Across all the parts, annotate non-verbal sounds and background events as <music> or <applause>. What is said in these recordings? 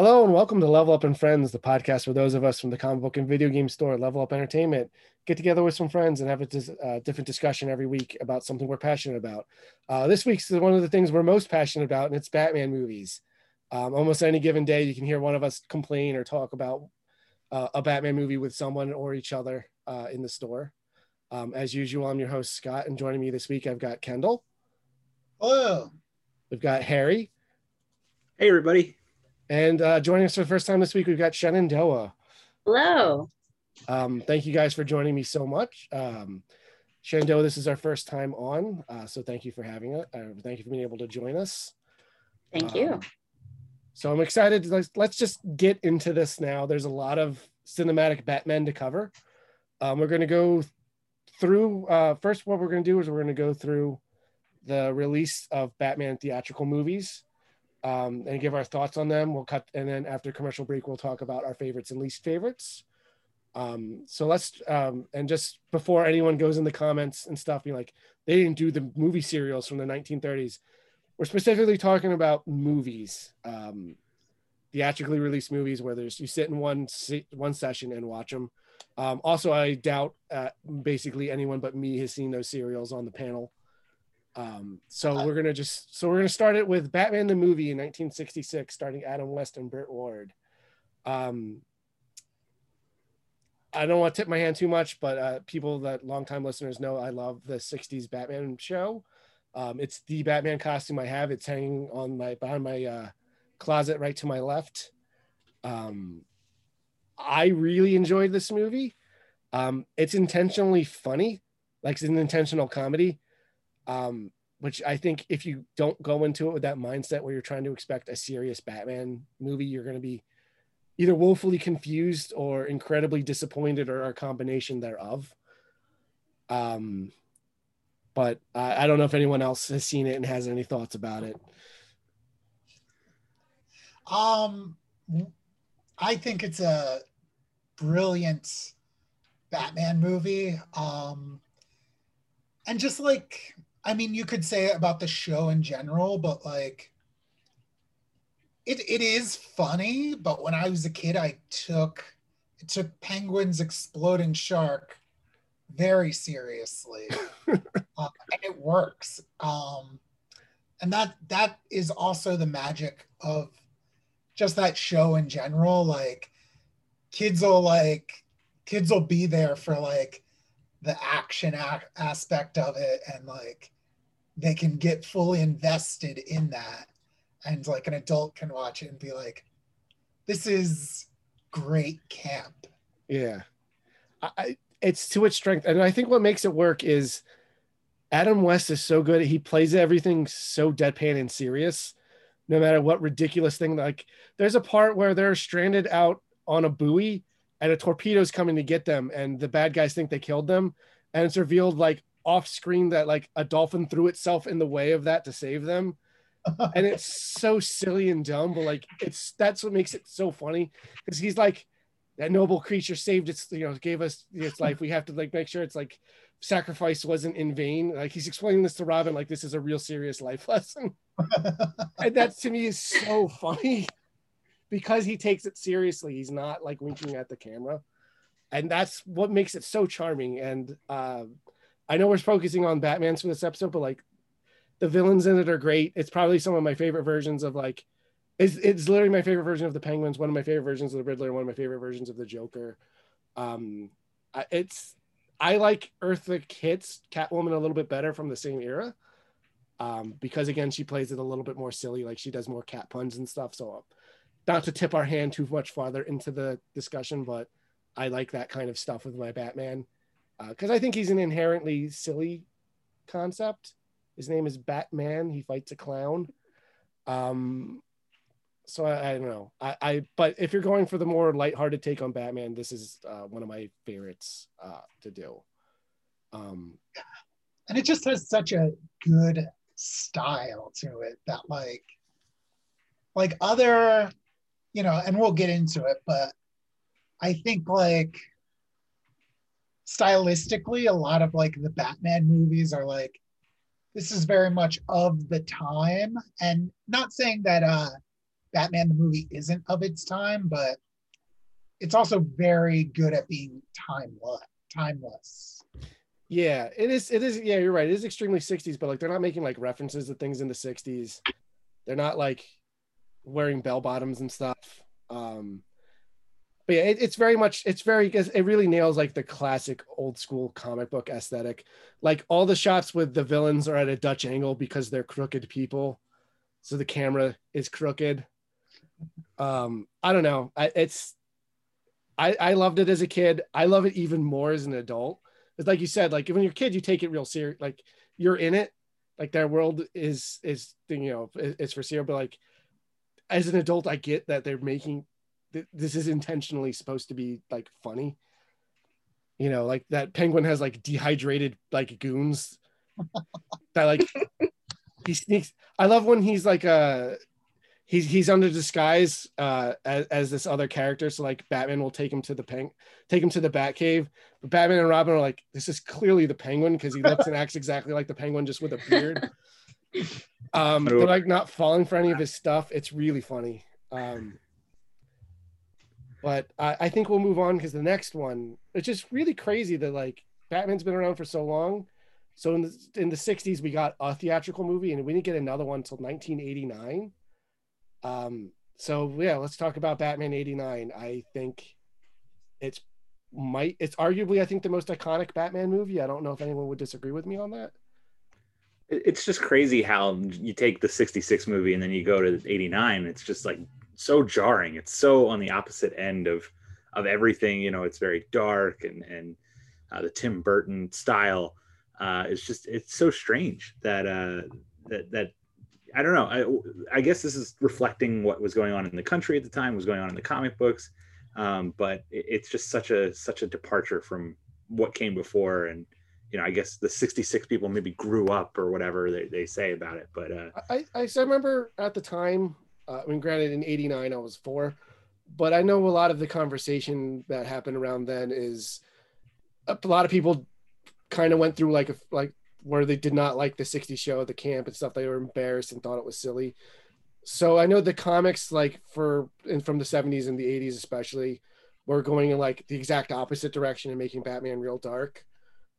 Hello and welcome to Level Up and Friends, the podcast for those of us from the comic book and video game store, Level Up Entertainment. Get together with some friends and have a dis- uh, different discussion every week about something we're passionate about. Uh, this week's one of the things we're most passionate about, and it's Batman movies. Um, almost any given day, you can hear one of us complain or talk about uh, a Batman movie with someone or each other uh, in the store. Um, as usual, I'm your host, Scott, and joining me this week, I've got Kendall. Hello. We've got Harry. Hey, everybody. And uh, joining us for the first time this week, we've got Shenandoah. Hello. Um, thank you guys for joining me so much. Um, Shenandoah, this is our first time on, uh, so thank you for having it. Uh, thank you for being able to join us. Thank you. Um, so I'm excited. Let's, let's just get into this now. There's a lot of cinematic Batman to cover. Um, we're going to go through, uh, first, what we're going to do is we're going to go through the release of Batman theatrical movies um, and give our thoughts on them. We'll cut, and then after commercial break, we'll talk about our favorites and least favorites. Um, so let's, um, and just before anyone goes in the comments and stuff, be like, they didn't do the movie serials from the 1930s. We're specifically talking about movies, um, theatrically released movies where there's you sit in one se- one session and watch them. Um, also, I doubt uh, basically anyone but me has seen those serials on the panel. Um, so we're gonna just so we're gonna start it with Batman the movie in 1966, starting Adam West and Burt Ward. Um, I don't want to tip my hand too much, but uh, people that longtime listeners know I love the 60s Batman show. Um, it's the Batman costume I have. It's hanging on my behind my uh, closet right to my left. Um, I really enjoyed this movie. Um, it's intentionally funny, like it's an intentional comedy. Um, which I think if you don't go into it with that mindset where you're trying to expect a serious Batman movie, you're going to be either woefully confused or incredibly disappointed or a combination thereof. Um, but I, I don't know if anyone else has seen it and has any thoughts about it. Um, I think it's a brilliant Batman movie. Um, and just like, I mean, you could say about the show in general, but like, it, it is funny. But when I was a kid, I took it took Penguin's exploding shark very seriously, uh, <laughs> and it works. Um, and that that is also the magic of just that show in general. Like, kids will like kids will be there for like the action a- aspect of it and like they can get fully invested in that and like an adult can watch it and be like this is great camp Yeah. I, it's to its strength. And I think what makes it work is Adam West is so good. He plays everything so deadpan and serious, no matter what ridiculous thing. Like, there's a part where they're stranded out on a buoy and a torpedo's coming to get them, and the bad guys think they killed them. And it's revealed, like, off screen that, like, a dolphin threw itself in the way of that to save them. <laughs> and it's so silly and dumb, but like it's that's what makes it so funny because he's like that noble creature saved its you know gave us its life. We have to like make sure it's like sacrifice wasn't in vain. Like he's explaining this to Robin like this is a real serious life <laughs> lesson, and that to me is so funny <laughs> because he takes it seriously. He's not like winking at the camera, and that's what makes it so charming. And uh, I know we're focusing on Batman's for this episode, but like the villains in it are great. It's probably some of my favorite versions of like it's, it's literally my favorite version of the Penguins, one of my favorite versions of the Riddler, one of my favorite versions of the Joker. Um, it's I like Eartha Kitt's Catwoman a little bit better from the same era, um, because again she plays it a little bit more silly, like she does more cat puns and stuff. So, not to tip our hand too much farther into the discussion, but I like that kind of stuff with my Batman because I think he's an inherently silly concept. His name is Batman. He fights a clown. Um, so I, I don't know. I, I but if you're going for the more lighthearted take on Batman, this is uh, one of my favorites uh, to do. Um, and it just has such a good style to it that like like other you know and we'll get into it but i think like stylistically a lot of like the batman movies are like this is very much of the time and not saying that uh Batman the movie isn't of its time, but it's also very good at being timeless. Timeless. Yeah, it is. It is. Yeah, you're right. It is extremely 60s, but like they're not making like references to things in the 60s. They're not like wearing bell bottoms and stuff. Um, but yeah, it, it's very much. It's very. It really nails like the classic old school comic book aesthetic. Like all the shots with the villains are at a Dutch angle because they're crooked people, so the camera is crooked. Um, I don't know. I, it's. I I loved it as a kid. I love it even more as an adult it's like you said, like when you're a kid, you take it real serious. Like you're in it, like their world is is you know it's for serious. But like as an adult, I get that they're making this is intentionally supposed to be like funny. You know, like that penguin has like dehydrated like goons <laughs> that like he sneaks. I love when he's like uh he's he's under disguise uh as, as this other character so like batman will take him to the pen take him to the bat cave but batman and robin are like this is clearly the penguin because he looks and acts exactly like the penguin just with a beard <laughs> um they're like not falling for any of his stuff it's really funny um but i, I think we'll move on because the next one it's just really crazy that like batman's been around for so long so in the in the 60s we got a theatrical movie and we didn't get another one until 1989 um, so yeah, let's talk about Batman 89. I think it's might it's arguably I think the most iconic Batman movie. I don't know if anyone would disagree with me on that. It's just crazy how you take the 66 movie and then you go to 89. It's just like so jarring. It's so on the opposite end of of everything. You know, it's very dark and and uh, the Tim Burton style. Uh, it's just it's so strange that uh, that that I don't know. I, I, guess this is reflecting what was going on in the country at the time, was going on in the comic books, um, but it, it's just such a such a departure from what came before. And you know, I guess the '66 people maybe grew up or whatever they, they say about it. But uh, I, I remember at the time. Uh, I mean, granted, in '89 I was four, but I know a lot of the conversation that happened around then is a lot of people kind of went through like a like where they did not like the 60s show, the camp and stuff. They were embarrassed and thought it was silly. So I know the comics, like for and from the 70s and the 80s especially, were going in like the exact opposite direction and making Batman real dark.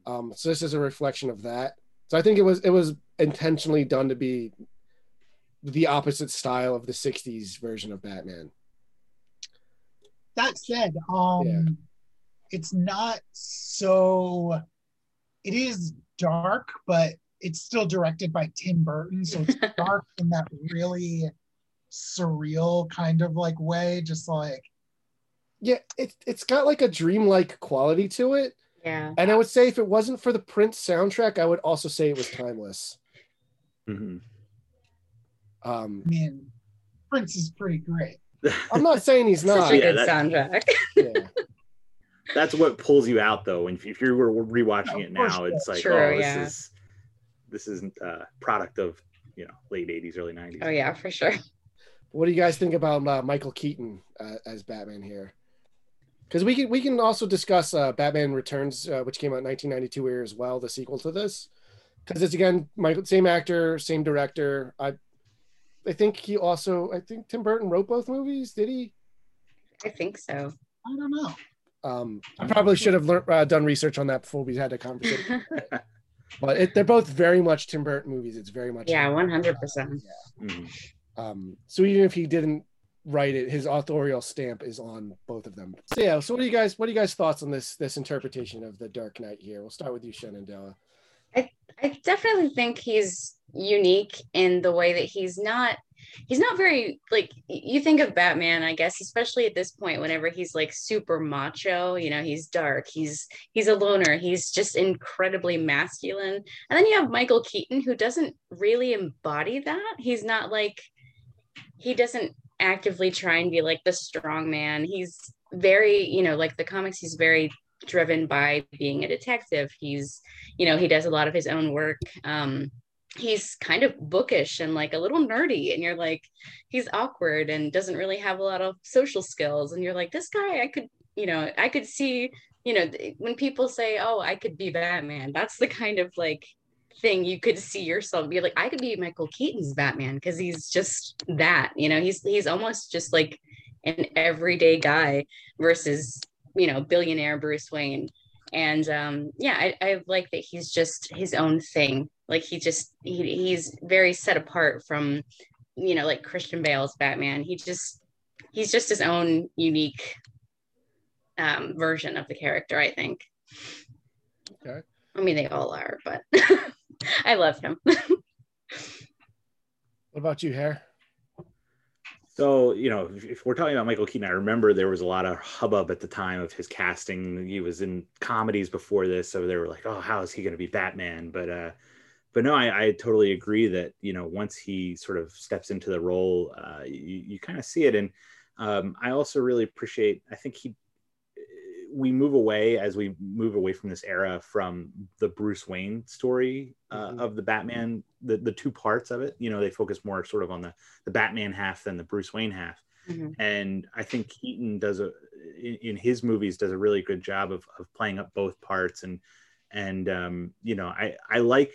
Um, so this is a reflection of that. So I think it was it was intentionally done to be the opposite style of the 60s version of Batman. That said, um yeah. it's not so it is dark, but it's still directed by Tim Burton. So it's <laughs> dark in that really surreal kind of like way, just like yeah, it, it's got like a dreamlike quality to it. Yeah. And I would say if it wasn't for the Prince soundtrack, I would also say it was timeless. Mm-hmm. Um, I mean, Prince is pretty great. <laughs> I'm not saying he's not. Such a good yeah, soundtrack. yeah <laughs> that's what pulls you out though. And if you were rewatching it now, it's like, True, oh, this yeah. is this is a uh, product of you know late '80s, early '90s. Oh yeah, for sure. What do you guys think about uh, Michael Keaton uh, as Batman here? Because we can we can also discuss uh, Batman Returns, uh, which came out in 1992 here as well, the sequel to this. Because it's again Michael, same actor, same director. I I think he also I think Tim Burton wrote both movies. Did he? I think so. I don't know. Um, I probably should have learned, uh, done research on that before we had a conversation. <laughs> but it, they're both very much Tim Burton movies. It's very much yeah, one hundred percent. Mm-hmm. Um, so even if he didn't write it, his authorial stamp is on both of them. So yeah. So what do you guys? What are you guys' thoughts on this this interpretation of the Dark Knight here? We'll start with you, Shenandoah. I I definitely think he's unique in the way that he's not he's not very like you think of Batman, I guess, especially at this point, whenever he's like super macho, you know, he's dark, he's he's a loner, he's just incredibly masculine. And then you have Michael Keaton, who doesn't really embody that. He's not like he doesn't actively try and be like the strong man. He's very, you know, like the comics, he's very driven by being a detective. He's, you know, he does a lot of his own work. Um, he's kind of bookish and like a little nerdy and you're like he's awkward and doesn't really have a lot of social skills and you're like this guy i could you know i could see you know when people say oh i could be batman that's the kind of like thing you could see yourself be like i could be michael keaton's batman because he's just that you know he's he's almost just like an everyday guy versus you know billionaire bruce wayne and um yeah i, I like that he's just his own thing like he just he, he's very set apart from you know like christian bale's batman he just he's just his own unique um version of the character i think Okay. i mean they all are but <laughs> i love him <laughs> What about you, Harry? So, you know, if, if we're talking about Michael Keaton, I remember there was a lot of hubbub at the time of his casting. He was in comedies before this, so they were like, "Oh, how is he going to be Batman?" But, uh, but no, I, I totally agree that you know once he sort of steps into the role, uh, you, you kind of see it, and um, I also really appreciate. I think he we move away as we move away from this era from the Bruce Wayne story uh, Mhm. of the Batman, the, the two parts of it. You know, they focus more sort of on the, the Batman half than the Bruce Wayne half. Mhm. And I think Keaton does a, in, in his movies, does a really good job of, of playing up both parts. And, and, um, you know, I, I like,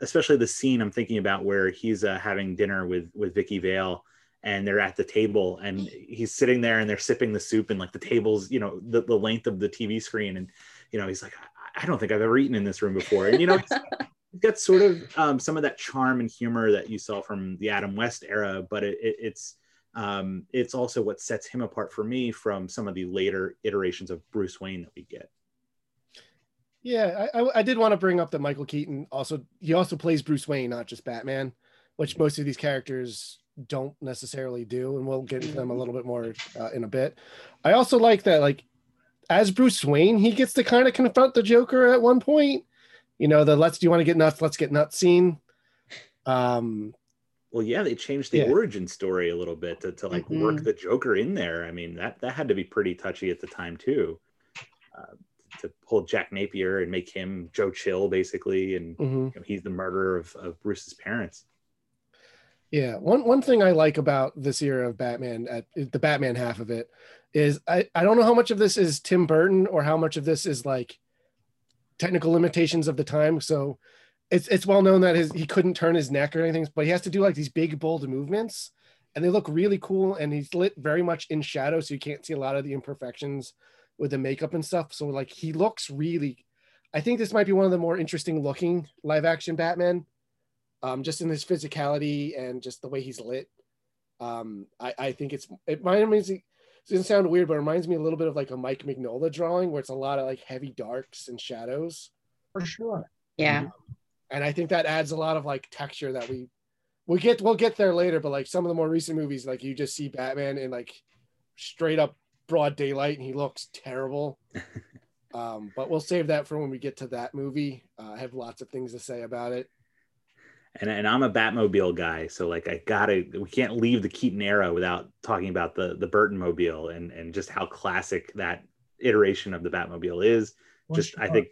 especially the scene I'm thinking about where he's uh, having dinner with, with Vicki Vale and they're at the table and he's sitting there and they're sipping the soup and like the tables you know the, the length of the tv screen and you know he's like I, I don't think i've ever eaten in this room before. And you know he's, <laughs> he's got sort of um, some of that charm and humor that you saw from the adam west era but it, it, it's um, it's also what sets him apart for me from some of the later iterations of bruce wayne that we get Yeah, I, I, I did want to bring up that Michael Keaton also he also plays Bruce Wayne, not just Batman, which most of these characters don't necessarily do, and we'll get into them a little bit more uh, in a bit. I also like that, like as Bruce Wayne, he gets to kind of confront the Joker at one point. You know, the let's do you want to get nuts? Let's get nuts scene. Um, well yeah they changed the Yeah. origin story a little bit to, to like work Mhm. the joker in there i mean that that had to be pretty touchy at the time too uh, to pull jack napier and make him joe chill basically and mhm. you know, he's the murderer of, of bruce's parents Yeah, one one thing I like about this era of Batman, at the Batman half of it, is I I don't know how much of this is Tim Burton or how much of this is like technical limitations of the time. So it's it's well known that his he couldn't turn his neck or anything, but he has to do like these big bold movements, and they look really cool. And he's lit very much in shadow, so you can't see a lot of the imperfections with the makeup and stuff. So like he looks really. I think this might be one of the more interesting looking live action Batman um, just in his physicality and just the way he's lit. Um, I, I think it's it reminds me. It doesn't sound weird, but it reminds me a little bit of like a Mike Mignola drawing, where it's a lot of like heavy darks and shadows. for sure. yeah And I think that adds a lot of like texture that we we get. We'll get there later, but like some of the more recent movies, like you just see Batman in like straight up broad daylight, and he looks terrible. <laughs> um, but we'll save that for when we get to that movie. Uh, I have lots of things to say about it. and, and i'm a batmobile guy so like i gotta we can't leave the keaton era without talking about the the burton mobile and and just how classic that iteration of the batmobile is For just i think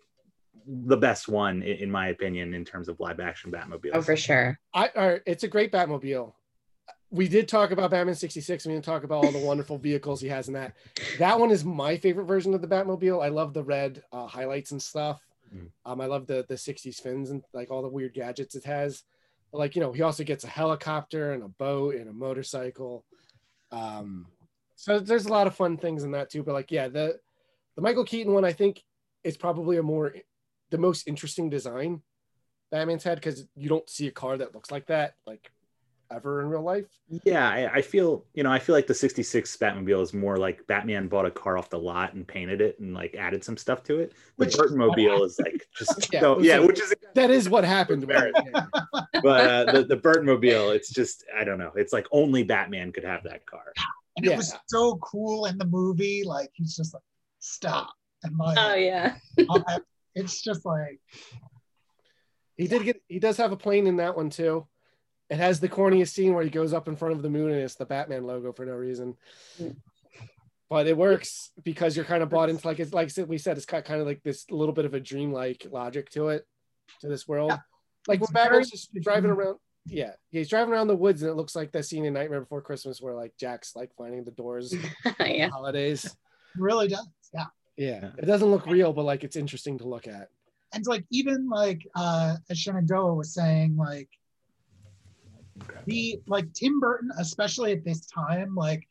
the best one in, in my opinion in terms of live action batmobile oh for sure I all right, it's a great Batmobile. We did talk about Batman 66. We didn't talk about all the wonderful vehicles he has in that. That one is my favorite version of the Batmobile. I love the red uh, highlights and stuff. Mm. Um, I love the the 60s fins and like all the weird gadgets it has. But, like you know, he also gets a helicopter and a boat and a motorcycle. Um, so there's a lot of fun things in that too. But like, yeah, the the Michael Keaton one I think is probably a more the most interesting design Batman's had because you don't see a car that looks like that like ever in real life. Yeah, I, I feel you know I feel like the '66 Batmobile is more like Batman bought a car off the lot and painted it and like added some stuff to it. The Which- Burton Mobile is like just <laughs> Yeah, so, yeah, so- which is That is what happened. with it, yeah. but uh, the the <laughs> Burton Mobile, it's just I don't know. It's like only Batman could have that car. And Yeah. it was so cool in the movie. Like he's just like, stop. And like, oh yeah <laughs> it's just like, He did get. He does have a plane in that one too. It has the corniest scene where he goes up in front of the moon and it's the Batman logo for no reason. But it works because you're kind of bought into like it's like we said, it's got kind of like this little bit of a dreamlike logic to it, to this world. Yeah. Like when It's Batman's just driving around. Yeah, he's driving around the woods and it looks like that scene in Nightmare Before Christmas where like Jack's like finding the doors <laughs> yeah holidays. really does. Yeah. Yeah, it doesn't look real, but like it's interesting to look at. and like even like uh as Shenandoah was saying, like the like Tim Burton, especially at this time, like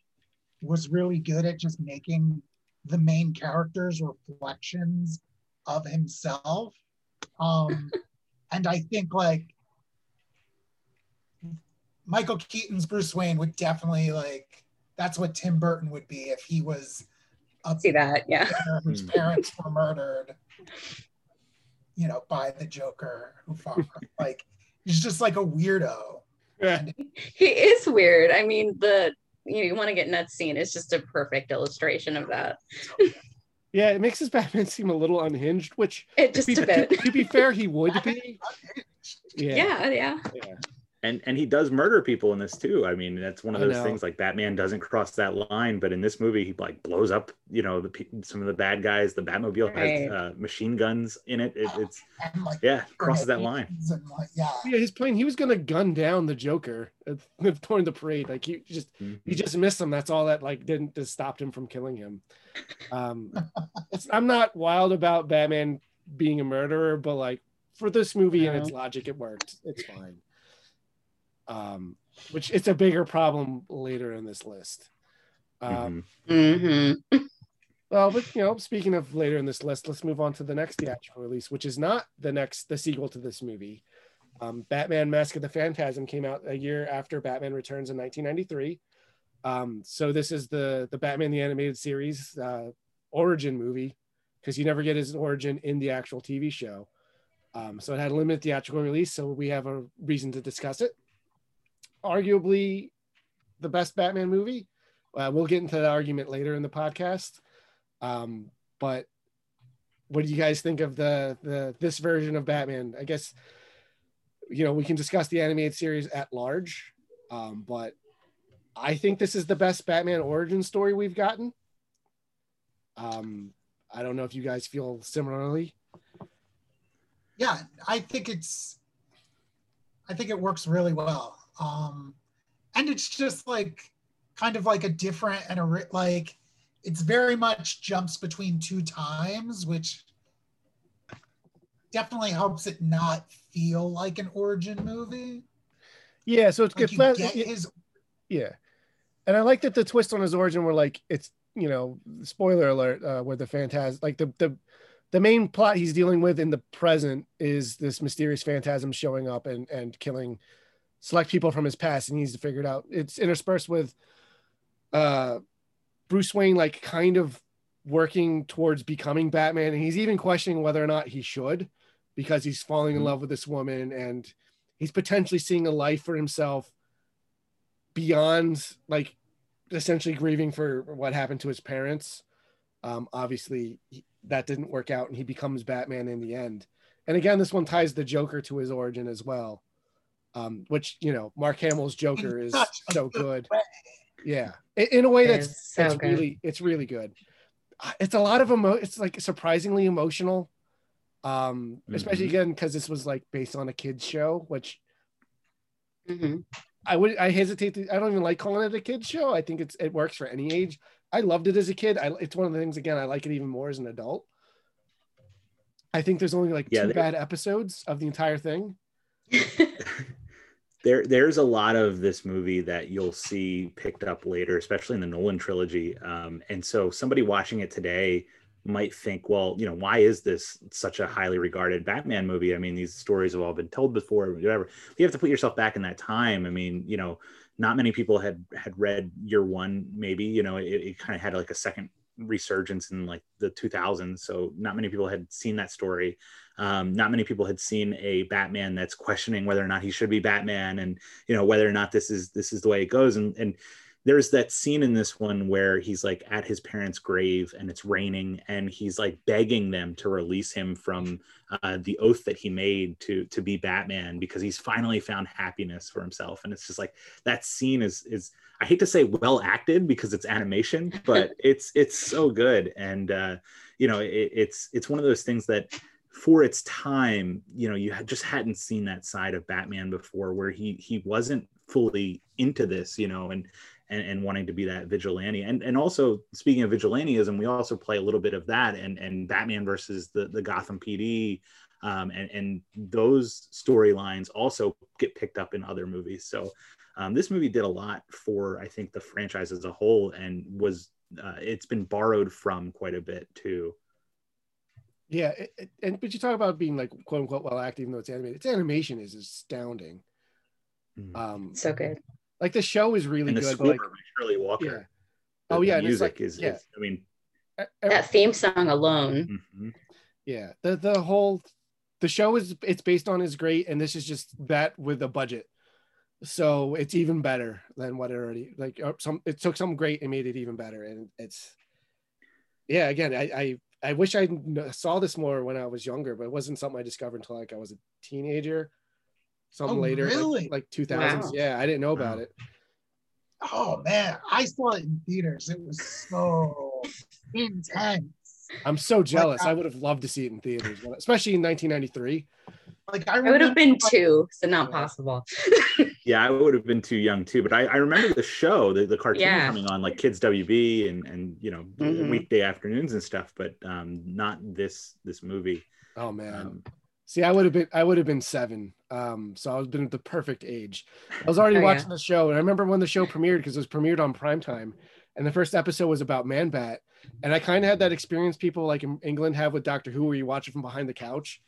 was really good at just making the main characters reflections of himself. Um <laughs> and I think like Michael Keaton's Bruce Wayne would definitely like that's what Tim Burton would be if he was a See that? Yeah. <laughs> whose Hmm. parents were murdered, you know, by the Joker who fought like he's just like a weirdo. Yeah. <laughs> He is weird. I mean, the you, know, you want to get nuts scene is just a perfect illustration of that. <laughs> Yeah, it makes his Batman seem a little unhinged, which It just be, a bit. to, to be fair, he would be. <laughs> Yeah. Yeah, yeah. yeah. And and he does murder people in this too. I mean, that's one of those things like Batman doesn't cross that line, but in this movie, he like blows up, you know, the some of the bad guys. The Batmobile Right. has uh, machine guns in it. it it's <sighs> And like yeah, crosses that line. And like, yeah. Yeah, his plan. He was gonna gun down the Joker during the parade. Like he just Mhm. he just missed him. That's all that like didn't just stopped him from killing him. Um, <laughs> it's, I'm not wild about Batman being a murderer, but like for this movie and its logic, it worked. It's fine. Um, which it's a bigger problem later in this list. Um, Mhm. hmm Well, but you know, speaking of later in this list, let's move on to the next theatrical release, which is not the next the sequel to this movie. Um, Batman: Mask of the Phantasm came out a year after Batman Returns in 1993. Um, so this is the the Batman the animated series uh, origin movie because you never get his origin in the actual TV show. Um, so it had a limited theatrical release, so we have a reason to discuss it. Arguably, the best Batman movie. Uh, we'll get into that argument later in the podcast. Um, but what do you guys think of the the this version of Batman? I guess you know we can discuss the animated series at large, um, but I think this is the best Batman origin story we've gotten. Um, I don't know if you guys feel similarly. yeah i think it's i think it works really well um and it's just like kind of like a different and a like it's very much jumps between two times which definitely helps it not feel like an origin movie Yeah, so it's like not- get his Yeah. And I like that the twist on his origin were like it's you know, spoiler alert, uh where the phantasm like the the the main plot he's dealing with in the present is this mysterious phantasm showing up and and killing select people from his past and he needs to figure it out. It's interspersed with uh Bruce Wayne like kind of working towards becoming Batman and he's even questioning whether or not he should because he's falling in Mhm. love with this woman and he's potentially seeing a life for himself beyond like essentially grieving for what happened to his parents. Um, obviously, he- that didn't work out, and he becomes Batman in the end. And again, this one ties the Joker to his origin as well, um, which you know, Mark Hamill's Joker <laughs> is so good good. way. Yeah, in, in a way It that's so it's good. really it's really good. It's a lot of emo. It's like surprisingly emotional, um, especially Mhm. again because this was like based on a kids show, which hmm I would I hesitate to I don't even like calling it a kids show. I think it's it works for any age. I loved it as a kid. I it's one of the things again I like it even more as an adult. I think there's only like Yeah, two there- bad episodes of the entire thing. <laughs> there there's a lot of this movie that you'll see picked up later especially in the nolan trilogy um, and so somebody watching it today might think well you know why is this such a highly regarded batman movie? I mean these stories have all been told before whatever. You have to put yourself back in that time. I mean you know not many people had had read year one maybe you know it, it kind of had like a second resurgence in like the 2000s so not many people had seen that story um, not many people had seen a batman that's questioning whether or not he should be batman and you know whether or not this is this is the way it goes. And and there's that scene in this one where he's like at his parents grave and it's raining and he's like begging them to release him from uh, the oath that he made to to be batman because he's finally found happiness for himself. And it's just like that scene is is i hate to say well acted because it's animation <laughs> but it's it's so good. And uh you know it, it's it's one of those things that for its time you know you just hadn't seen that side of batman before where he he wasn't fully into this you know and and, and wanting to be that vigilante and and also speaking of vigilantism we also play a little bit of that and and batman versus the the gotham pd um, and and those storylines also get picked up in other movies. So um, this movie did a lot for I think the franchise as a whole, and was uh, it's been borrowed from quite a bit too. Yeah, it, it- and but you talk about being like quote unquote well acted, even though it's animated. Its animation is astounding. Mhm. Um, So good. like the show is really and the good. score like, by Shirley Walker. yeah. the- Oh, the yeah, and it's music like- is, yeah. is. I mean, That theme song alone. mhm. yeah, the the whole the show is it's based on is great, and this is just that with a budget, so it's even better than what it already like. uh, Some it took some great and made it even better, and it's yeah. Again, I I, I wish I saw this more when I was younger, but it wasn't something I discovered until like I was a teenager. Something Oh, later, like- really? like, 2000s. Wow. Yeah, I didn't know about Wow. it. Oh man, I saw it in theaters. It was so <laughs> intense. I'm so jealous. I- uh, I would have loved to see it in theaters, especially in 1993. Like I I would have been like, two, so not possible. <laughs> yeah, I would have been too young too. But I, I remember the show, the, the cartoon Yeah. coming on like Kids WB and and you know Mhm. weekday afternoons and stuff. But um, not this this movie. Oh man. Um, See, I would have been I would have been seven. Um, so I was been at the perfect age. I was <laughs> already Oh, yeah. watching the show, and I remember when the show premiered because it was premiered on primetime, and the first episode was about Man Bat. And I kind of had that experience people like in England have with Doctor Who, where you watch it from behind the couch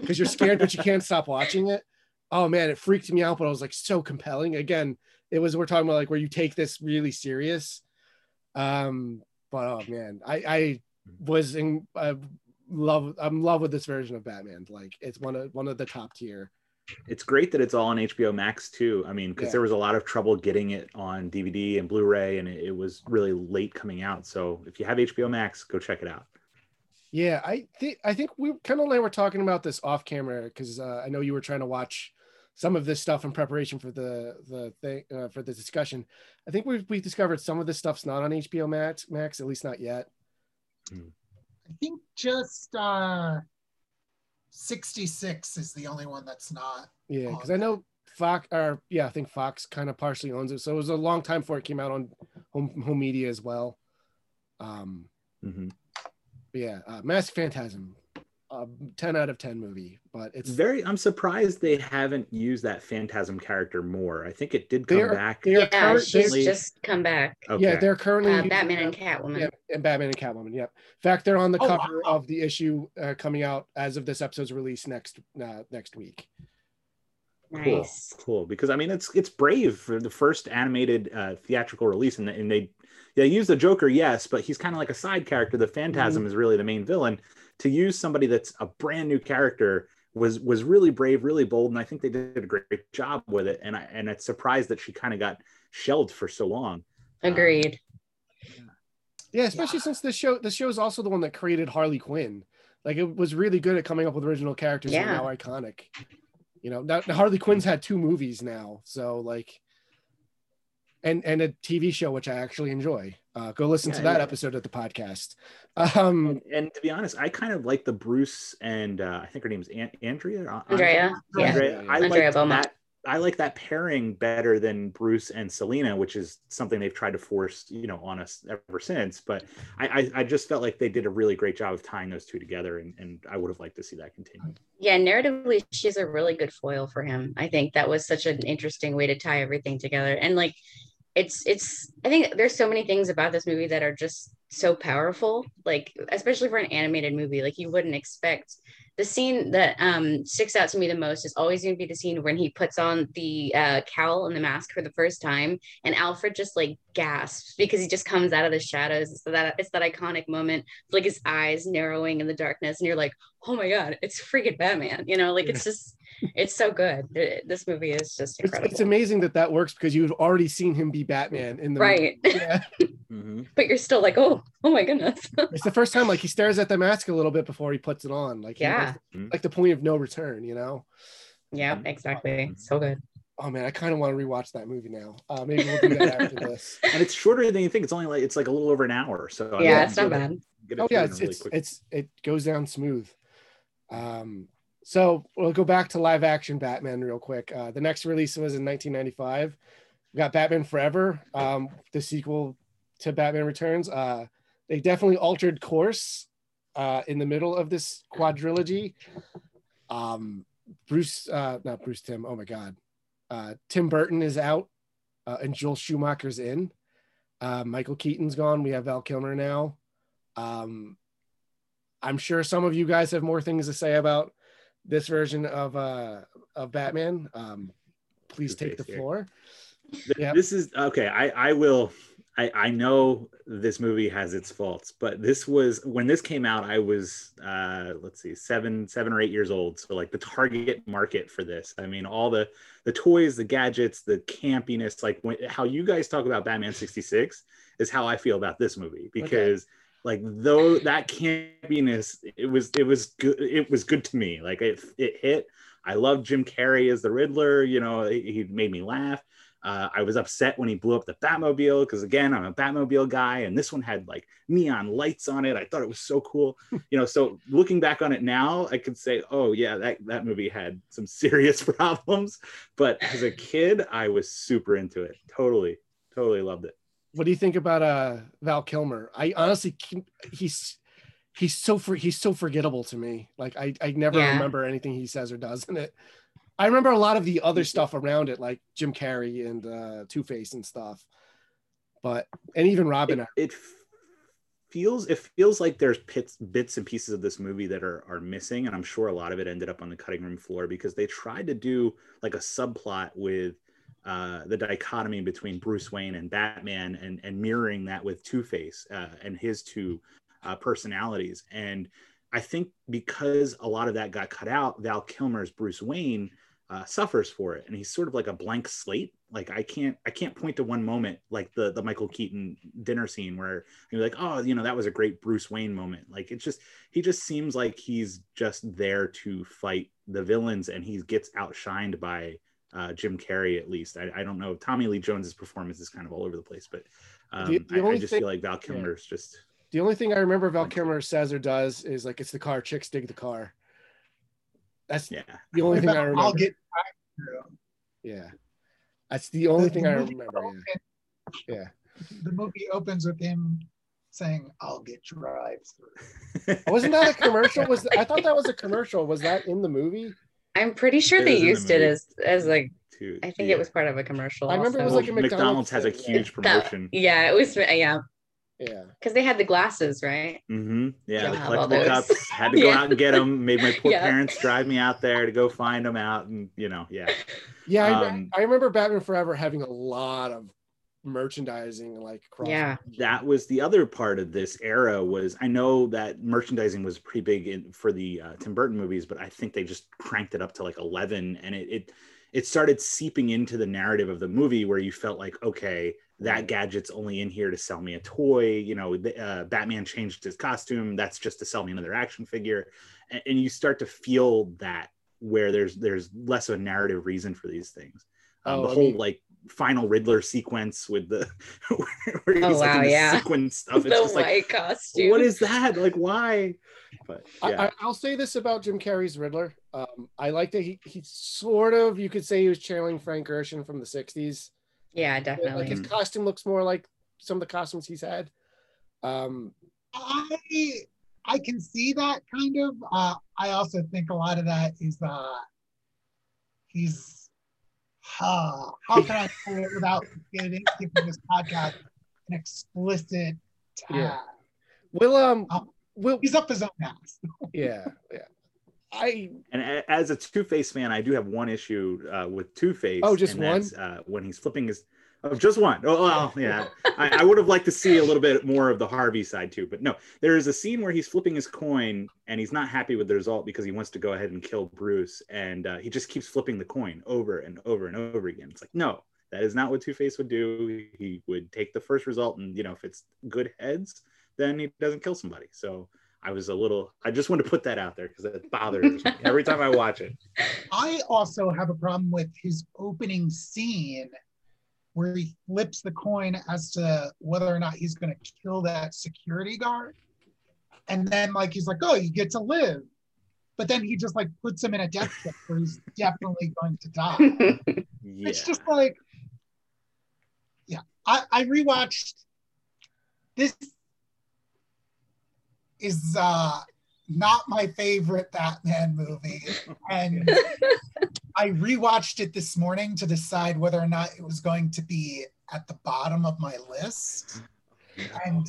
because you're scared, but you can't stop watching it. Oh man, it freaked me out, but I was like so compelling. Again, it was we're talking about like where you take this really serious. Um, but oh man, I I was in uh, love. I'm in love with this version of Batman. Like it's one of one of the top tier. it's great that it's all on HBO Max too. I mean, because Yeah. there was a lot of trouble getting it on DVD and Blu-ray, and it, it was really late coming out. So if you have HBO Max, go check it out. Yeah, I think I think we kind of like were talking about this off camera because uh, I know you were trying to watch some of this stuff in preparation for the the thing uh, for the discussion. I think we've we discovered some of this stuff's not on HBO Max, Max at least not yet. I think just uh 66 is the only one that's not. Yeah, because I know Fox or yeah, I think Fox kind of partially owns it, so it was a long time before it came out on home home media as well. Um, Mhm. But yeah, uh, Mask Phantasm, uh, ten out of ten movie, but It's it's very. I'm surprised they haven't used that Phantasm character more. I think it did come They're- back. they're Yeah, current- she's they- just come back. Okay. yeah, they're currently Uh, Batman and Catwoman. Yeah, and Batman and Catwoman. Yep. In fact, they're on the Oh, cover wow. of the issue uh, coming out as of this episode's release next uh, next week. cool cool because i mean it's it's brave for the first animated uh, theatrical release and, and they they use the joker yes but he's kind of like a side character the phantasm Mm-hmm. is really the main villain to use somebody that's a brand new character was was really brave really bold and i think they did a great job with it and i and it's surprised that she kind of got shelved for so long Agreed. Yeah, especially since the show the show is also the one that created Harley Quinn. Like it was really good at coming up with original characters that are now iconic. You know, now, now Harley Quinn's had two movies now, so like, and and a TV show which I actually enjoy. Uh, go listen to that yeah. episode of the podcast. Um, and, and to be honest i kind of like the bruce and uh, i think her name's An- andrea uh, Andrea. Yeah. Andrea, I Andrea like Beaumont. that. I like that pairing better than Bruce and Selina, which is something they've tried to force, you know, on us ever since. But I, I, I just felt like they did a really great job of tying those two together, and, and I would have liked to see that continue. Yeah, narratively, she's a really good foil for him. I think that was such an interesting way to tie everything together. And like, it's it's. I think there's so many things about this movie that are just so powerful. Like, especially for an animated movie, like you wouldn't expect. The scene that um, sticks out to me the most is always going to be the scene when he puts on the uh, cowl and the mask for the first time, and Alfred just like gasps because he just comes out of the shadows. It's that it's that iconic moment, like his eyes narrowing in the darkness, and you're like, oh my god, it's freaking Batman. You know, like it's just, it's so good. It- this movie is just it's, incredible. it's amazing that that works because you've already seen him be Batman in the right. Yeah. <laughs> Mm-hmm. but you're still like, oh, oh my goodness. <laughs> It's the first time like he stares at the mask a little bit before he puts it on. Like he Yeah. knows- like the point of no return. You know. yeah, exactly. So good. Oh man, I kind of want to rewatch that movie now. Uh, maybe we'll do that after this. <laughs> And it's shorter than you think. It's only like it's like a little over an hour. So I Yeah, mean, it's not get it- bad. it Oh yeah, it's really it's, it's it goes down smooth. Um, so we'll go back to live action Batman real quick. Uh, the next release was in 1995. We got Batman Forever, um, the sequel to Batman Returns. Uh, they definitely altered course uh, in the middle of this quadrilogy. Um, Bruce, uh, not Bruce Tim. Oh my God, uh, Tim Burton is out, uh, and Joel Schumacher's in. Michael Keaton's gone. We have Val Kilmer now. Um, I'm sure some of you guys have more things to say about this version of uh, of Batman. Um, please take the floor. Yep. This is okay. I I will. I I know this movie has its faults, but this was when this came out. I was uh let's see, seven seven or eight years old. So like the target market for this. I mean, all the the toys, the gadgets, the campiness. Like when, how you guys talk about Batman sixty six is how I feel about this movie because. Like though that campiness, it was it was good. It was good to me. Like it it hit. I loved Jim Carrey as the Riddler. You know, he, he made me laugh. Uh, I was upset when he blew up the Batmobile because again, I'm a Batmobile guy, and this one had like neon lights on it. I thought it was so cool. <laughs> you know, so looking back on it now, I could say, oh yeah, that that movie had some serious <laughs> problems. But as a kid, I was super into it. Totally, totally loved it. What do you think about uh, Val Kilmer? I honestly, he's he's so for, he's so forgettable to me. Like I I never Yeah. remember anything he says or does in it. I remember a lot of the other stuff around it, like Jim Carrey and uh, Two Face and stuff. But and even Robin. it, it feels it feels like there's pits, bits and pieces of this movie that are are missing, and I'm sure a lot of it ended up on the cutting room floor because they tried to do like a subplot with uh, the dichotomy between Bruce Wayne and Batman, and and mirroring that with Two Face uh, and his two uh, personalities, and I think because a lot of that got cut out, Val Kilmer's Bruce Wayne uh, suffers for it, and he's sort of like a blank slate. Like I can't, I can't point to one moment like the the Michael Keaton dinner scene where you're like, oh, you know, that was a great Bruce Wayne moment. Like it's just, he just seems like he's just there to fight the villains, and he gets outshined by uh, Jim Carrey at least. I, I don't know. Tommy Lee Jones's performance is kind of all over the place, but um, The- the I, I just thing- feel like Val Kilmer's just. The only thing I remember Val Kilmer says or does is like it's the car, chicks dig the car. That's Yeah, the only thing I remember. I'll get back to yeah. That's the only The- thing the I movie remember. Yeah. Yeah. The movie opens with him saying, "I'll get drive through." Wasn't that a commercial? Was I thought that was a commercial? Was that in the movie? I'm pretty sure they is the used it as as like Too, I think yeah. it was part of a commercial. I remember it was like a McDonald's McDonald's has a thing, huge <laughs> That- promotion. yeah, it was yeah Yeah. because they had the glasses, right? Mm hmm Yeah, the Yeah, all collectible cups. Had to <laughs> go Yeah. out and get them. Made my poor <laughs> Yeah. parents drive me out there to go find them out, and you know, yeah. Yeah, I, Um, I remember Batman Forever having a lot of merchandising like across Yeah. that was the other part of this era was i know that merchandising was pretty big in, for the uh, tim burton movies but i think they just cranked it up to like 11 and it, it it started seeping into the narrative of the movie where you felt like okay that gadget's only in here to sell me a toy you know the, uh, batman changed his costume that's just to sell me another action figure. And, and you start to feel that where there's there's less of a narrative reason for these things. Um, Oh, the I whole mean- like final riddler sequence with the <laughs> where he's Oh, like in wow, the yeah. sequin stuff it's <laughs> the just like white costume. what is that like why but I, yeah I, I'll say this about Jim Carrey's Riddler. Um, I like that he he sort of you could say he was channeling Frank Gorshin from the '60s. Yeah, definitely. Like definitely. his costume looks more like some of the costumes he's had. Um, I I can see that kind of. Uh, I also think a lot of that is uh, he's. Uh, <sighs> how can I say it without getting giving this podcast an explicit tag? Yeah. Will um Oh. will He's up his own ass. <laughs> yeah yeah. I and as a Two Face fan, I do have one issue uh, with Two Face. Oh, just and that's, Uh, when he's flipping his, oh, just one. Oh, well, yeah. I, I would have liked to see a little bit more of the Harvey side too, but no. There is a scene where he's flipping his coin and he's not happy with the result because he wants to go ahead and kill Bruce, and uh, he just keeps flipping the coin over and over and over again. It's like no. That is not what Two Face would do. He would take the first result, and you know, if it's good heads, then he doesn't kill somebody. So I was a little. I just want to put that out there because it bothers me every time I watch it. <laughs> I also have a problem with his opening scene where he flips the coin as to whether or not he's going to kill that security guard. And then, like, he's like, oh, you get to live. But then he just like puts him in a death trap where he's <laughs> definitely going to die. Yeah. It's just like, yeah. I, I rewatched this is uh not my favorite Batman movie. <laughs> And <laughs> I rewatched it this morning to decide whether or not it was going to be at the bottom of my list. And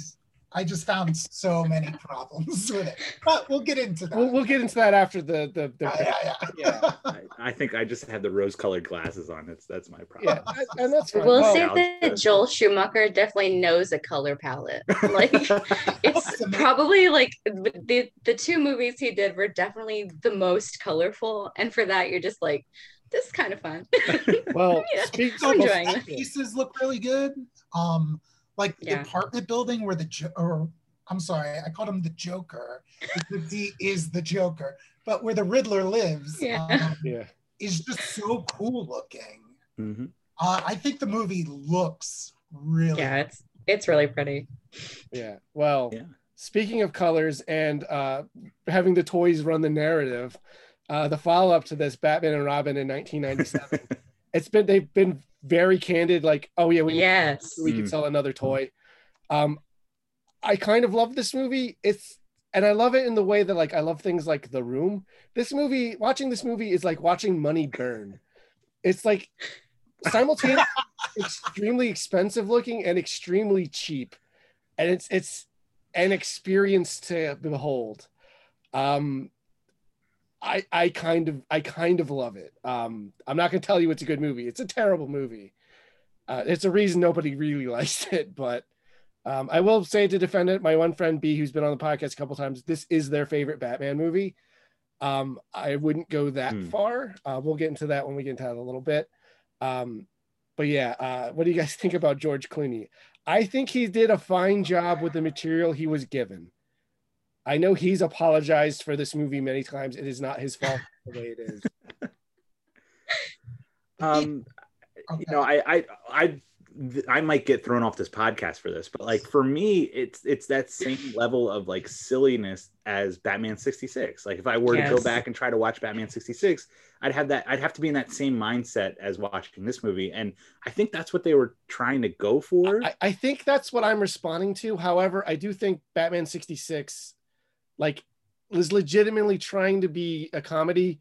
I just found so many problems <laughs> with it. But we'll get into that. We'll, we'll get into that after the the, the yeah, yeah, yeah. yeah. <laughs> I, I think I just had the rose-colored glasses on. That's that's my problem. yeah, and that's fine. We'll Oh, say yeah. that Joel Schumacher definitely knows a color palette. Like <laughs> it's Awesome. probably like the the two movies he did were definitely the most colorful, and for that you're just like, this is kind of fun. well, Yeah. speak, I'm enjoying pieces look really good. Um, like the Yeah. apartment building where the jo- or I'm sorry, I called him the Joker. because he is the Joker, but where the Riddler lives Yeah. um, <laughs> yeah. is just so cool looking. Mhm. Uh, I think the movie looks really. yeah, it's it's really pretty. Yeah. Well, Yeah. speaking of colors and uh, having the toys run the narrative, uh, the follow up to this, Batman and Robin in 1997, <laughs> it's been they've been very candid. Like, oh yeah, we Yes. we could Mm. sell another toy. Um, I kind of love this movie. It's and I love it in the way that like I love things like The Room. This movie, watching this movie is like watching money burn. It's like simultaneously <laughs> extremely expensive looking and extremely cheap, and it's it's an experience to behold. Um, I I kind of I kind of love it. Um, I'm not gonna tell you it's a good movie. It's a terrible movie. Uh, it's a reason nobody really <laughs> likes it, but um, I will say to defend it, my one friend B, who's been on the podcast a couple times, this is their favorite Batman movie. Um, I wouldn't go that Hmm. far. Uh, we'll get into that when we get into that a little bit. Um, but yeah, uh, what do you guys <laughs> think about George Clooney? I think he did a fine job with the material he was given. I know he's apologized for this movie many times. It is not his fault <laughs> the way it is. <laughs> Um, Okay. you know, I, I, I, I might get thrown off this podcast for this, but like for me, it's it's that same level of like silliness as Batman sixty six. Like if I were to go back and try to watch Batman sixty six, I'd have that. I'd have to be in that same mindset as watching this movie, and I think that's what they were trying to go for. I, I think that's what I'm responding to. However, I do think Batman 66 like was legitimately trying to be a comedy.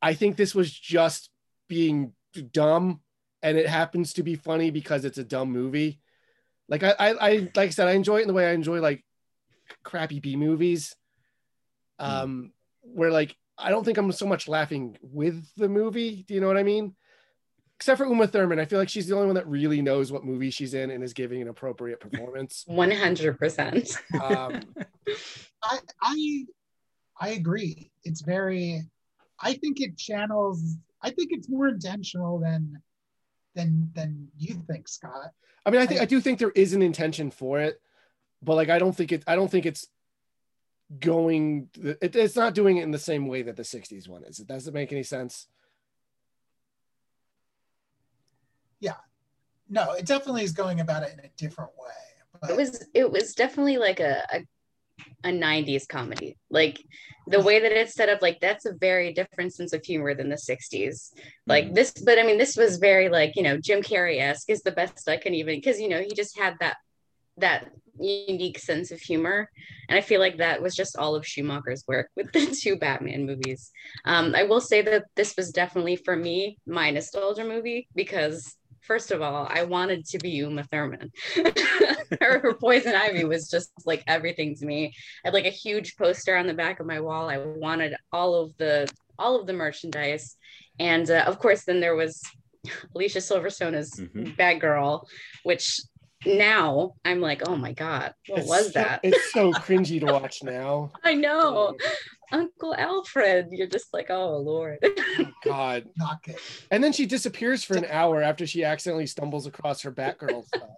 I think this was just being dumb and it happens to be funny because it's a dumb movie. Like I I, I like I said, I enjoy it in the way I enjoy like crappy B movies. Um where like I don't think I'm so much laughing with the movie. Do you know what I mean? except for Uma Thurman. I feel like she's the only one that really knows what movie she's in and is giving an appropriate performance. One hundred percent. <laughs> I, I I agree. It's very. I think it channels. I think it's more intentional than than than you think, Scott. I mean, I think I do think there is an intention for it, but like I don't think it. I don't think it's going. It, it's not doing it in the same way that the '60s one is. It Does it make any sense? Yeah. No, it definitely is going about it in a different way. But It was it was definitely like a, a a 90s comedy. Like the way that it's set up, like that's a very different sense of humor than the 60s. Like Mhm. this, but I mean, this was very like, you know, Jim Carrey-esque is the best I can even because you know, he just had that that unique sense of humor. And I feel like that was just all of Schumacher's work with the <laughs> two Batman movies. Um, I will say that this was definitely for me my nostalgia movie because first of all, I wanted to be Uma Thurman. <laughs> her, her poison ivy was just like everything to me. I had like a huge poster on the back of my wall. I wanted all of the all of the merchandise, and uh, of course, then there was Alicia Silverstone as Mhm. Batgirl, which now I'm like, oh my god, what It's was so- that? It's so <laughs> cringy to watch now. I know, Uncle Alfred. You're just like, oh lord. God. <laughs> not good. And then she disappears for an <laughs> hour after she accidentally stumbles across her Batgirl stuff.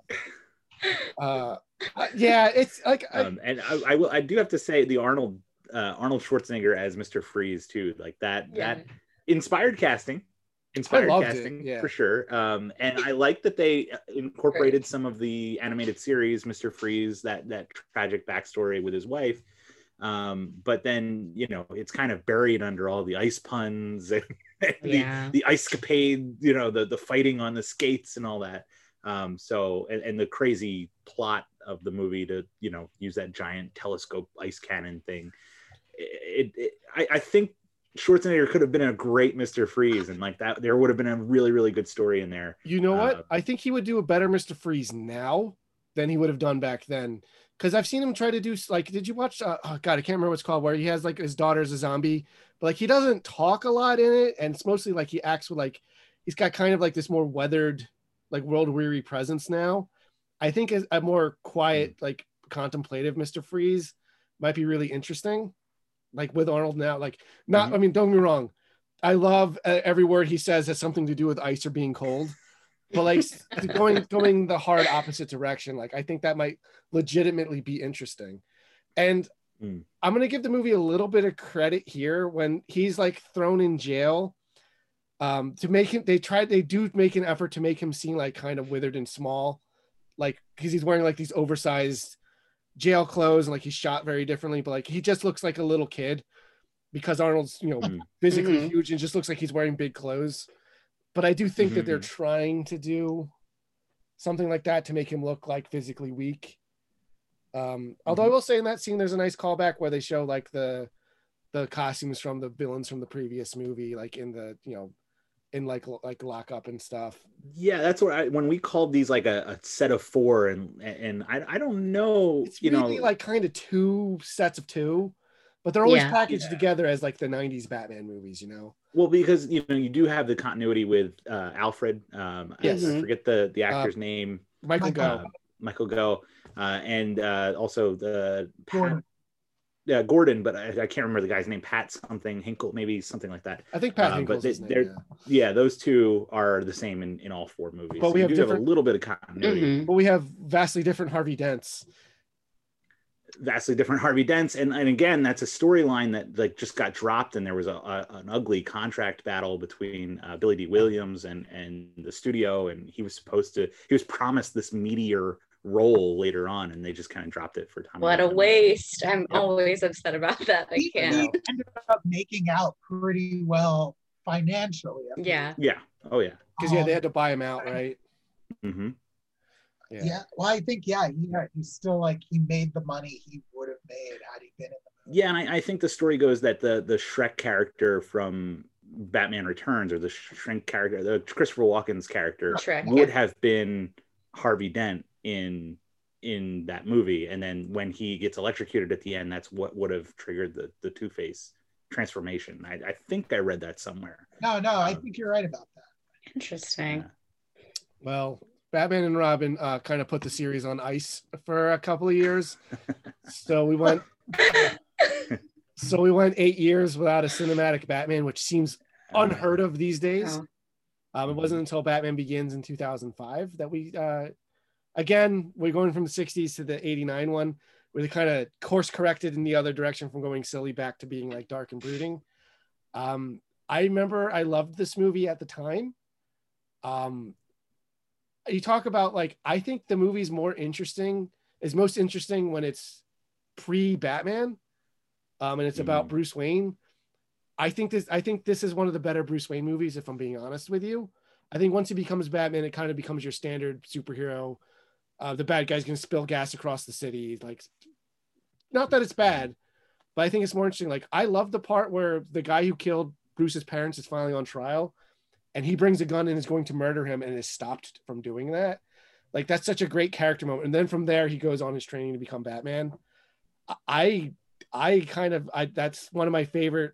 Uh, uh, yeah, it's like I, um, and I, I will. I do have to say the Arnold uh, Arnold Schwarzenegger as Mister Freeze too. Like that. Yeah. That inspired casting. Inspired it, casting yeah. for sure. Um, and I like that they incorporated some of the animated series, Mister Freeze, that that tragic backstory with his wife. Um, but then you know it's kind of buried under all the ice puns <laughs> and the, Yeah. the ice capade, you know, the the fighting on the skates and all that. Um, so and, and the crazy plot of the movie to you know use that giant telescope ice cannon thing. it, it I, I think Schwarzenegger could have been a great Mr. Freeze, and like that, there would have been a really, really good story in there. You know what? Uh, I think he would do a better Mr. Freeze now than he would have done back then. Because I've seen him try to do like, did you watch? Uh, oh God, I can't remember what's called. Where he has like his daughter's a zombie, but like he doesn't talk a lot in it, and it's mostly like he acts with like he's got kind of like this more weathered, like world weary presence now. I think as a more quiet, like contemplative Mr. Freeze might be really interesting. Like with Arnold now, like not. I mean, don't get me wrong. I love uh, every word he says has something to do with ice or being cold, but like <laughs> going going the hard opposite direction. Like I think that might legitimately be interesting, and Mm. I'm gonna give the movie a little bit of credit here when he's like thrown in jail. Um, to make him, they tried, they do make an effort to make him seem like kind of withered and small, like because he's wearing like these oversized jail clothes and like he's shot very differently, but like he just looks like a little kid because Arnold's you know Mm. physically Mhm. huge and just looks like he's wearing big clothes. But I do think that they're Mhm. trying to do something like that to make him look like physically weak. Um, although I will say in that scene, there's a nice callback where they show like the the costumes from the villains from the previous movie, like in the you know, in like like lockup and stuff. Yeah, that's what I when we called these like a, a set of four, and and I, I don't know, It's you really know, like kind of two sets of two, but they're always Yeah. packaged Yeah. together as like the '90s Batman movies, you know. well because you know you do have the continuity with uh, Alfred. Um, I- Yes. I, forget the the Uh, actor's name, Michael Michael. Go. uh, Michael Go, uh, and uh, also the Pat, Gordon. Yeah Gordon, but I, I can't remember the guy's name, Pat something Hingle, maybe something like that. I think Pat uh, but Hingle's they- his name. they're- yeah. Yeah, those two are the same in, in all four movies. But we you have do have a little bit of continuity. Mhm. But we have vastly different Harvey Dents. vastly different Harvey Dents, and, and again, that's a storyline that like just got dropped, and there was a, a an ugly contract battle between uh, Billy Dee Williams and and the studio, and he was supposed to he was promised this meteor role later on, and they just kind of dropped it for Tommy. What a waste. I'm always upset about that. I He, he can't. ended up making out pretty well financially. I Yeah. Yeah. Oh yeah. Because yeah, they Um, had to buy him out, right? Mm-hmm. yeah. Well, I think yeah, he he's still like he made the money he would have made had he been in the movie. Yeah, and I, I think the story goes that the the Shreck character from Batman Returns, or the Shreck character, the Christopher Walken's character, Shreck. would yeah. have been Harvey Dent in in that movie, and then when he gets electrocuted at the end, that's what would have triggered the the Two Face transformation. I, I think I read that somewhere. No, no, I Um, think you're right about that. Interesting. Yeah. Well, Batman and Robin uh, kind of put the series on ice for a couple of years. <laughs> so we went so we went eight years without a cinematic Batman, which seems unheard of these days. Oh. Um, it wasn't until Batman Begins in 2005 that we, uh, again, we're going from the 60s to the 89 one, where they kind of course corrected in the other direction from going silly back to being like dark and brooding. Um, I remember I loved this movie at the time. Um, you talk about like, I think the movie's more interesting, is most interesting when it's pre Batman, um, and it's about Mhm. Bruce Wayne. I think this I think this is one of the better Bruce Wayne movies, if I'm being honest with you. I think once he becomes Batman, it kind of becomes your standard superhero. Uh, the bad guy's gonna spill gas across the city. Like not that it's bad, but I think it's more interesting. Like I love the part where the guy who killed Bruce's parents is finally on trial and he brings a gun and is going to murder him and is stopped from doing that. Like that's such a great character moment. And then from there he goes on his training to become Batman. I I kind of I that's one of my favorite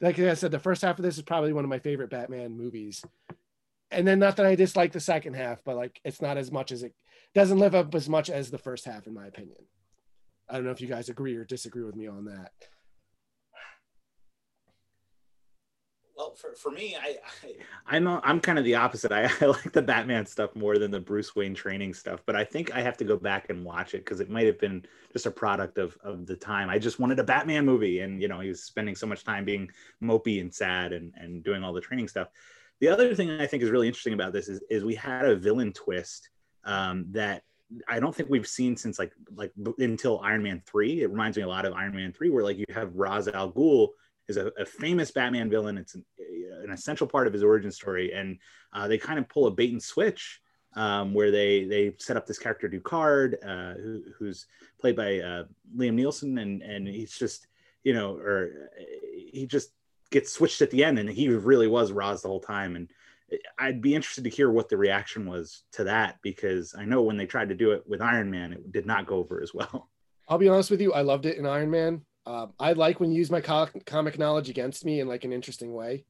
like I said, the first half of this is probably one of my favorite Batman movies. And then not that I dislike the second half, but like it's not as much as it doesn't live up as much as the first half, in my opinion. I don't know if you guys agree or disagree with me on that. Well, for, for me, I, I I'm a, I'm kind of the opposite. I, <laughs> I like the Batman stuff more than the Bruce Wayne training stuff, but I think I have to go back and watch it because it might have been just a product of of the time. I just wanted a Batman movie, and you know he was spending so much time being mopey and sad and and doing all the training stuff. The other thing I think is really interesting about this is is we had a villain twist um, that I don't think we've seen since like like until Iron Man three. It reminds me a lot of Iron Man three, where like you have Ra's al Ghul is a, a famous Batman villain. It's an, an essential part of his origin story, and uh, they kind of pull a bait and switch um, where they they set up this character Ducard, uh, who, who's played by uh, Liam Neeson, and and he's just you know, or uh, he just gets switched at the end, and he really was Ra's the whole time. And I'd be interested to hear what the reaction was to that because I know when they tried to do it with Iron Man, it did not go over as well. I'll be honest with you, I loved it in Iron Man. Um, I like when you use my co- comic knowledge against me in like an interesting way.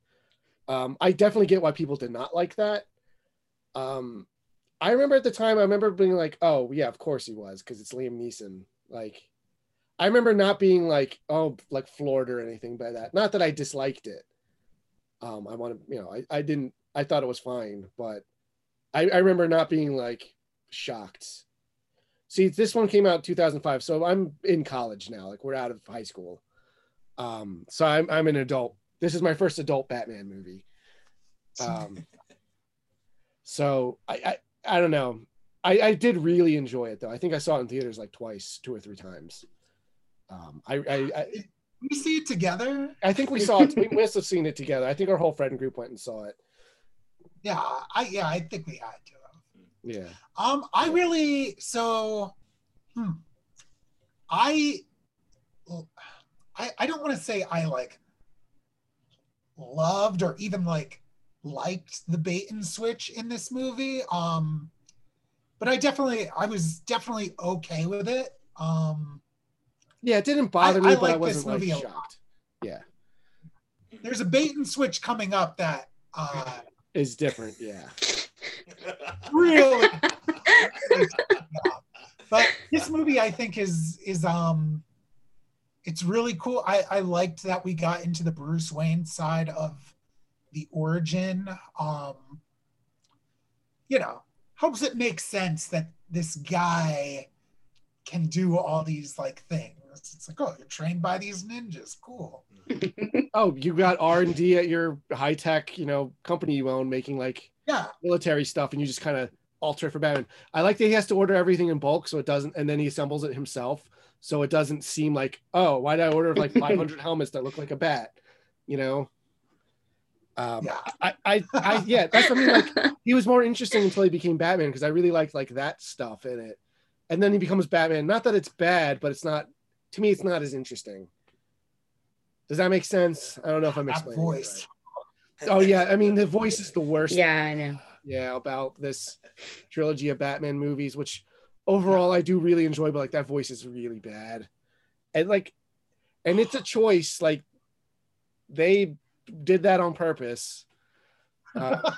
Um, I definitely get why people did not like that. Um, I remember at the time, I remember being like, "Oh yeah, of course he was," because it's Liam Neeson. Like, I remember not being like, "Oh, like floored or anything by that." Not that I disliked it. Um, I want to, you know, I, I didn't. I thought it was fine, but I, I remember not being like shocked. See this one came out 2005 so i'm in college now like we're out of high school. Um so i'm, I'm an adult. This is my first adult batman movie. Um <laughs> so i i, I don't know. I, I did really enjoy it though. I think i saw it in theaters like twice two or three times. Um i i, I we see it together? I think we saw it. We must have seen it together. I think our whole friend group went and saw it. Yeah i yeah i think we had to Yeah. Um, I really so hmm, I I I don't want to say I like loved or even like liked the bait and switch in this movie. Um but I definitely I was definitely okay with it. Um Yeah, it didn't bother I- me, I but I like this wasn't like movie a lot. shocked. Yeah, there's a bait and switch coming up that uh it's different. Yeah. <laughs> really but this movie i think is is um it's really cool i i liked that we got into the bruce wayne side of the origin um you know helps it make sense that this guy can do all these like things it's like oh you're trained by these ninjas cool <laughs> Oh, you got R and D at your high tech, you know, company you own, making like yeah military stuff, and you just kind of alter it for Batman. I like that he has to order everything in bulk, so it doesn't, and then he assembles it himself, so it doesn't seem like, oh, why did I order like <laughs> 500 helmets that look like a bat? You know. Um, yeah I, I, I, yeah, that's I. Like, <laughs> he was more interesting until he became Batman because I really liked like that stuff in it, and then he becomes Batman. Not that it's bad, but it's not. To me, it's not as interesting. Does that make sense? I don't know if I'm that explaining. it voice right. Oh yeah, I mean the voice is the worst. yeah, I know. yeah, about this trilogy of Batman movies, which overall I do really enjoy, but like that voice is really bad, and like, and it's a choice. Like, they did that on purpose. Uh,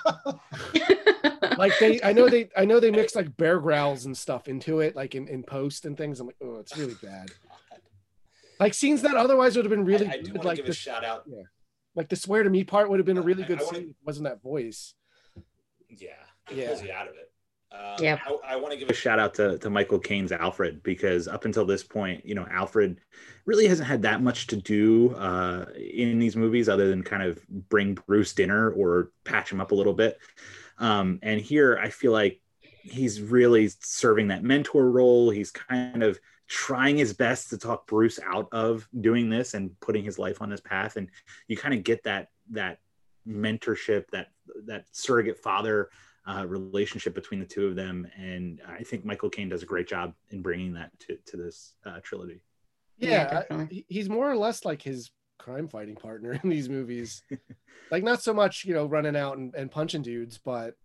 like they, I know they, I know they mixed like bear growls and stuff into it, like in, in post and things. I'm like, oh, it's really bad. Like scenes that otherwise would have been really I, I do good, like give the, a shout out. like the swear to me part would have been a really I- good I wanna- scene. Wasn't that voice? Yeah, it Yeah. pulls you out of it. Um, Yep. I, I want to give a shout out to, to Michael Caine's Alfred because up until this point, you know, Alfred really hasn't had that much to do uh, in these movies other than kind of bring Bruce dinner or patch him up a little bit. Um, and here I feel like he's really serving that mentor role. He's kind of trying his best to talk Bruce out of doing this and putting his life on this path. And you kind of get that that mentorship, that that surrogate father uh, relationship between the two of them. And I think Michael Caine does a great job in bringing that to, to this uh, trilogy. Yeah, Yeah, I- he's more or less like his crime fighting partner <laughs> in these movies. like not so much, you know, running out and, and punching dudes, but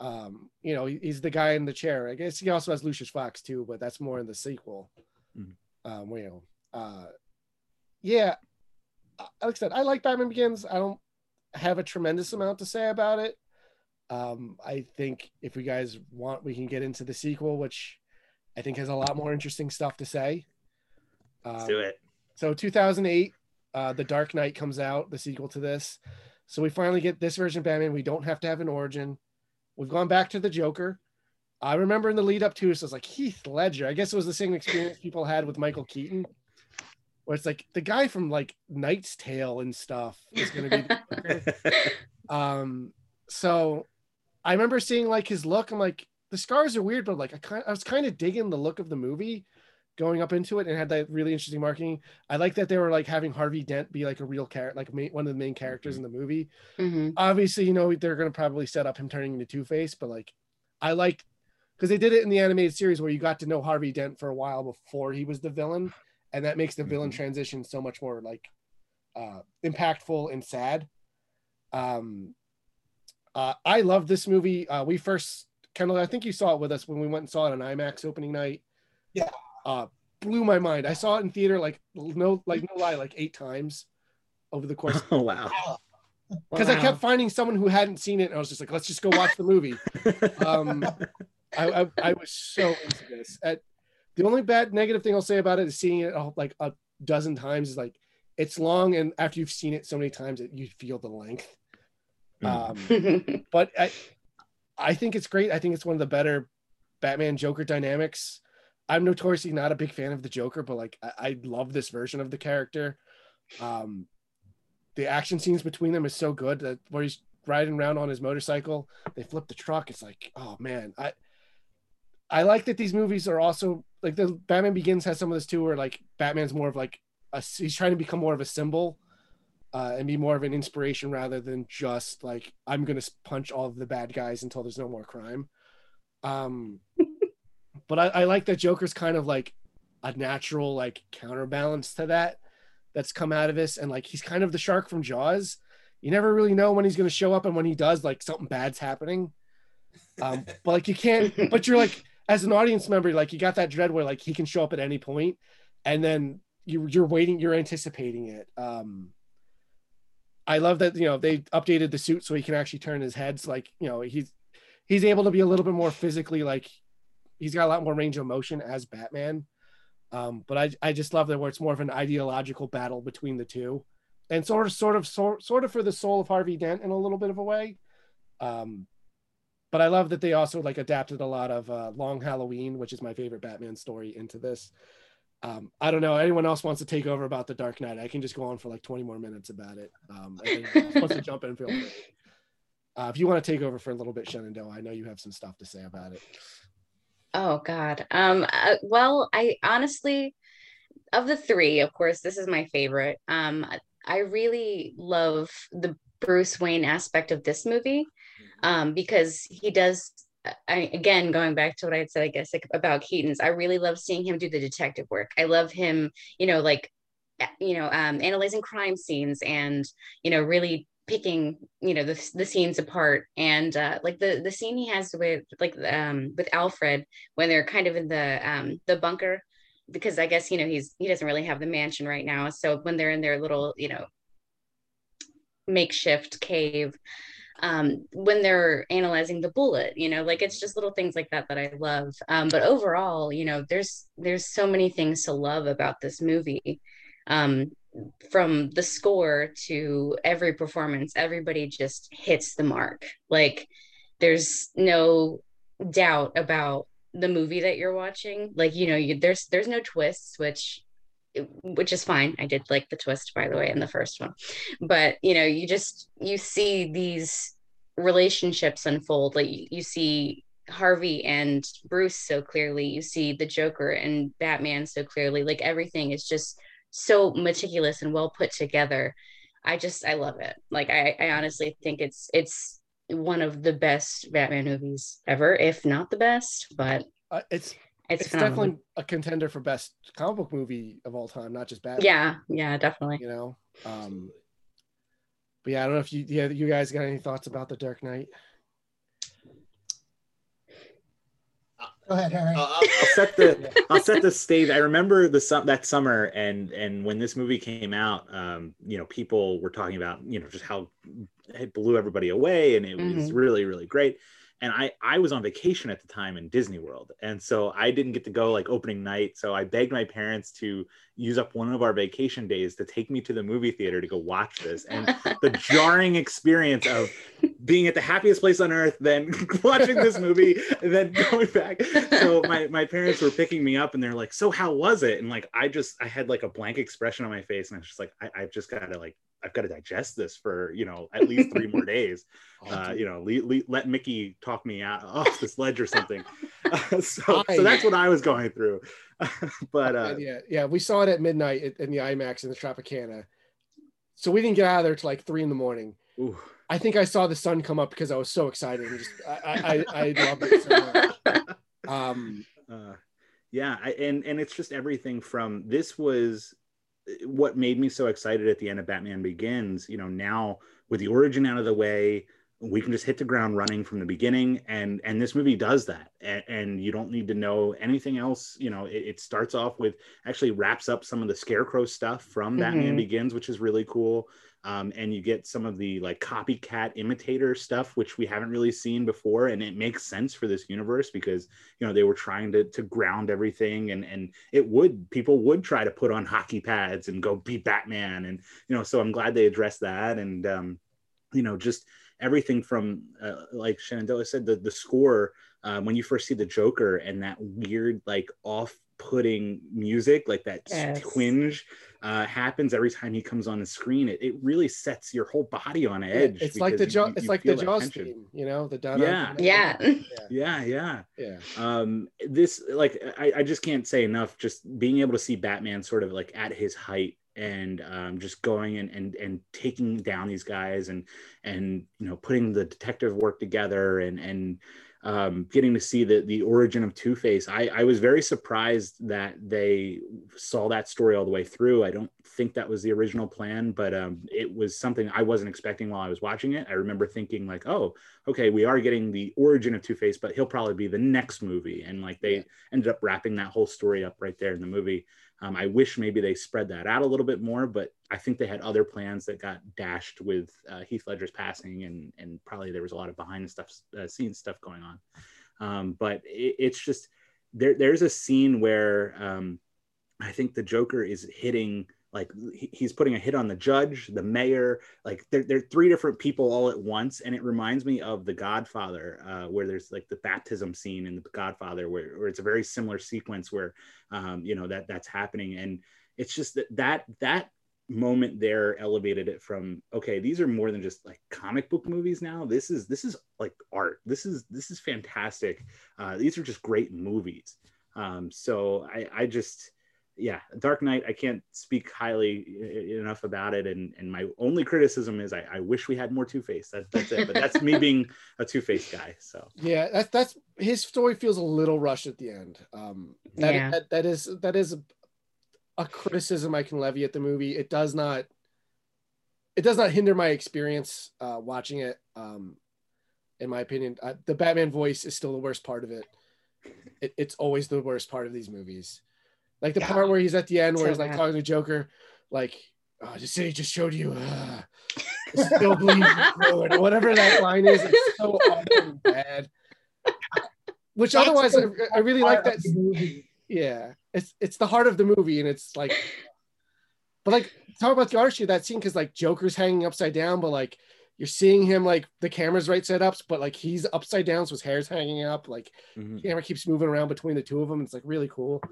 um, you know, he's the guy in the chair. I guess he also has Lucius Fox too, but that's more in the sequel. Mhm. Um, you know, uh, yeah, uh, like I said, I like Batman Begins. I don't have a tremendous amount to say about it. Um, I think if you guys want, we can get into the sequel, which I think has a lot more interesting stuff to say. Let's Um, do it. so 2008, uh, The Dark Knight comes out, the sequel to this. So we finally get this version of Batman. We don't have to have an origin. We've gone back to the Joker. I remember in the lead up to it, so it's like Heath Ledger. I guess it was the same experience people had with Michael Keaton, where it's like the guy from like Knight's Tale and stuff is going to be. <laughs> um, so I remember seeing like his look. I'm like, the scars are weird, but like I kind, I was kind of digging the look of the movie going up into it, and had that really interesting marketing. I like that they were like having Harvey Dent be like a real character, like ma- one of the main characters in the movie. hmm Obviously, you know they're going to probably set up him turning into Two Face, but like I like because they did it in the animated series where you got to know Harvey Dent for a while before he was the villain, and that makes the villain Mhm. transition so much more like uh, impactful and sad. Um, uh, I love this movie. Uh, we first of, I think you saw it with us when we went and saw it on IMAX opening night. Yeah. Uh, blew my mind. I saw it in theater like no, like no lie, like eight times over the course <laughs> Oh wow. <laughs> because I kept finding someone who hadn't seen it, and I was just like, let's just go watch the movie. <laughs> Um, I, I, I was so into this. At, the only bad negative thing I'll say about it is seeing it uh, like a dozen times is like it's long, and after you've seen it so many times, it, you feel the length. Mm. Um, but I, I think it's great. I think it's one of the better Batman Joker dynamics. I'm notoriously not a big fan of the Joker, but like I, I love this version of the character. Um, the action scenes between them is so good that where he's riding around on his motorcycle, they flip the truck. It's like, oh man, I I like that these movies are also like the Batman Begins has some of this too, where like Batman's more of like a, he's trying to become more of a symbol uh, and be more of an inspiration rather than just like I'm gonna punch all of the bad guys until there's no more crime. Um, but I, I like that Joker's kind of like a natural like counterbalance to that that's come out of this, and like he's kind of the shark from Jaws. You never really know when he's gonna show up, and when he does, like something bad's happening. Um, but like you can't, but you're like as an audience member, like you got that dread where like he can show up at any point, and then you you're waiting, you're anticipating it. Um, I love that you know they updated the suit so he can actually turn his head. So like you know he's he's able to be a little bit more physically like he's got a lot more range of motion as Batman. Um, but I I just love that where it's more of an ideological battle between the two, and sort of sort of sort sort of for the soul of Harvey Dent in a little bit of a way. Um, but I love that they also like adapted a lot of uh, Long Halloween, which is my favorite Batman story, into this. Um, I don't know. Anyone else wants to take over about the Dark Knight? I can just go on for like 20 more minutes about it. Um, to jump in, feel. Uh, if you want to take over for a little bit, Shenandoah, I know you have some stuff to say about it. Oh God. Um. uh, well, I honestly, of the three, of course, this is my favorite. Um. I really love the Bruce Wayne aspect of this movie, um, because he does. I again going back to what I had said, I guess like about Keaton's. I really love seeing him do the detective work. I love him, you know, like, you know, um, analyzing crime scenes and you know really picking you know the, the scenes apart. And uh like the the scene he has with like um with alfred when they're kind of in the um the bunker because i guess you know he's he doesn't really have the mansion right now. So when they're in their little you know makeshift cave um when they're analyzing the bullet you know like it's just little things like that that i love. Um but overall you know there's there's so many things to love about this movie. Um from the score to every performance everybody just hits the mark. Like there's no doubt about the movie that you're watching. Like you know you, there's there's no twists which which is fine. I did like the twist by the way in the first one. But you know you just you see these relationships unfold. Like you, you see harvey and bruce so clearly. You see the joker and batman so clearly. Like everything is just so meticulous and well put together i just i love it like i i honestly think it's it's one of the best batman movies ever if not the best but Uh, it's it's, it's, definitely a contender for best comic book movie of all time, not just Batman. yeah yeah definitely You know. Um, but yeah, I don't know if you yeah you guys got any thoughts about the Dark Knight. Go ahead, Harry. Uh, I'll set the I'll set the stage. I remember the that summer and and when this movie came out, um, you know, people were talking about you know just how it blew everybody away and it was Mhm. really really great. And I I was on vacation at the time in Disney World, and so I didn't get to go like opening night. So I begged my parents to use up one of our vacation days to take me to the movie theater to go watch this. And the <laughs> jarring experience of being at the happiest place on earth, then <laughs> watching this movie, and then going back. So my, my parents were picking me up and they're like, so how was it? And like, I just, I had like a blank expression on my face and I was just like, I, I've just got to like, I've got to digest this for, you know, at least three more <laughs> days. Uh, you know, le- le- let Mickey talk me out <laughs> off this ledge or something. Uh, <laughs> so, so that's what I was going through. but uh, yeah, yeah, we saw it at midnight at- in the IMAX in the Tropicana. So we didn't get out of there till like three in the morning. ooh, I think I saw the sun come up because I was so excited and just I I, I, I loved it so much. Um, uh, yeah I, and and it's just everything from this was what made me so excited at the end of batman begins you know now with the origin out of the way we can just hit the ground running from the beginning. And and this movie does that. And, and you don't need to know anything else. You know it, it, starts off with actually wraps up some of the scarecrow stuff from batman Mhm. begins which is really cool. Um, and you get some of the like copycat imitator stuff which we haven't really seen before. And it makes sense for this universe because you know they were trying to to ground everything. And and it would people would try to put on hockey pads and go be batman. And you know so i'm glad they addressed that. And um you know just everything from uh, like Shenandoah said the the score uh, when you first see the Joker and that weird like off-putting music like that Yes. twinge uh, happens every time he comes on the screen it, it really sets your whole body on edge it's like the because jaw you- it's you like the that jaws theme you know the down Yeah. Yeah. <laughs> yeah yeah yeah um this like I, I just can't say enough just being able to see batman sort of like at his height and um, just going and, and and taking down these guys and and you know putting the detective work together and and um, getting to see the the origin of Two Face. I, I was very surprised that they saw that story all the way through. I don't think that was the original plan, but um, it was something I wasn't expecting while I was watching it. I remember thinking like, oh, okay, we are getting the origin of Two Face, but he'll probably be the next movie, and like they Yeah. ended up wrapping that whole story up right there in the movie. Um, I wish maybe they spread that out a little bit more, but I think they had other plans that got dashed with uh, Heath Ledger's passing, and and probably there was a lot of behind the stuff, uh, scenes stuff going on. Um, but it, it's just there. There's a scene where um, I think the Joker is hitting like he's putting a hit on the judge, the mayor, like they're, they're three different people all at once. And it reminds me of The Godfather, uh, where there's like the baptism scene in The Godfather, where, where it's a very similar sequence where, um, you know, that that's happening. And it's just that, that, that moment there elevated it from, okay, these are more than just like comic book movies now. This is, this is like art. This is, this is fantastic. Uh, these are just great movies. Um, so I, I just, yeah, Dark Knight. I can't speak highly enough about it, and and my only criticism is I, I wish we had more Two Face. That, that's it. But that's me <laughs> being a Two Face guy. So Yeah, that's that's his story feels a little rushed at the end. Um, that, Yeah. that, that is that is a, a criticism I can levy at the movie. It does not it does not hinder my experience uh, watching it. Um, in my opinion, uh, the Batman voice is still the worst part of it. it. It's always the worst part of these movies. Like the Yeah. part where he's at the end, where So he's like bad. talking to Joker, like, oh, "The city just showed you." Uh, still forward, <laughs> whatever that line is. It's so awful bad. Which That's otherwise, I, I really like that. movie. Yeah, it's it's the heart of the movie, and it's like, but like talk about the artistry of that scene because like Joker's hanging upside down, but like you're seeing him like the camera's right side up, but like he's upside down, so his hair's hanging up. Like Mhm. camera keeps moving around between the two of them. It's like really cool.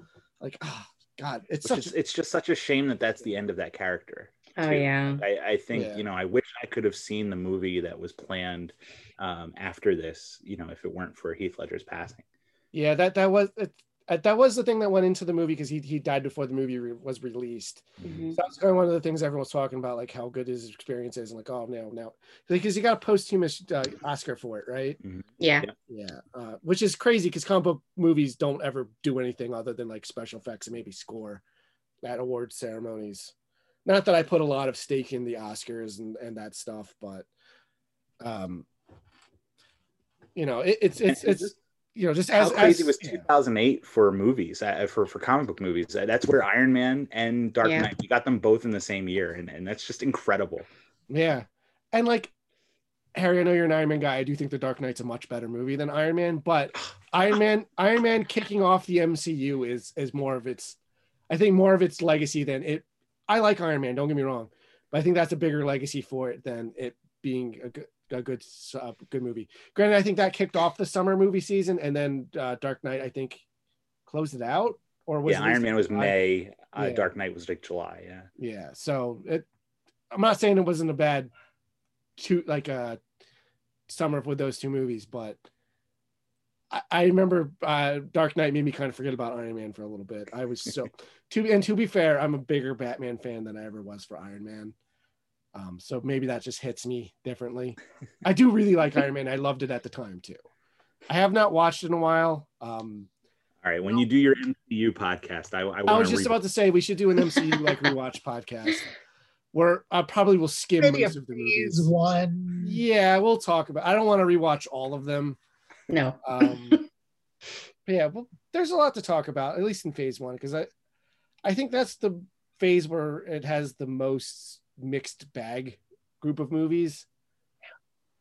Like, oh god, it's Which such. is, it's just such a shame that that's the end of that character. Oh too. yeah. I, I think Yeah. you know I wish I could have seen the movie that was planned um, after this. You know, if it weren't for Heath Ledger's passing. yeah, that that was it, that was the thing that went into the movie because he he died before the movie re- was released. Mhm. So that was kind of one of the things everyone was talking about, like how good his experience is, and like, oh no, no, because he got a posthumous uh, Oscar for it, right? Yeah. Yeah, uh, which is crazy because comic book movies don't ever do anything other than like special effects and maybe score at award ceremonies. Not that I put a lot of stake in the Oscars and, and that stuff, but um, you know, it, it's it's it's you know just How crazy as, was yeah. 2008 for movies, uh, for for comic book movies? Uh, That's where Iron Man and Dark Yeah. Knight we got them both in the same year, and, and that's just incredible. Yeah. And like Harry, I know you're an Iron Man guy. I do think The Dark Knight's a much better movie than Iron Man, but <sighs> Iron Man, Iron Man kicking off the MCU is is more of its I think more of its legacy than it I like Iron Man, don't get me wrong, but I think that's a bigger legacy for it than it being a good a good uh, good movie. Granted, I think that kicked off the summer movie season and then uh, Dark Knight I think closed it out or was yeah, it Iron Man was July? May, uh, Yeah. Dark Knight was like July. Yeah, Yeah. So it, I'm not saying it wasn't a bad two like a summer with those two movies, but I, I remember uh, Dark Knight made me kind of forget about Iron Man for a little bit. I was so <laughs> to and to be fair, I'm a bigger Batman fan than I ever was for Iron Man. Um, so maybe that just hits me differently. I do really like Iron Man. I loved it at the time too. I have not watched in a while. Um, All right, when you do your MCU podcast, I, I, I was just read- about to say we should do an MCU like rewatch <laughs> podcast where I probably will skim Maybe most of the phase movies. one. Yeah, we'll talk about. I don't want to rewatch all of them. No. Um, <laughs> but yeah, well, there's a lot to talk about, at least in phase one, because I, I think that's the phase where it has the most mixed bag group of movies.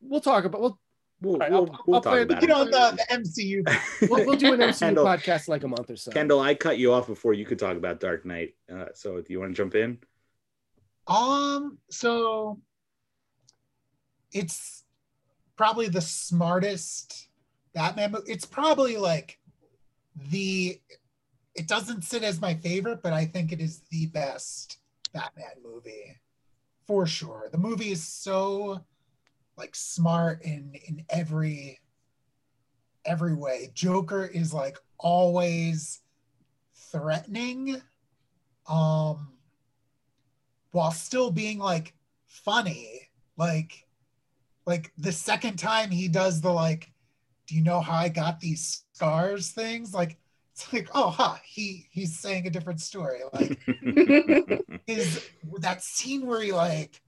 We'll talk about. We'll We'll, All right, we'll, I'll- we'll I'll talk plan- about Get it. on the, the MCU. <laughs> we'll, we'll do an MCU Kendall, podcast like a month or so. Kendall, I cut you off before you could talk about Dark Knight. Uh, so do you want to jump in? Um, so it's probably the smartest Batman movie. It's probably like the it doesn't sit as my favorite, but I think it is the best Batman movie for sure. The movie is so like smart in in every every way. Joker is like always threatening um while still being like funny like like the second time he does the like do you know how i got these scars things like it's like oh huh he he's saying a different story like <laughs> is that scene where he like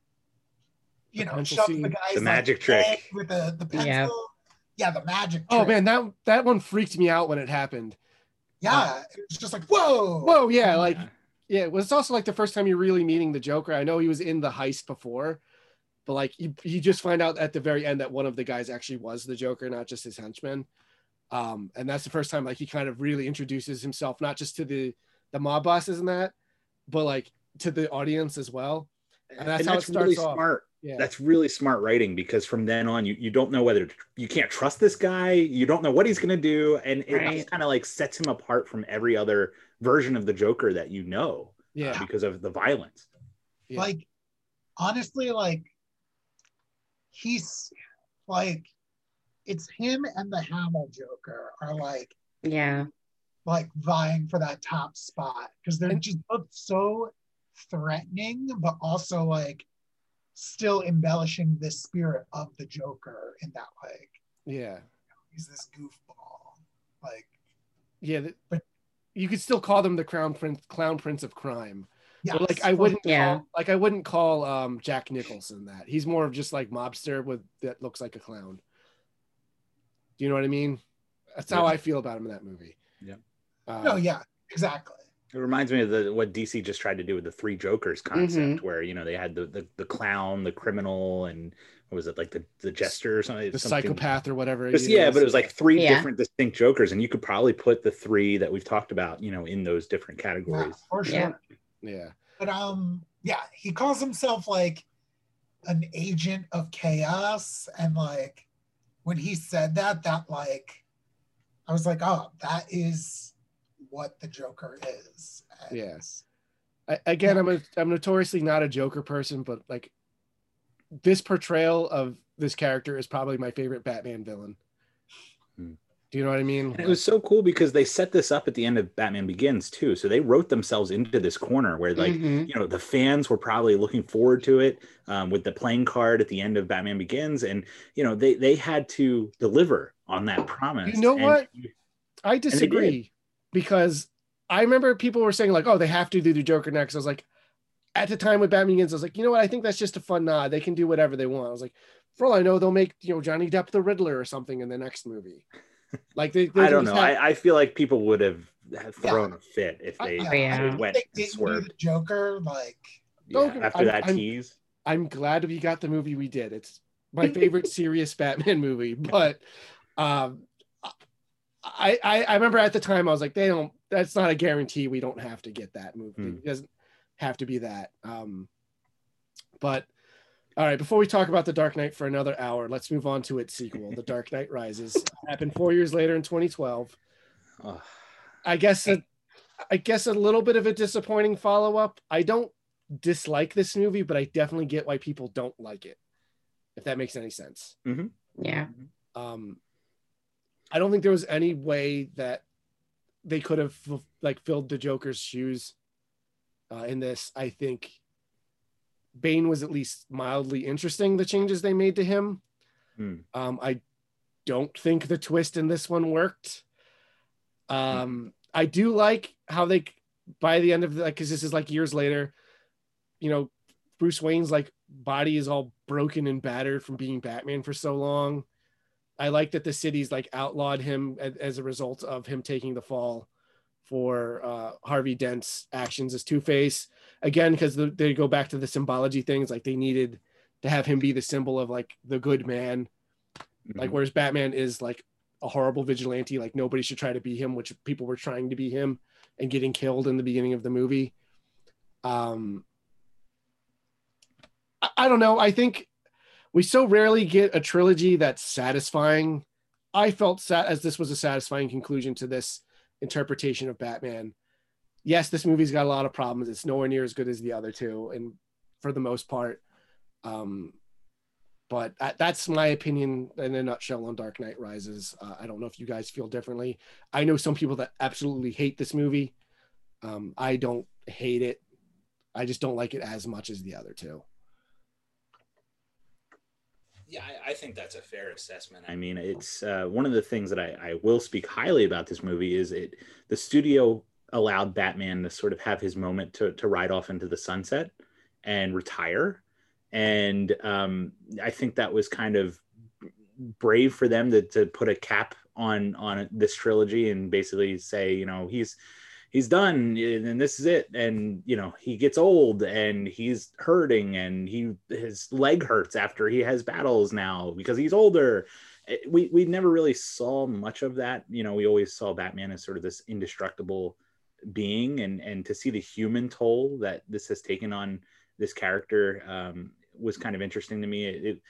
you The know pencil shoves scene. the guy's The magic head trick. with the the pencil Yeah. yeah, the magic Oh trick. man, that that one freaked me out when it happened. yeah it was just like whoa Whoa, yeah, like Yeah. yeah, it was also like the first time you're really meeting the Joker. I know he was in the heist before, but like you, you just find out at the very end that one of the guys actually was the Joker, not just his henchman. Um, and that's the first time like he kind of really introduces himself, not just to the the mob bosses and that, but like to the audience as well. And that's how it starts really off. smart. Yeah, That's really smart writing because from then on, you, you don't know whether you can't trust this guy. You don't know what he's going to do. And it Right. kind of like sets him apart from every other version of the Joker that you know yeah, because of the violence. yeah. like honestly like he's like it's him and the Hamill Joker are like Yeah. like vying for that top spot because they're And- just both so threatening but also like still embellishing the spirit of the Joker in that like yeah, he's this goofball like yeah. th- But- you could still call them the crown prince, clown prince of crime. yeah But like I wouldn't Yeah. call like I wouldn't call um Jack Nicholson that. He's more of just like mobster with that looks like a clown. Do you know what I mean? That's how Yeah. I feel about him in that movie. Yeah. Uh, no yeah exactly It reminds me of the what DC just tried to do with the three Jokers concept, where you know they had the, the the clown, the criminal, and what was it like the the jester or something? the something- psychopath or whatever. Just- yeah, is. but it was like three Yeah. different distinct Jokers, and you could probably put the three that we've talked about, you know, in those different yeah, categories. for sure Yeah. yeah, But um, yeah, he calls himself like an agent of chaos, and like when he said that, that like I was like, oh, that is what the Joker is. And Yes. I, again, I'm a I'm notoriously not a Joker person, but like this portrayal of this character is probably my favorite Batman villain. Hmm. Do you know what I mean? And it was so cool because they set this up at the end of Batman Begins too. So they wrote themselves into this corner where like Mhm. you know the fans were probably looking forward to it um, with the playing card at the end of Batman Begins, and you know they they had to deliver on that promise. You know And- what? I disagree because I remember people were saying like, "Oh, they have to do the Joker next." I was like, at the time with Batman Begins, I was like, you know what? I think that's just a fun nod. They can do whatever they want. I was like, for all I know, they'll make you know Johnny Depp the Riddler or something in the next movie. Like they, they I don't know. have- I, I feel like people would have have thrown a fit if they, I- yeah. they I went think and they knew swerved the Joker, like Don't yeah, get- after I'm- that I'm- tease. I'm glad we got the movie we did. It's my <laughs> favorite serious Batman movie. <laughs> But um, I, I I remember at the time I was like, they don't. That's not a guarantee. We don't have to get that movie. Hmm. It doesn't have to be that. Um, but all right, before we talk about the Dark Knight for another hour, let's move on to its sequel, The Dark Knight Rises. Happened four years later in 2012. Ugh. I guess a, I guess a little bit of a disappointing follow up. I don't dislike this movie, but I definitely get why people don't like it. If that makes any sense. Yeah. Um, I don't think there was any way that they could have like filled the Joker's shoes uh, in this. I think Bane was at least mildly interesting. The changes they made to him. Hmm. Um, I don't think the twist in this one worked. Um, I do like how they by the end of the like because this is like years later, you know, Bruce Wayne's like body is all broken and battered from being Batman for so long. I like that the city's like outlawed him as, as a result of him taking the fall for uh, Harvey Dent's actions as Two Face again because the, they go back to the symbology things like they needed to have him be the symbol of like the good man. Like Mhm. whereas batman is like a horrible vigilante like nobody should try to be him which people were trying to be him and getting killed in the beginning of the movie. Um i, I don't know. I think we so rarely get a trilogy that's satisfying. I felt sad as this was a satisfying conclusion to this interpretation of batman yes this movie's got a lot of problems it's nowhere near as good as the other two and for the most part um but that- that's my opinion in a nutshell on Dark Knight Rises. Uh, I don't know if you guys feel differently. I know some people that absolutely hate this movie. Um, I don't hate it. I just don't like it as much as the other two. Yeah, I, I think that's a fair assessment. I mean, it's uh, one of the things that I, I will speak highly about this movie is it the studio allowed Batman to sort of have his moment to to ride off into the sunset and retire, and um, I think that was kind of brave for them to to put a cap on on this trilogy and basically say, you know, he's he's done and this is it. And you know he gets old and he's hurting and he his leg hurts after he has battles now because he's older. Eh, we we never really saw much of that. You know we always saw batman as sort of this indestructible being and and to see the human toll that this has taken on this character um, was kind of interesting to me it, it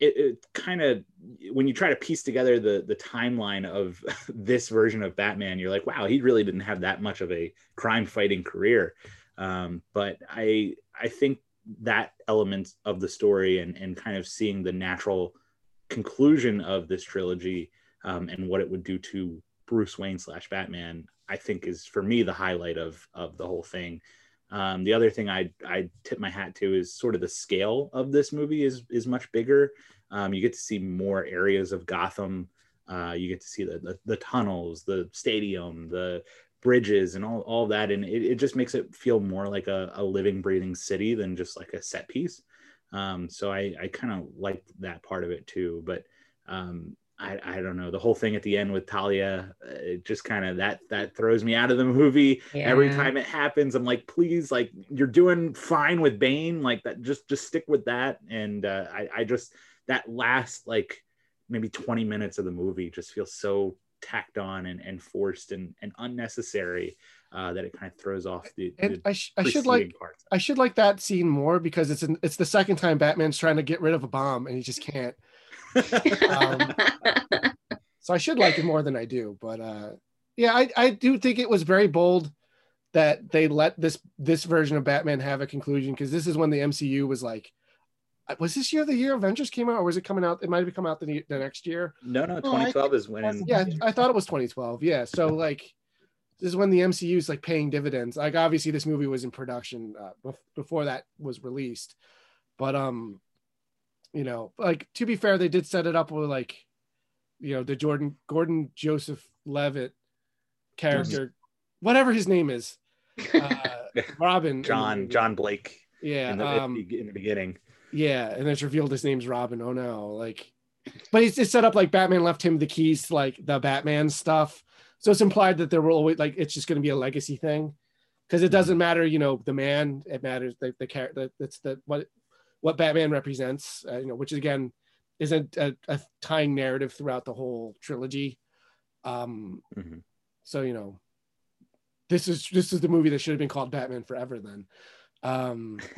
it, kind of when you try to piece together the the timeline of <laughs> this version of Batman, you're like, wow, he really didn't have that much of a crime fighting career. Um, but I I think that element of the story and and kind of seeing the natural conclusion of this trilogy um, and what it would do to Bruce Wayne slash Batman, I think is for me the highlight of of the whole thing. Um, the other thing I I tip my hat to is sort of the scale of this movie is is much bigger. Um, you get to see more areas of Gotham. Uh, you get to see the, the the tunnels, the stadium, the bridges, and all all that, and it, it just makes it feel more like a, a living, breathing city than just like a set piece. Um, so I I kind of liked that part of it too, but um, I, I don't know the whole thing at the end with Talia. uh, It just kind of that that throws me out of the movie every time it happens i'm like please like you're doing fine with bane like that just just stick with that and uh, I, I just that last like maybe 20 minutes of the movie just feels so tacked on and, and forced and, and unnecessary uh, that it kind of throws off the, And the I, sh- I should like parts. I should like that scene more because it's an, it's the second time Batman's trying to get rid of a bomb and he just can't. Um, So I should like it more than I do. But uh, yeah, I, I do think it was very bold that they let this this version of Batman have a conclusion because this is when the MCU was like, uh, was this year the year Avengers came out or was it coming out? It might have come out the, the next year. no no I 2012 is when Yeah, I thought it was 2012. Yeah, so like this is when the MCU is like paying dividends. Like obviously this movie was in production uh, before that was released, but um, you know, like to be fair, they did set it up with like, you know, the Jordan Gordon Joseph Levitt character, <laughs> whatever his name is, uh, <laughs> Robin. john john blake Yeah, in the, um, in the beginning yeah, and it's revealed his name's Robin. Oh no, like, but it's, it's set up like Batman left him the keys to like the Batman stuff, so it's implied that there will always like it's just going to be a legacy thing, because it doesn't matter, you know, the man. It matters the the character. That's the what what Batman represents, uh, you know, which again isn't a, a tying narrative throughout the whole trilogy. Um, Mhm. so you know, this is this is the movie that should have been called Batman Forever. Then. Um, <laughs>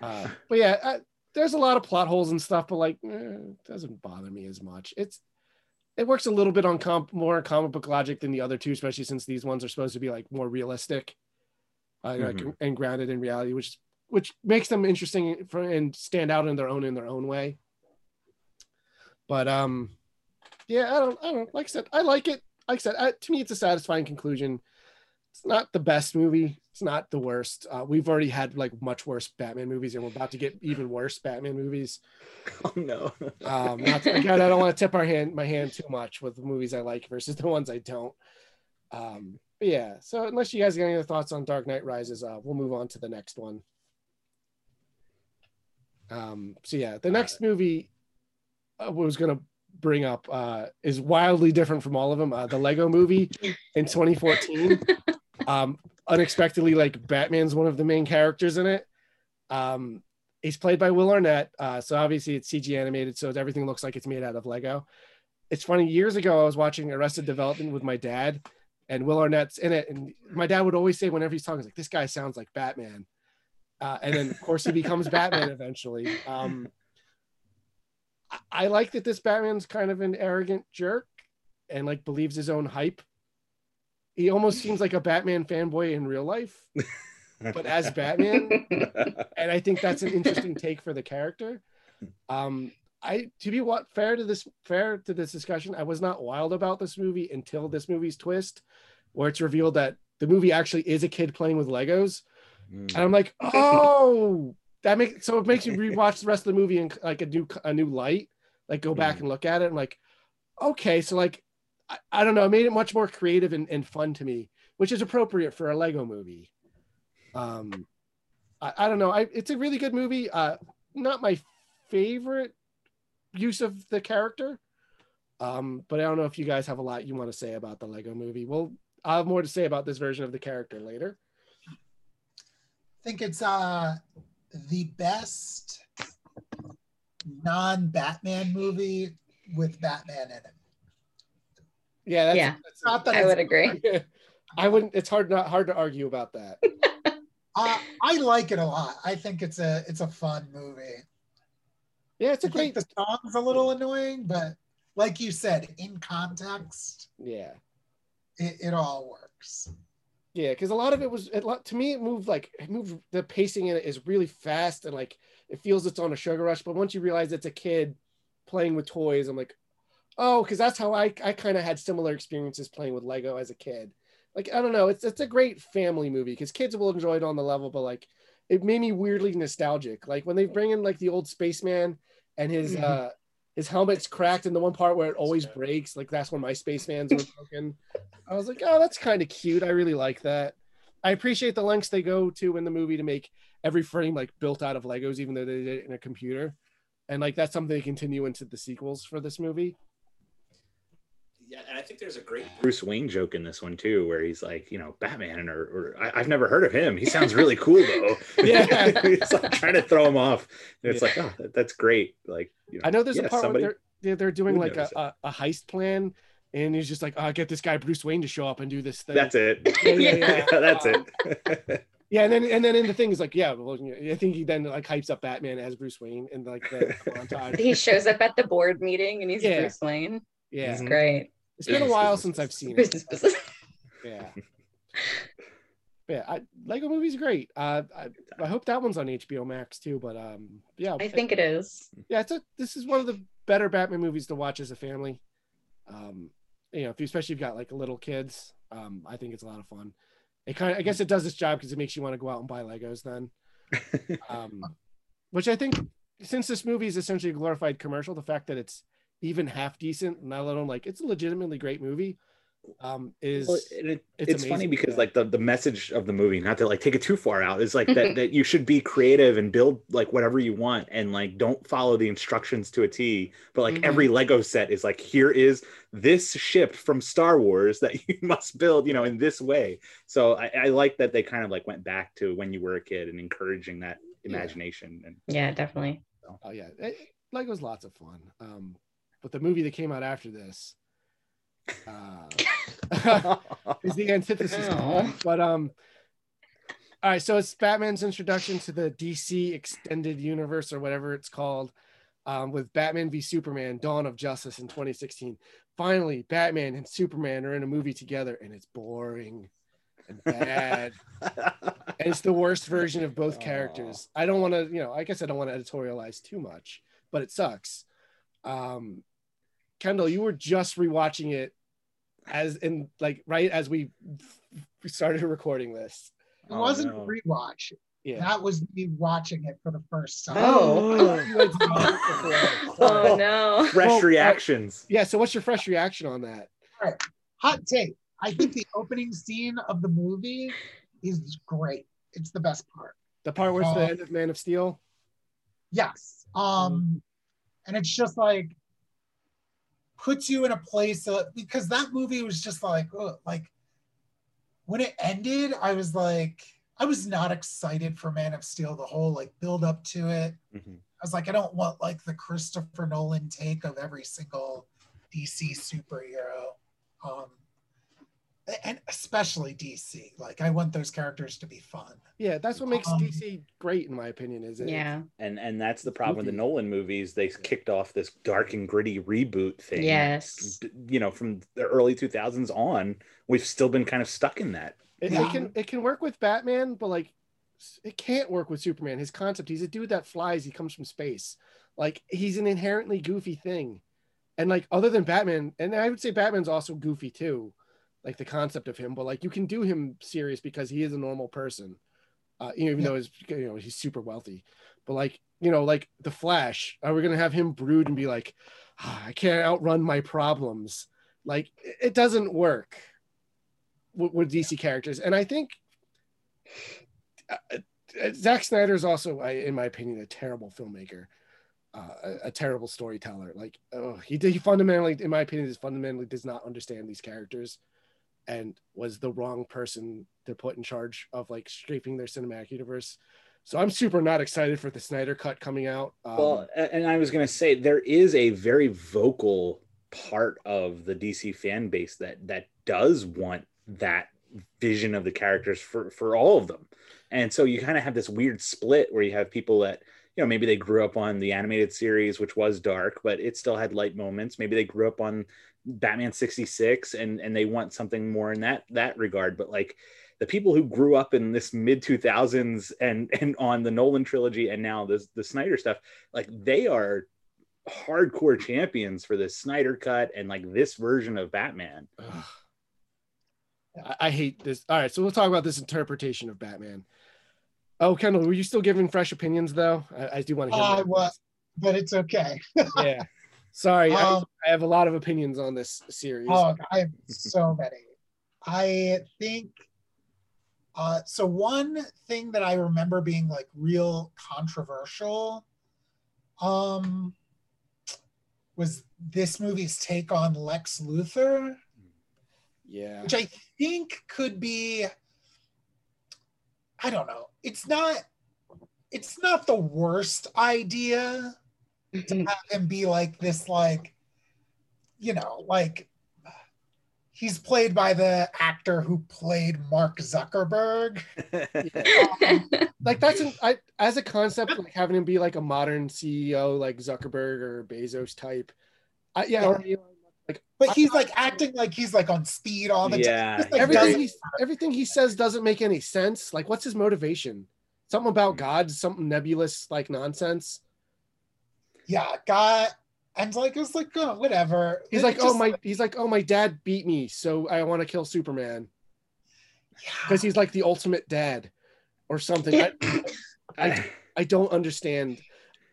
uh, but yeah, I, there's a lot of plot holes and stuff, but like, eh, it doesn't bother me as much. It's it works a little bit on comp more comic book logic than the other two, especially since these ones are supposed to be like more realistic, uh, like, Mhm. and grounded in reality, which which makes them interesting for, and stand out in their own in their own way. But um, yeah, I don't, I don't like I said, I like it. Like I said, I, to me, it's a satisfying conclusion. It's not the best movie It's not the worst. Uh, we've already had like much worse Batman movies, and we're about to get even worse Batman movies. <laughs> Oh no. Um, not to- again, I don't want to tip our hand my hand too much with the movies I like versus the ones I don't. Um, but yeah. So unless you guys got any other thoughts on Dark Knight Rises, uh, we'll move on to the next one. Um, so yeah, the next movie I was gonna bring up uh, is wildly different from all of them. Uh, the Lego Movie in 2014. <laughs> um, unexpectedly, like Batman's one of the main characters in it. Um, he's played by Will Arnett. Uh, so obviously it's CG animated, so everything looks like it's made out of Lego. It's funny. Years ago, I was watching Arrested Development with my dad, and Will Arnett's in it. And my dad would always say whenever he's talking, he's like, "This guy sounds like Batman." Uh, and then of course he becomes Batman eventually. Um, I- like that this Batman's kind of an arrogant jerk and like believes his own hype. He almost seems like a Batman fanboy in real life, but as Batman, and I think that's an interesting take for the character. Um, I to be what fair to this fair to this discussion, I was not wild about this movie until this movie's twist, where it's revealed that the movie actually is a kid playing with Legos, Mm. and I'm like, oh, that makes so it makes you rewatch the rest of the movie in like a new a new light, like go back Mhm. and look at it. and like, okay, so like I, I don't know, it made it much more creative and, and fun to me, which is appropriate for a Lego movie. Um, I, I don't know, I it's a really good movie. Uh, not my favorite use of the character. Um, but I don't know if you guys have a lot you want to say about the Lego movie. Well, I'll have more to say about this version of the character later. I think it's uh the best non-Batman movie with Batman in it. Yeah, that's, Yeah. that's Not that I would agree. <laughs> I wouldn't. It's hard not hard to argue about that. <laughs> Uh, I like it a lot. I think it's a it's a fun movie. Yeah, it's a I think great. the song's a little annoying, but like you said, in context, Yeah, it, it all works. Yeah, because a lot of it was it, to me. It moved like it moved. The pacing in it is really fast and like it feels it's on a sugar rush. But once you realize it's a kid playing with toys, I'm like, oh, because that's how I I kind of had similar experiences playing with Lego as a kid. Like I don't know, it's it's a great family movie because kids will enjoy it on the level, but like it made me weirdly nostalgic. Like when they bring in like the old spaceman and his Mhm. uh his helmet's cracked in the one part where it always breaks. Like that's when my space fans were <laughs> broken. I was like, oh, that's kind of cute. I really like that. I appreciate the lengths they go to in the movie to make every frame like built out of Legos, even though they did it in a computer. And like that's something they continue into the sequels for this movie. Yeah, and I think there's a great <sighs> Bruce Wayne joke in this one too, where he's like, you know, Batman, or, or I, I've never heard of him. He sounds really cool though. <laughs> <laughs> Yeah. he's like trying to throw him off. And it's Yeah. like, oh, that, that's great. Like, you know, I know there's yeah, a part somebody- where they're, they're they're doing like a, a, a heist plan, and he's just like, oh, get this guy Bruce Wayne to show up and do this thing. That's it. Yeah, yeah, yeah. <laughs> that's it. Yeah, and then and then in the thing is like, yeah, well, I think he then like hypes up Batman as Bruce Wayne and like the montage. he shows up at the board meeting and he's Yeah. Bruce Wayne. Yeah, It's great. It's been a while since I've business. seen it. Business, business. <laughs> Yeah. Yeah, I, Lego movie's are great. Uh, I, I hope that one's on HBO Max too. But um, yeah, I think it is. yeah, it's a, this is one of the better Batman movies to watch as a family. Um, you know, if you, especially if you've got like little kids, um, I think it's a lot of fun. It kind of, I guess, it does its job because it makes you want to go out and buy Legos then. <laughs> Um, which I think, since this movie is essentially a glorified commercial, the fact that it's even half decent, not alone like it's a legitimately great movie, um, is Well, it, it's it's, funny because like the, the message of the movie not to like take it too far out is like that that you should be creative and build like whatever you want and like don't follow the instructions to a t but like Mhm. every lego set is like here is this ship from star wars that <laughs> you must build you know in this way so i, I like that they kind of like went back to when you were a kid and encouraging that Yeah. imagination and Yeah, definitely. Oh yeah, it, Lego's lots of fun. Um, but the movie that came out after this uh, <laughs> is the antithesis. to Oh. But um, all right. So it's Batman's introduction to the DC extended universe or whatever it's called, um, with Batman v Superman: Dawn of Justice in 2016. Finally, Batman and Superman are in a movie together, and it's boring and bad. and it's the worst version of both characters. I don't want to, you know, I guess I don't want to editorialize too much, but it sucks. Um, Kendall, you were just rewatching it as in like right as we f- started recording this. It Oh, wasn't no. a rewatch. Yeah. That was me watching it for the first time. Oh. <laughs> <laughs> Oh. oh no. Fresh Well, I- reactions. yeah. So, what's your fresh reaction on that? All right. Hot take. I think the opening scene of the movie is great. It's the best part. The part where it's the Uh, end of Man of Steel. Yes. Um, and it's just like puts you in a place of, because that movie was just like, ugh, like when it ended, I was like, I was not excited for Man of Steel, the whole like build up to it. Mhm. I was like, I don't want like the Christopher Nolan take of every single DC superhero. Um, and especially DC. Like I want those characters to be fun. Yeah, that's what makes Um, DC great, in my opinion. Is it? Yeah. And and that's the problem with the Nolan movies. They kicked off this dark and gritty reboot thing. Yes. You know, from the early 2000s on, we've still been kind of stuck in that. It, Yeah. it can it can work with Batman, but like it can't work with Superman. His concept, he's a dude that flies, he comes from space. Like he's an inherently goofy thing. And like other than Batman, and I would say Batman's also goofy too, like the concept of him, but like you can do him serious because he is a normal person. Uh, you know, even Yeah. though he's you know he's super wealthy. But like, you know, like the Flash, are we gonna have him brood and be like, "Ah, I can't outrun my problems? Like it it doesn't work with, with DC characters, and I think uh, uh, Zack Snyder is also, in my opinion, a terrible filmmaker, uh, a, a terrible storyteller. Like, oh, he he fundamentally, in my opinion, is fundamentally does not understand these characters, and was the wrong person to put in charge of like shaping their cinematic universe. So I'm super not excited for the Snyder cut coming out. Um, Well, and I was going to say there is a very vocal part of the DC fan base that that does want that vision of the characters for for all of them. And so you kind of have this weird split where you have people that you know maybe they grew up on the animated series which was dark but it still had light moments. Maybe they grew up on Batman 66 and and they want something more in that that regard but like the people who grew up in this mid 2000s and and on the Nolan trilogy and now this the Snyder stuff like they are hardcore champions for this Snyder cut and like this version of Batman. Ugh. I, I hate this. All right, so we'll talk about this interpretation of Batman. Oh, Kendall, were you still giving fresh opinions though? I, I do want to hear. I more. was, but it's okay. <laughs> yeah. Sorry, I, Um, I have a lot of opinions on this series. Oh, I have so many. I think uh so one thing that I remember being like real controversial um was this movie's take on Lex Luthor, yeah. which I think could be I don't know. It's not it's not the worst idea to mm-hmm. have him be like this like you know like he's played by the actor who played mark zuckerberg <laughs> Like that's an I as a concept, like having him be like a modern CEO, like Zuckerberg or Bezos type. I, yeah, or, you know, like but he's like acting like he's like on speed all the Yeah. time Just, like, everything he everything he says doesn't make any sense. Like, what's his motivation? Something about mm. God, something nebulous like nonsense. Yeah got and like it's like oh, whatever He's It like, oh my, he's like, oh my dad beat me, so I want to kill Superman yeah. because he's like the ultimate dad, or something. I, I, I don't understand.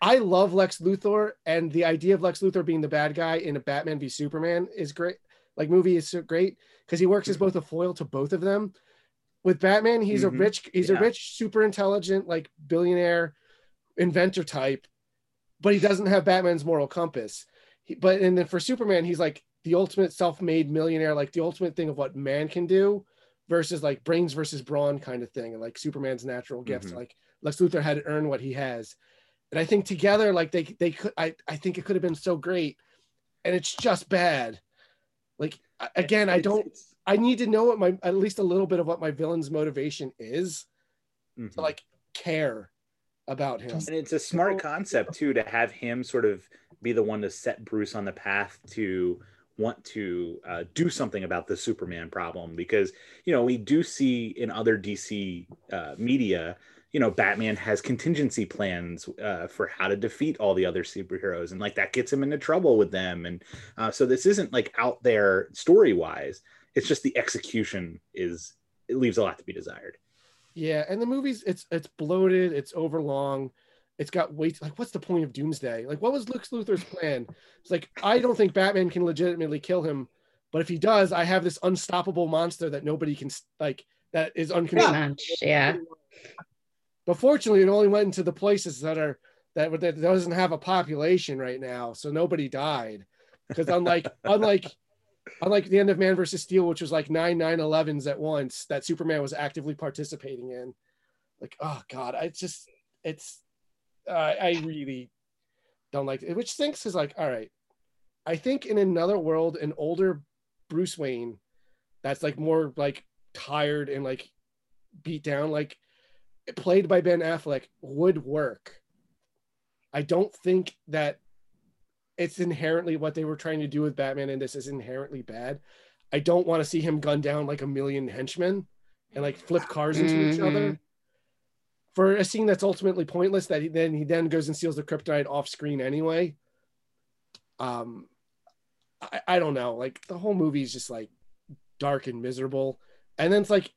I love Lex Luthor, and the idea of Lex Luthor being the bad guy in a Batman v Superman is great. Like movie is so great because he works as both a foil to both of them. With Batman, he's Mhm. a rich, he's Yeah. a rich, super intelligent, like billionaire inventor type, but he doesn't have Batman's moral compass. He, but and then for Superman, he's like the ultimate self-made millionaire, like the ultimate thing of what man can do, versus like brains versus brawn kind of thing, and like Superman's natural gifts. Mhm. Like Lex Luthor had to earn what he has, and I think together, like they they could, I I think it could have been so great, and it's just bad. Like again, I don't. it's- I need to know what my at least a little bit of what my villain's motivation is mhm. to like care about him. and it's a smart concept too to have him sort of be the one to set Bruce on the path to want to uh, do something about the Superman problem. Because you know we do see in other DC uh, media you know Batman has contingency plans uh, for how to defeat all the other superheroes. And like that gets him into trouble with them. And uh, so this isn't like out there story wise it's just the execution is it leaves a lot to be desired Yeah, and the movie's it's it's bloated, it's overlong, it's got weight. Like, what's the point of Doomsday? Like, what was Lex Luthor's plan? It's like I don't think Batman can legitimately kill him, but if he does, I have this unstoppable monster that nobody can like that is uncontrollable. yeah. But fortunately, it only went into the places that are that that doesn't have a population right now, so nobody died. Because unlike unlike unlike the end of Man versus Steel, which was like nine 9-11s at once, that Superman was actively participating in. Like, oh god, I just it's uh, I really don't like it. Which stinks is like, all right, I think in another world, an older Bruce Wayne that's like more like tired and like beat down, like played by Ben Affleck, would work. I don't think that it's inherently what they were trying to do with Batman, and this is inherently bad. I don't want to see him gun down like a million henchmen and like flip cars into each other for a scene that's ultimately pointless. That he then he then goes and steals the kryptonite off screen anyway. Um, I, I don't know. Like the whole movie is just like dark and miserable, and then it's like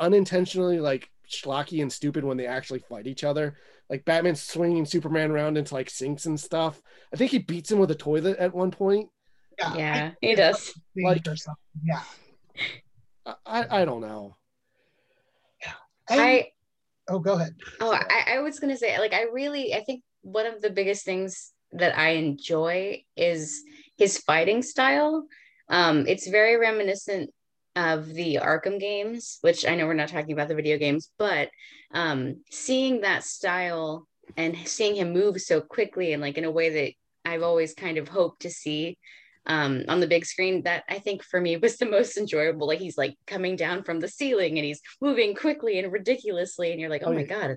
unintentionally like schlocky and stupid when they actually fight each other. Like Batman swinging Superman around into like sinks and stuff. I think he beats him with a toilet at one point. Yeah, Yeah, I- he does. Like- or. Yeah. I I, I don't know. And- I oh, go ahead. Oh, I, I was gonna say, like, I really, I think one of the biggest things that I enjoy is his fighting style. Um, it's very reminiscent of the Arkham games, which I know we're not talking about the video games, but um, seeing that style and seeing him move so quickly and like in a way that I've always kind of hoped to see um, on the big screen, that I think for me was the most enjoyable. Like he's like coming down from the ceiling and he's moving quickly and ridiculously, and you're like, oh, Oh, my yeah. god,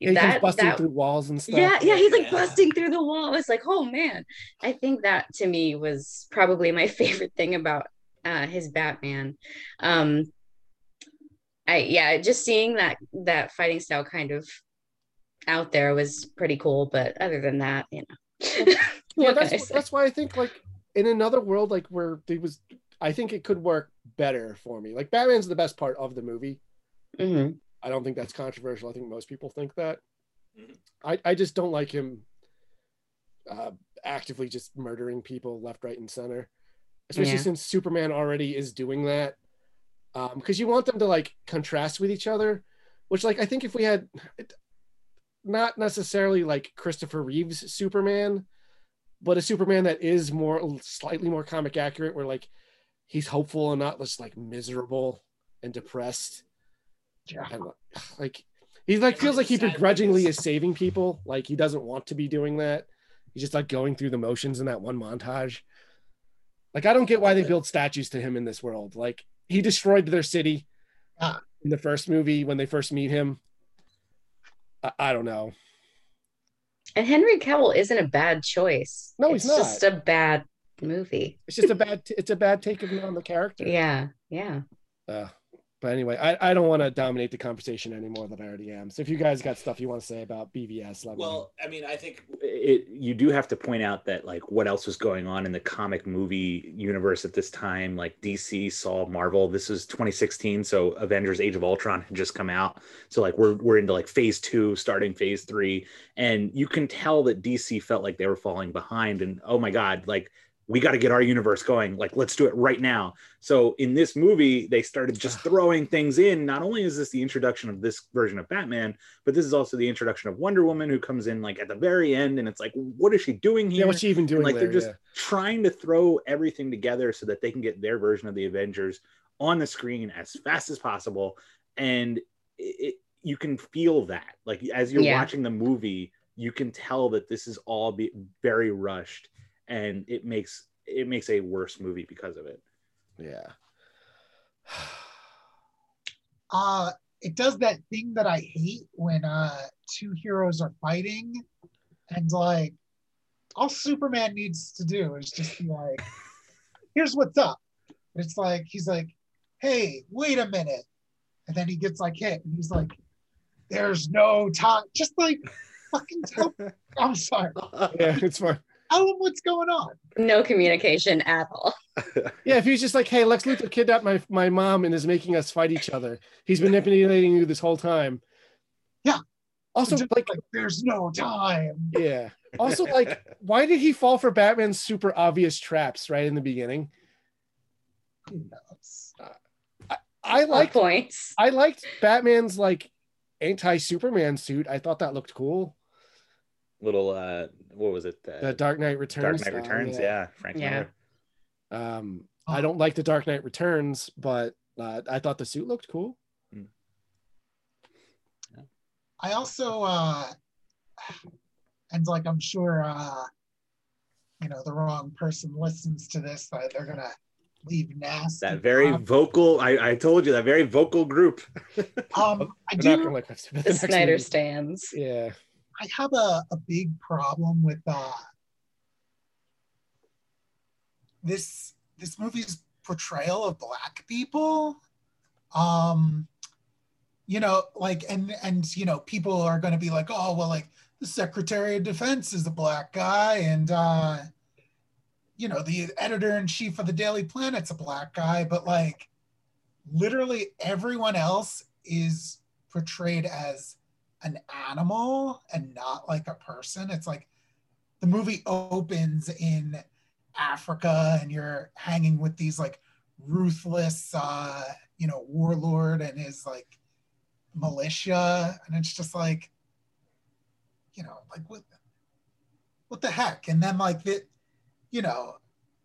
Yeah, he comes that busting that through walls and stuff. yeah, yeah, he's like Yeah. busting through the wall. It's like, oh man. I think that to me was probably my <laughs> favorite thing about uh his Batman. Um I yeah, just seeing that that fighting style kind of out there was pretty cool. But other than that, you know. <laughs> yeah, what can I that's that's why I think like in another world like where they was I think it could work better for me. Like Batman's the best part of the movie. Mhm. I don't think that's controversial. I think most people think that. Mhm. I, I just don't like him uh, actively just murdering people left, right, and center. Especially Yeah. since Superman already is doing that. Um, because you want them to like contrast with each other, which like I think if we had not necessarily like Christopher Reeves Superman, but a Superman that is more slightly more comic accurate, where like he's hopeful and not just like miserable and depressed Yeah. and like he like feels like he begrudgingly is saving people like he doesn't want to be doing that he's just like going through the motions in that one montage like i don't get why they build statues to him in this world like he destroyed their city Ah. in the first movie when they first meet him i, I don't know And Henry Cavill isn't a bad choice. No, he's it's just a bad movie. it's just a bad it's a bad take of on the character Yeah, yeah. uh, but anyway i, I don't want to dominate the conversation any more than i already am. So if you guys got stuff you want to say about bvs let me. Well, I mean, I think it you do have to point out that like what else was going on in the comic movie universe at this time? Like dc saw marvel. This was 2016 so avengers age of ultron had just come out. So like we're we're into like phase two starting phase three. And you can tell that dc felt like they were falling behind and oh my god like we got to get our universe going like let's do it right now so in this movie they started just throwing things in not only is this the introduction of this version of batman but this is also the introduction of Wonder Woman who comes in like at the very end and it's like what is she doing here? yeah what's she even doing And, like there? they're just Yeah. trying to throw everything together so that they can get their version of the Avengers on the screen as fast as possible and it, it you can feel that like as you're Yeah. watching the movie you can tell that this is all be very rushed and it makes it makes a worse movie because of it yeah <sighs> uh it does that thing that I hate when uh two heroes are fighting and like all Superman needs to do is just be like, <laughs> here's what's up. It's like he's like, hey, wait a minute. And then he gets like hit and he's like, there's no time. Just like fucking tell <laughs> I'm sorry. yeah it's fine Tell him what's going on. No communication at all. <laughs> Yeah, if he's just like, hey, Lex Luthor kidnapped my, my mom and is making us fight each other. He's manipulating you this whole time. Yeah. Also, Just like, like there's no time. yeah. Also, like, <laughs> why did he fall for Batman's super obvious traps right in the beginning? Who knows? I Like liked points. I liked Batman's like anti-Superman suit. I thought that looked cool. Little uh, what was it? The Dark Knight Returns. Dark Knight style, Returns. Yeah, Frank Yeah. Miller. Um, I don't like the Dark Knight Returns, but uh, I thought the suit looked cool. I also uh and like I'm sure uh you know the wrong person listens to this, but they're gonna leave nasty. That very comments. vocal. I, I told you that very vocal group. um <laughs> I I'm not do like the, The Snyder movie. stands. Yeah. I have a, a big problem with uh this this movie's portrayal of black people. Um you know, like and and you know, people are gonna be like, oh well, like the Secretary of Defense is a black guy, and uh you know, the editor in chief of the Daily Planet's a black guy, but like literally everyone else is portrayed as an animal and not like a person. It's like the movie opens in Africa and you're hanging with these like ruthless uh you know warlord and his like militia. And it's just like you know like what what the heck? And then like the you know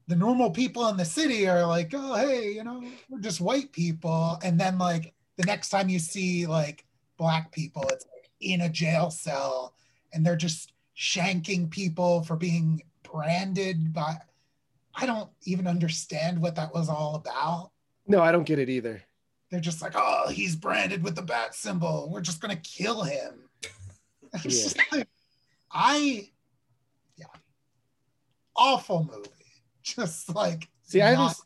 the normal people in the city are like oh hey you know we're just white people. And then like the next time you see like black people it's like in a jail cell and they're just shanking people for being branded by I don't even understand what that was all about. No, I don't get it either. They're just like, oh, he's branded with the bat symbol. We're just gonna kill him. <laughs> Yeah. like, I, yeah, awful movie. Just like, See, I haven't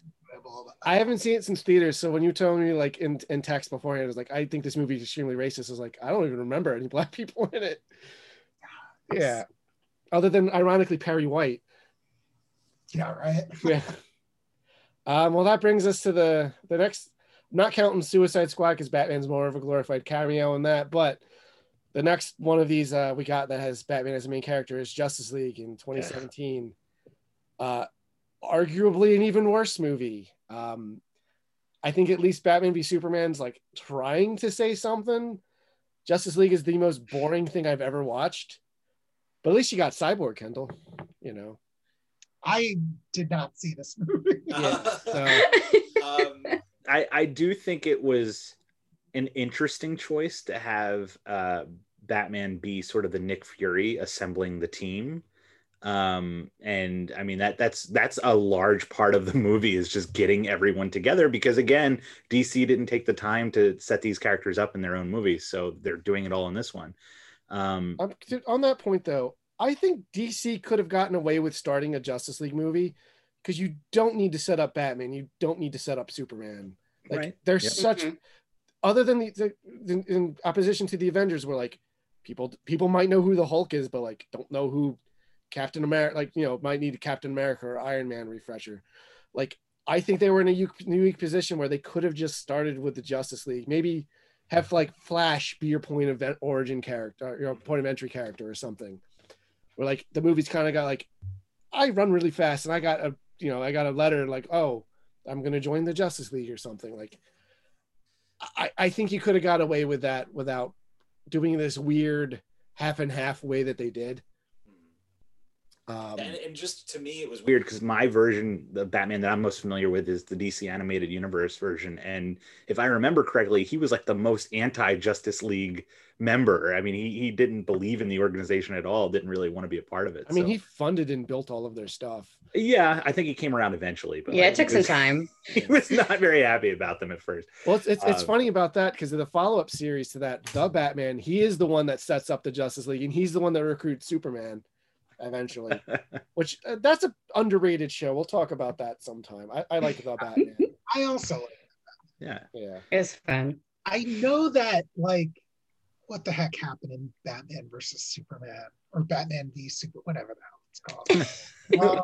I haven't seen it since theaters. So when you told me like in, in text beforehand, it was like, I think this movie is extremely racist. I was like, I don't even remember any <laughs> black people in it. Yeah. Other than ironically Perry White. yeah, right. <laughs> Yeah. Um, well, that brings us to the the next. I'm not counting Suicide Squad because Batman's more of a glorified cameo in that, but the next one of these uh, we got that has Batman as a main character is Justice League in 2017. Uh, arguably an even worse movie. Um, I think at least Batman v Superman's like trying to say something. Justice League is the most boring thing I've ever watched, but at least you got Cyborg, Kendall. You know, I did not see this movie. <laughs> Yeah, so- um, I, I do think it was an interesting choice to have uh, Batman be sort of the Nick Fury assembling the team. Um, and I mean that that's that's a large part of the movie is just getting everyone together because again, DC didn't take the time to set these characters up in their own movies, so they're doing it all in this one. Um, On, on that point, though, I think DC could have gotten away with starting a Justice League movie because you don't need to set up Batman. You don't need to set up Superman. Like Right. there's Yep. such, Mhm. other than the, the in, in opposition to the Avengers, where like people people might know who the Hulk is, but like don't know who Captain America. Like you know might need a Captain America or Iron Man refresher. Like I think they were in a unique position where they could have just started with the Justice League. Maybe have like Flash be your point of origin character, your point of entry character, or something. Where like the movie's kind of got like, I run really fast and I got a you know I got a letter like oh I'm gonna join the Justice League or something like. I I think you could have got away with that without doing this weird half and half way that they did. Um, and, and just to me, it was weird because my version, the Batman that I'm most familiar with, is the DC animated universe version. And if I remember correctly, he was like the most anti Justice League member. I mean, he, he didn't believe in the organization at all, didn't really want to be a part of it. I mean, So- he funded and built all of their stuff. yeah, I think he came around eventually, but yeah, like, it took he some time. <laughs> He was not very happy about them at first. Well, it's it's, it's Uh, funny about that because of the follow up series to that, the Batman. He is the one that sets up the Justice League, and he's the one that recruits Superman eventually. <laughs> which uh, that's an underrated show. We'll talk about that sometime. I, I like the Batman. <laughs> I also Yeah. Yeah. It's fun. I know that like what the heck happened in Batman versus Superman or Batman v Super whatever the hell it's called. <laughs> Um,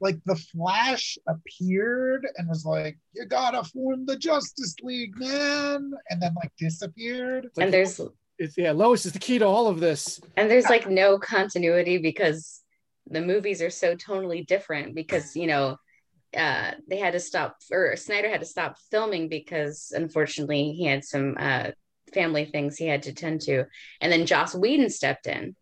like the Flash appeared and was like, "You gotta form the Justice League, man," and then like disappeared. It's like, and there's it's, yeah, Lois is the key to all of this. and there's like no continuity because the movies are so totally different because you know uh they had to stop or snyder had to stop filming because unfortunately he had some uh family things he had to tend to and then joss whedon stepped in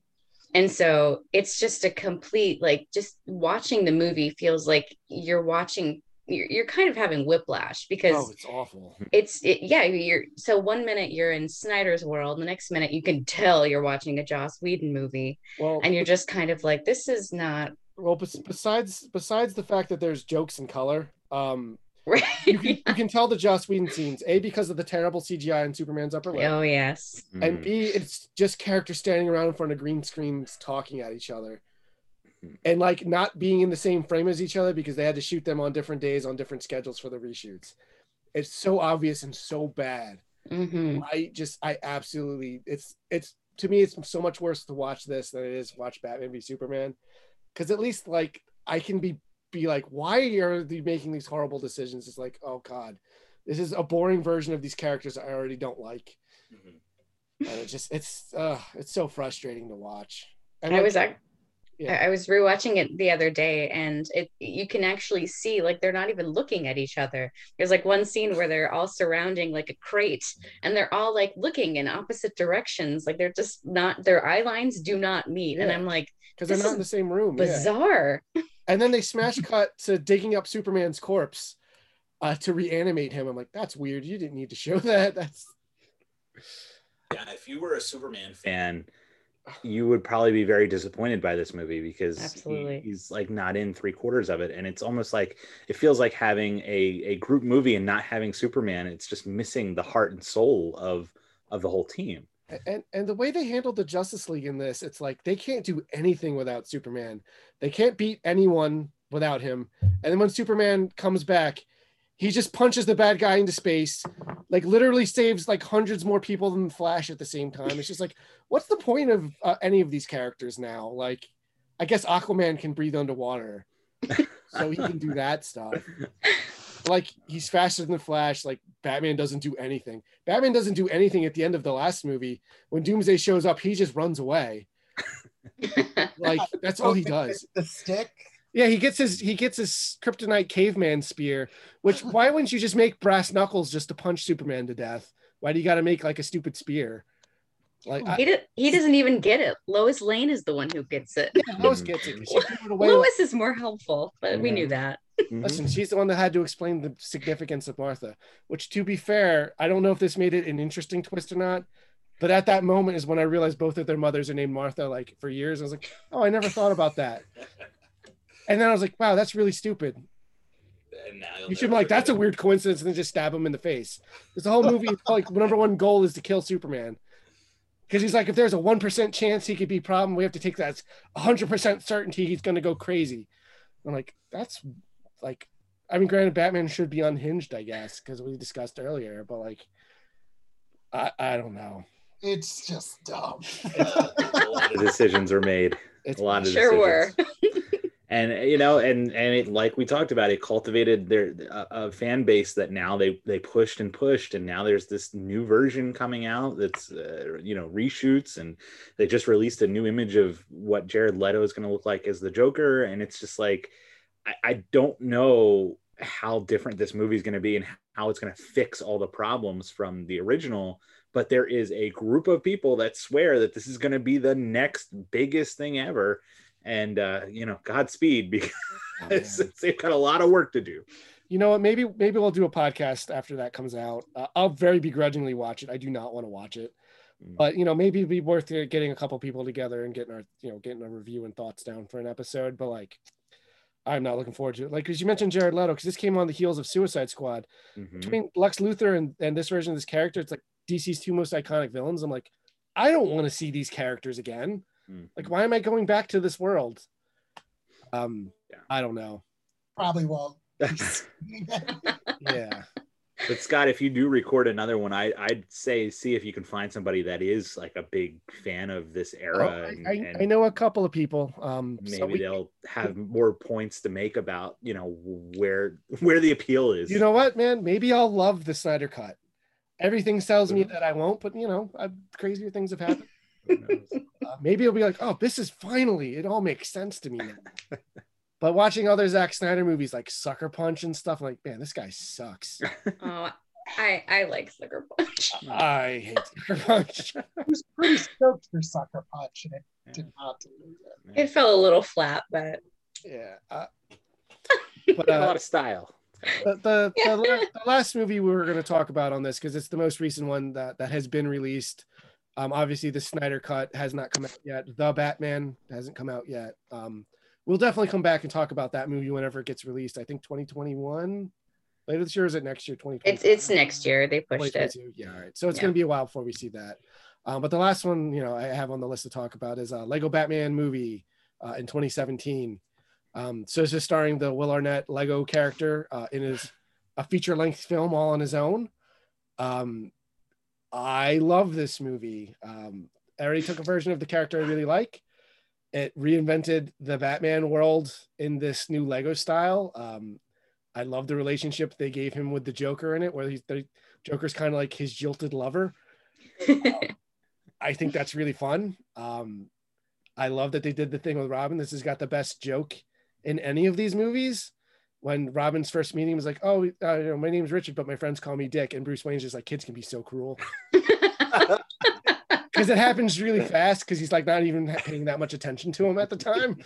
and so it's just a complete like just watching the movie feels like you're watching you're, you're kind of having whiplash because Oh, it's awful. it's it, yeah you're so one minute you're in snyder's world the next minute you can tell you're watching a joss whedon movie Well, and you're just kind of like this is not well, besides besides the fact that there's jokes in color, um, right you can, you can tell the Joss Whedon scenes. A because of the terrible CGI in Superman's upper lip, oh yes and Mm. B it's just characters standing around in front of green screens talking at each other. And like not being in the same frame as each other because they had to shoot them on different days on different schedules for the reshoots. It's so obvious and so bad. hmm I just I absolutely it's it's to me it's so much worse to watch this than it is watch Batman v Superman because at least like I can be be like why are they making these horrible decisions it's like oh god this is a boring version of these characters I already don't like Mhm. and it just it's uh it's so frustrating to watch and I like, was ac- Yeah. I I was rewatching it the other day, and it you can actually see like they're not even looking at each other. There's like one scene where they're all surrounding like a crate, and they're all like looking in opposite directions. Like they're just not their eye lines do not meet, and I'm like because they're not in the same room yeah. bizarre. and then they <laughs> smash cut to digging up Superman's corpse uh, to reanimate him I'm like that's weird you didn't need to show <laughs> that that's Yeah, if you were a Superman fan, fan, you would probably be very disappointed by this movie because he- he's like not in three quarters of it, and it's almost like it feels like having a a group movie and not having Superman. It's just missing the heart and soul of of the whole team. and and the way they handled the Justice League in this, it's like they can't do anything without Superman. They can't beat anyone without him. And then when Superman comes back, he just punches the bad guy into space, like literally saves like hundreds more people than Flash at the same time. It's just like, <laughs> what's the point of uh, any of these characters now? Like, I guess Aquaman can breathe underwater, <laughs> so he can do that stuff. Like he's faster than the Flash. Like Batman doesn't do anything. Batman doesn't do anything at the end of the last movie. When Doomsday shows up, he just runs away. <laughs> Like that's all he does. The stick. Yeah, he gets his he gets his kryptonite caveman spear. Which <laughs> why wouldn't you just make brass knuckles just to punch Superman to death? Why do you got to make like a stupid spear? Like I, he did, he doesn't even get it. Lois Lane is the one who gets it. <laughs> Lois gets it. 'cause She threw it away. Lois is more helpful, but we knew that. Mhm. Listen, she's the one that had to explain the significance of Martha. Which, to be fair, I don't know if this made it an interesting twist or not. But at that moment is when I realized both of their mothers are named Martha. Like for years, I was like, "Oh, I never thought about that." And then I was like, "Wow, that's really stupid." And now you'll should be like, "That's a weird coincidence," and then just stab him in the face. Because the whole movie, like, <laughs> number one goal is to kill Superman. Because he's like, if there's a one percent chance he could be problem, we have to take that as hundred percent certainty he's going to go crazy. I'm like, that's like, I mean, granted, Batman should be unhinged, I guess, because we discussed earlier, but like, I I don't know. It's just dumb. <laughs> A lot of- decisions are made. It's a lot of Sure were. <laughs> and you know and and it like we talked about it cultivated their a, a fan base that now they they pushed and pushed. And now there's this new version coming out that's uh, you know reshoots. And they just released a new image of what jared leto is going to look like as the joker. And it's just like i, I don't know how different this movie is going to be and how it's going to fix all the problems from the original. But there is a group of people that swear that this is going to be the next biggest thing ever and uh you know godspeed <laughs> because Oh, they've got a lot of work to do You know what? Maybe maybe we'll do a podcast after that comes out. Uh, I'll very begrudgingly watch it. I do not want to watch it, Mm. but you know, maybe it'd be worth getting a couple people together and getting our you know getting a review and thoughts down for an episode. But like, I'm not looking forward to it. Like, because you mentioned Jared Leto, because this came on the heels of Suicide Squad. Mhm. Between Lex Luthor and and this version of this character, it's like DC's two most iconic villains. I'm like, I don't want to see these characters again. Mhm. Like, why am I going back to this world? Um, Yeah. I don't know. Probably won't. <laughs> Yeah. But Scott, if you do record another one, I I'd say see if you can find somebody that is like a big fan of this Oh, era, I, and, I, and I know a couple of people. Um, maybe so we- they'll have more points to make about you know where where the appeal is. you know what, man? Maybe I'll love the Snyder cut. Everything tells me that I won't, but you know, I, crazier things have happened. Who knows? Uh, <laughs> maybe it'll be like, oh, this is finally, it all makes sense to me now. <laughs> but watching other Zack Snyder movies like Sucker Punch and stuff, I'm like, man, this guy sucks. <laughs> Oh, I I like Sucker Punch. I hate Sucker Punch. I was pretty stoked for Sucker Punch, and it did not deliver. It fell a little flat, but yeah. Uh, but Got a lot uh, of style. the, the, the, la- the last movie we were going to talk about on this because it's the most recent one that, that has been released. Um, obviously, the Snyder Cut has not come out yet. The Batman hasn't come out yet. Um, we'll definitely come back and talk about that movie whenever it gets released. I think 2021 later this year. Or is it next year? 2020. it's it's next year. They pushed it. Yeah, all right. So it's Yeah. going to be a while before we see that. Um, but the last one, you know, I have on the list to talk about is a Lego Batman movie uh, in 2017. Um, so this is starring the Will Arnett Lego character uh, in his a feature length film all on his own. Um, I love this movie. Um, I already took a version of the character I really like. It reinvented the Batman world in this new Lego style. Um, I love the relationship they gave him with the Joker in it, where he's the Joker's kind of like his jilted lover. <laughs> I think that's really fun. Um, I love that they did the thing with Robin. This has got the best joke in any of these movies. When Robin's first meeting was like, "Oh, uh, you know, my name's Richard, but my friends call me Dick," and Bruce Wayne's just like, "Kids can be so cruel," <laughs> because it happens really fast. Because he's like not even paying that much attention to him at the time.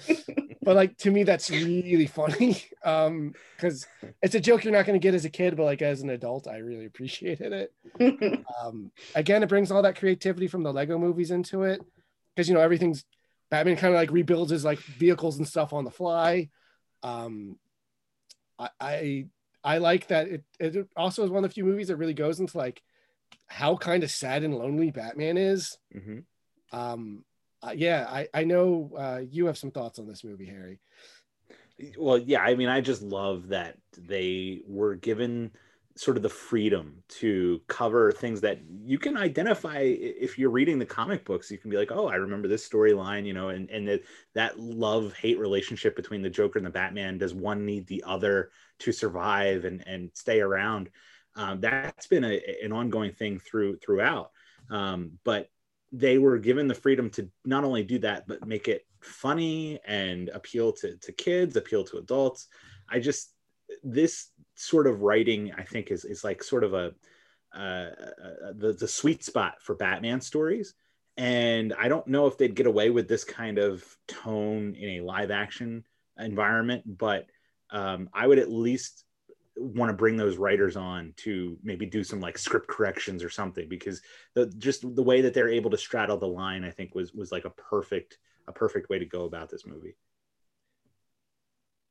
But like to me, that's really funny. <laughs> Um, because it's a joke you're not going to get as a kid, but like as an adult, I really appreciated it <laughs> um again it brings all that creativity from the lego movies into it because you know everything's batman kind of like rebuilds his like vehicles and stuff on the fly um i i, I like that it, it also is one of the few movies that really goes into like how kind of sad and lonely batman is. Hmm um uh, yeah i i know uh you have some thoughts on this movie harry. Well yeah i mean i just love that they were given sort of the freedom to cover things that you can identify if you're reading the comic books you can be like oh i remember this storyline you know and and that that love hate relationship between the joker and the batman does one need the other to survive and and stay around? Um, that's been a, an ongoing thing through throughout. Um, but they were given the freedom to not only do that but make it funny and appeal to, to kids appeal to adults. I just this sort of writing i think is, is like sort of a uh, uh, the, the sweet spot for batman stories. And i don't know if they'd get away with this kind of tone in a live action environment but um, i would at least want to bring those writers on to maybe do some like script corrections or something because the just the way that they're able to straddle the line i think was was like a perfect a perfect way to go about this movie.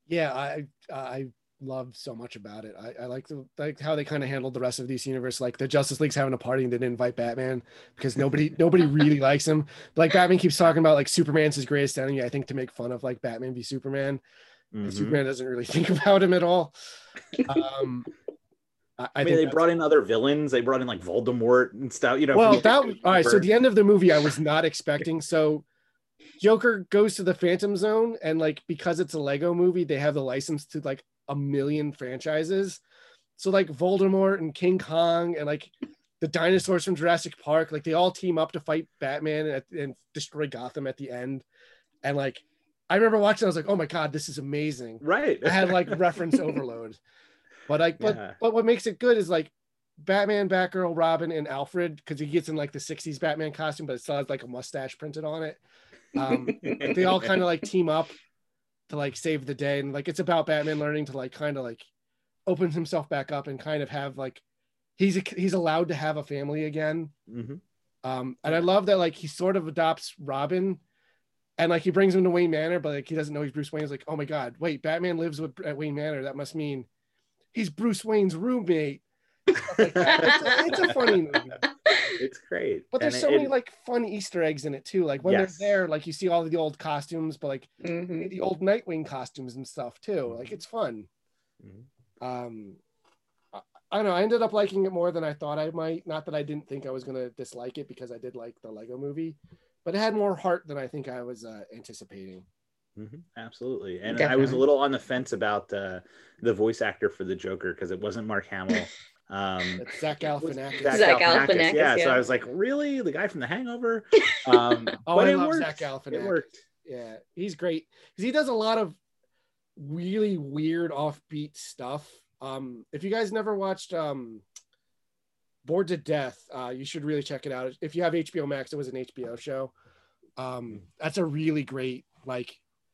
Yeah i i love so much about it i, I like the like how they kind of handled the rest of this universe like the justice league's having a party and they didn't invite batman because nobody <laughs> nobody really likes him like batman keeps talking about like superman's his greatest enemy i think to make fun of like batman v superman and Mhm. superman doesn't really think <laughs> about him at all um i, I I mean, they brought in other villains. They brought in like Voldemort and stuff. You know. well that all right so the end of the movie i was <laughs> not expecting so joker goes to the phantom zone and like because it's a lego movie they have the license to like a million franchises so like voldemort and king kong and like the dinosaurs from jurassic park like they all team up to fight batman and, and destroy gotham at the end and like i remember watching i was like oh my god this is amazing right. I had like <laughs> reference overload. But like, but Yeah. but what makes it good is like Batman, Batgirl, Robin, and Alfred because he gets in like the '60s Batman costume, but it still has like a mustache printed on it. Um, they all kind of like team up to like save the day, and like it's about Batman learning to like kind of like open himself back up and kind of have like he's a, he's allowed to have a family again. Mhm. Um, and I love that like he sort of adopts Robin, and like he brings him to Wayne Manor, but like he doesn't know he's Bruce Wayne. He's like, oh my god, wait, Batman lives with at Wayne Manor. That must mean he's Bruce Wayne's roommate. Like. It's, a, it's a funny movie, It's great. but there's And so it- many like fun Easter eggs in it too. Like when Yes. they're there, like you see all of the old costumes, but like Mhm. the old Nightwing costumes and stuff too. Like it's fun. Mhm. Um, I- I don't know. I ended up liking it more than I thought I might. Not that I didn't think I was gonna dislike it because I did like the Lego Movie, but it had more heart than I think I was uh, anticipating. Mhm, absolutely. And I was a little on the fence about uh, the voice actor for the Joker because it wasn't Mark Hamill. <laughs> Um, It's Zach it was Galifianakis. Zach Galifianakis, Galifianakis, Yeah, so. I was like, really, the guy from The Hangover? <laughs> Um, Oh, but I it love worked. Zach Galifianakis. It worked. Yeah, he's great because he does a lot of really weird offbeat stuff. Um, if you guys never watched um, Bored to Death, uh, you should really check it out. If you have HBO Max, it was an HBO show. Um, that's a really great like.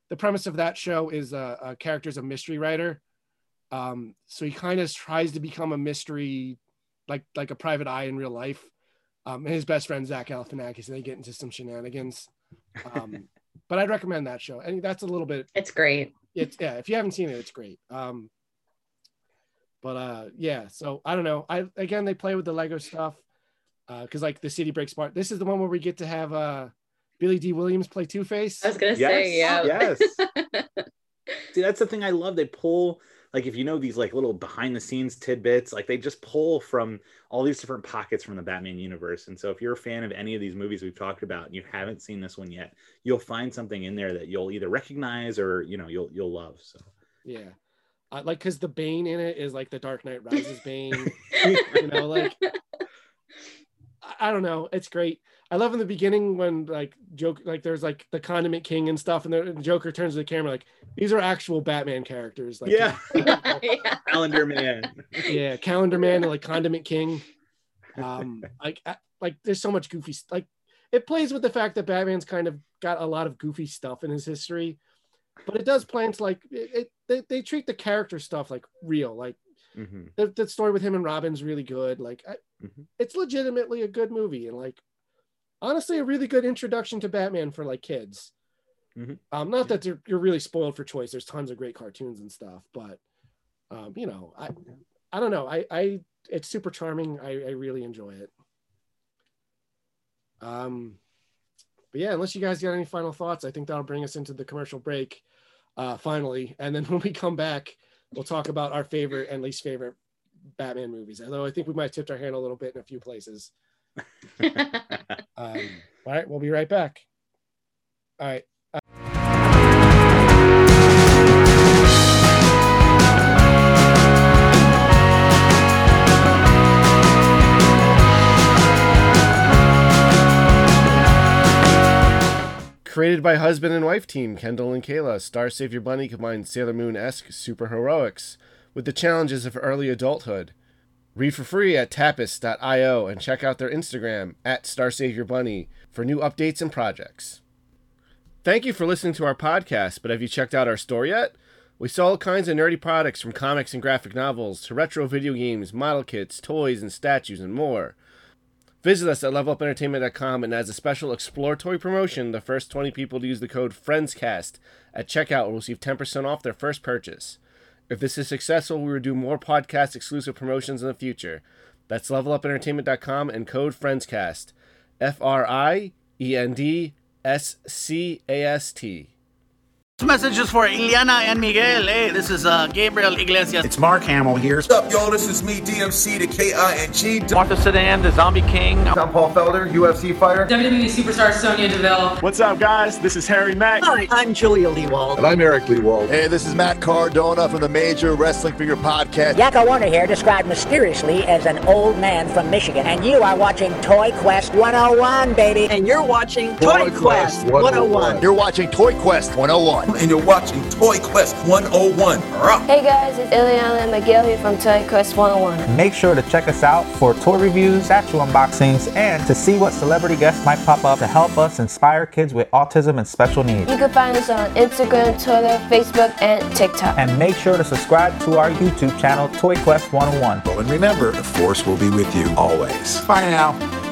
The premise of that show is a, a character's a mystery writer. Um, so he kind of tries to become a mystery, like like a private eye in real life. Um, and his best friend Zach Galifianakis, and they get into some shenanigans. Um, <laughs> but I'd recommend that show. And that's a little bit It's great. it's yeah, if you haven't seen it, it's great. Um but uh yeah, so I don't know. I again they play with the Lego stuff. Uh because like the city breaks apart. This is the one where we get to have uh Billy Dee Williams play Two Face. I was gonna Yes, say, yeah. yes. <laughs> See, that's the thing I love. They pull like if you know these like little behind the scenes tidbits, like they just pull from all these different pockets from the Batman universe. And so if you're a fan of any of these movies we've talked about and you haven't seen this one yet, you'll find something in there that you'll either recognize or you know you'll you'll love. So Yeah. Uh, like because the Bane in it is like the Dark Knight Rises Bane. <laughs> you know, like I- I don't know. It's great. I love in the beginning when like joke like there's like the Condiment King and stuff, and the and Joker turns to the camera like these are actual Batman characters. Like yeah, <laughs> <laughs> yeah. Calendar Man. yeah, Calendar Man and like Condiment King. Um, <laughs> like I- like there's so much goofy st- like it plays with the fact that Batman's kind of got a lot of goofy stuff in his history, but it does play into like it, it they, they treat the character stuff like real. Like Mhm. the, the story with him and Robin's really good. Like I, Mhm. it's legitimately a good movie and like honestly a really good introduction to Batman for like kids. Mhm. Um, not that you're, you're really spoiled for choice. There's tons of great cartoons and stuff, but um, you know, I I don't know. I I it's super charming. I, I really enjoy it. Um, but yeah, unless you guys got any final thoughts, I think that'll bring us into the commercial break. Uh, finally, and then <laughs> when we come back, we'll talk about our favorite and least favorite Batman movies. Although I think we might have tipped our hand a little bit in a few places. <laughs> Um, all right, we'll be right back. All right. Created by husband and wife team Kendall and Kayla, Star Savior Bunny combines Sailor Moon esque super heroics with the challenges of early adulthood. Read for free at tapas.io and check out their Instagram at Star Savior Bunny for new updates and projects. Thank you for listening to our podcast, but have you checked out our store yet? We sell all kinds of nerdy products from comics and graphic novels to retro video games, model kits, toys, and statues, and more. Visit us at levelupentertainment.com and as a special exploratory promotion, the first 20 people to use the code FRIENDSCAST at checkout will receive 10% off their first purchase. If this is successful, we will do more podcast exclusive promotions in the future. That's levelupentertainment.com and code FRIENDSCAST. F R I E N D S C A S T. This message is for Ileana and Miguel. Hey, this is uh, Gabriel Iglesias. It's Mark Hamill here. What's up, y'all? This is me, DMC, the K-I-N-G. Martha Sedan, the Zombie King. I'm Paul Felder, UFC fighter. WWE superstar Sonya Deville. What's up, guys? This is Harry Mack. Hi, I'm Julia Lewald. And I'm Eric Lewald. Hey, this is Matt Cardona from the Major Wrestling Figure Podcast. Yakko Warner here, described mysteriously as an old man from Michigan. And you are watching Toy Quest 101, baby. And you're watching Toy, Toy Quest 101. 101. You're watching Toy Quest 101. And you're watching Toy Quest 101. Hey guys, it's Ileana and Miguel here from Toy Quest 101. Make sure to check us out for toy reviews, statue unboxings, and to see what celebrity guests might pop up to help us inspire kids with autism and special needs. You can find us on Instagram, Twitter, Facebook, and TikTok. And make sure to subscribe to our YouTube channel, Toy Quest 101. Oh, and remember, the Force will be with you always. Bye now.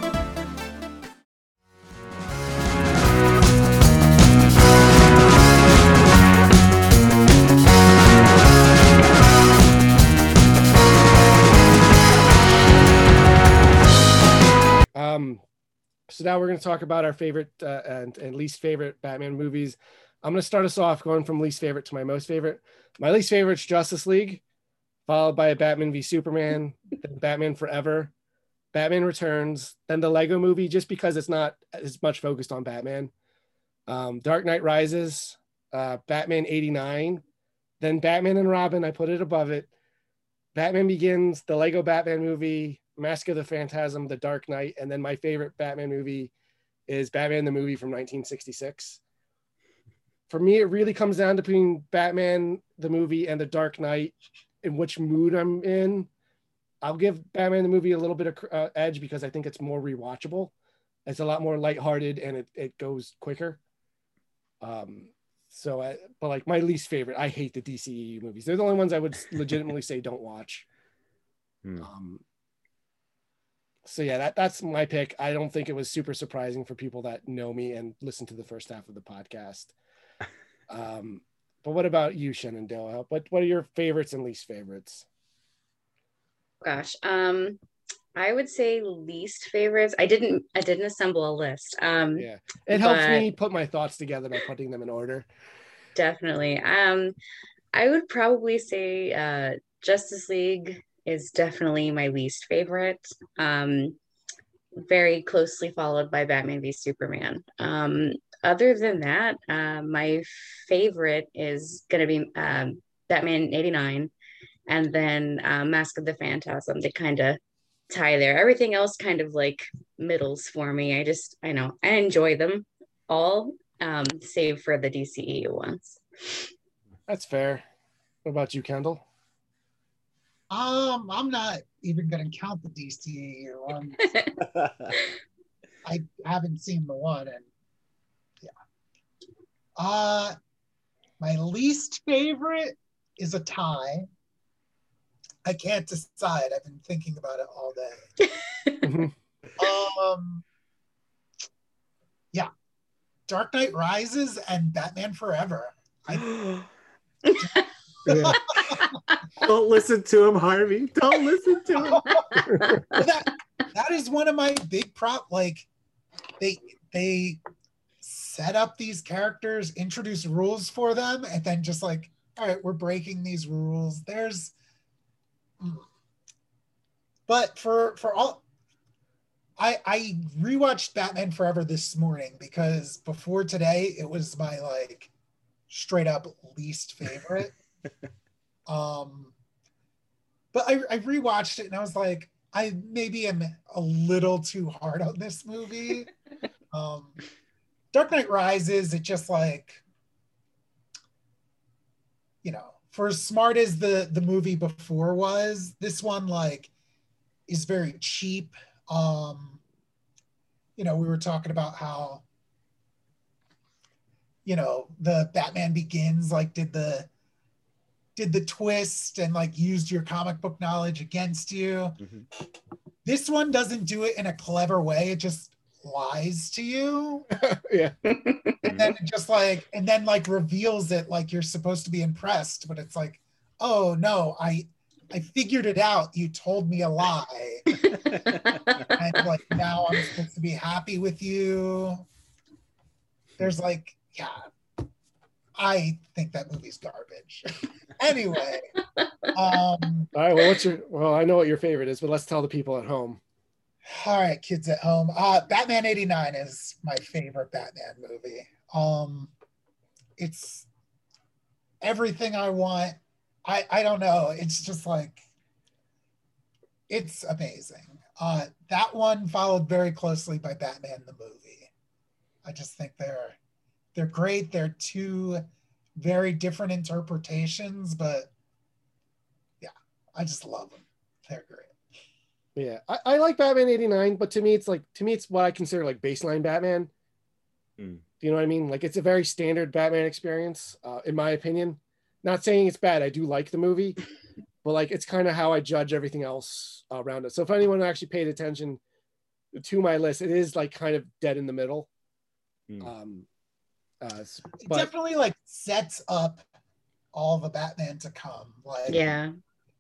So now we're going to talk about our favorite uh, and, and least favorite Batman movies. I'm going to start us off going from least favorite to my most favorite. My least favorite is Justice League. followed by Batman v Superman, <laughs> then Batman Forever, Batman Returns, then the Lego movie, just because it's not as much focused on Batman. Um, Dark Knight Rises, uh, Batman 89, then Batman and Robin, I put it above it. Batman Begins, the Lego Batman movie, Mask of the Phantasm, The Dark Knight, and then my favorite Batman movie is Batman the movie from 1966. For me, it really comes down to between Batman the movie and The Dark Knight, in which mood I'm in. I'll give Batman the movie a little bit of uh, edge because I think it's more rewatchable. It's a lot more lighthearted and it, it goes quicker. Um, so, I, but like my least favorite, I hate the DCEU movies. They're the only ones I would legitimately say don't watch. <laughs> Hmm. Um, so yeah, that that's my pick. I don't think it was super surprising for people that know me and listen to the first half of the podcast. <laughs> Um, but what about you, Shenandoah? What what are your favorites and least favorites? Gosh, um, I would say least favorites. I didn't I didn't assemble a list. Um, Yeah, it helps but- me put my thoughts together by putting them in order. definitely. Um, I would probably say uh, Justice League is definitely my least favorite. Um, very closely followed by Batman v Superman. Um, other than that, uh, my favorite is going to be um, Batman 89 and then uh, Mask of the Phantasm. They kind of tie there. Everything else kind of like middles for me. I just, I know, I enjoy them all, um, save for the DCEU ones. That's fair. What about you, Kendall? Um, I'm not even gonna count the DCEU ones. <laughs> I haven't seen the one, and yeah. Uh, my least favorite is a tie. I can't decide. I've been thinking about it all day. <laughs> Um, yeah, Dark Knight Rises and Batman Forever. I, <gasps> <laughs> Yeah. Don't listen to him, Harvey. Don't listen to him. <laughs> that that is one of my big prop. Like they they set up these characters, introduce rules for them, and then just like, all right, we're breaking these rules. There's, Mm. but for for all. I, I rewatched Batman Forever this morning because before today it was my like straight up least favorite. <laughs> um but I, I rewatched it and I was like, I maybe am a little too hard on this movie. <laughs> um, Dark Knight Rises, it just like, you know, for as smart as the the movie before was, this one like is very cheap. Um, you know, we were talking about how, you know, the Batman Begins like did the did the twist and like used your comic book knowledge against you. Mm-hmm. This one doesn't do it in a clever way. It just lies to you. <laughs> yeah. and then it just like and then like reveals it like you're supposed to be impressed, but it's like, oh no, I I figured it out. You told me a lie. <laughs> and like now I'm supposed to be happy with you. There's like, yeah. I think that movie's garbage. anyway, <laughs> um, All right. Well, what's your? Well, I know what your favorite is, but let's tell the people at home. All right, kids at home. Uh, Batman 89 is my favorite Batman movie. Um, it's everything I want. I, I don't know. It's just like, it's amazing. Uh, that one followed very closely by Batman the movie. I just think they're they're great. They're two very different interpretations, but yeah, I just love them. They're great. Yeah, I, I like Batman '89, but to me, it's like to me, it's what I consider like baseline Batman. Hmm. Do you know what I mean? Like it's a very standard Batman experience, uh, in my opinion. Not saying it's bad. I do like the movie, but like it's kind of how I judge everything else around it. So if anyone actually paid attention to my list, it is like kind of dead in the middle. Um, uh, s- it but definitely like sets up all the Batman to come. Like Yeah.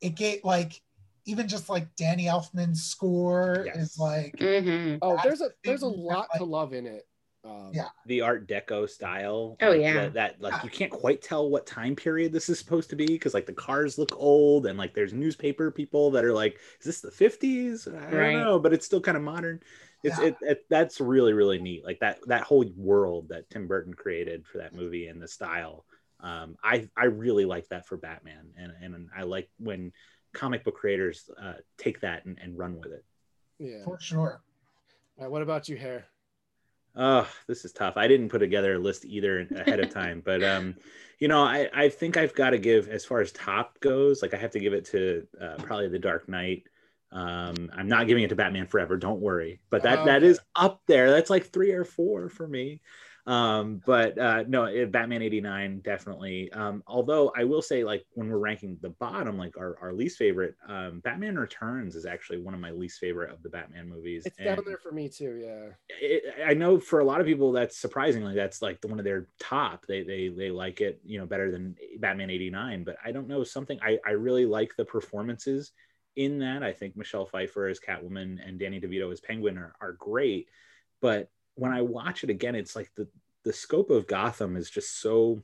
it gave like even just like Danny Elfman's score is like Mm-hmm. oh, there's a there's a thing that, lot to love in it. Um, Yeah. the Art Deco style. Oh, like, yeah. that, that like you can't quite tell what time period this is supposed to be because like the cars look old and like there's newspaper people that are like, is this the 50s? I don't know, but it's still kind of modern. It's Yeah. it, it that's really really neat. Like that that whole world that Tim Burton created for that movie and the style. Um, I I really like that for Batman, and and I like when comic book creators uh, take that and, and run with it. Yeah. For sure. All right, what about you, Hair? Oh, this is tough. I didn't put together a list either ahead of time, but um, you know, I I think I've got to give as far as top goes, like I have to give it to uh, probably The Dark Knight. Um, I'm not giving it to Batman Forever. Don't worry, but that okay. is up there. That's like three or four for me. Um, but uh, no, it, Batman '89 definitely. Um, although I will say, like when we're ranking the bottom, like our, our least favorite, um, Batman Returns is actually one of my least favorite of the Batman movies. It's down there for me too. Yeah. it, I know for a lot of people that's surprisingly that's like the one of their top. They they they like it, you know, better than Batman 89, but I don't know something I I really like the performances in that. I think Michelle Pfeiffer as Catwoman and Danny DeVito as Penguin are are great, but when I watch it again it's like the the scope of Gotham is just so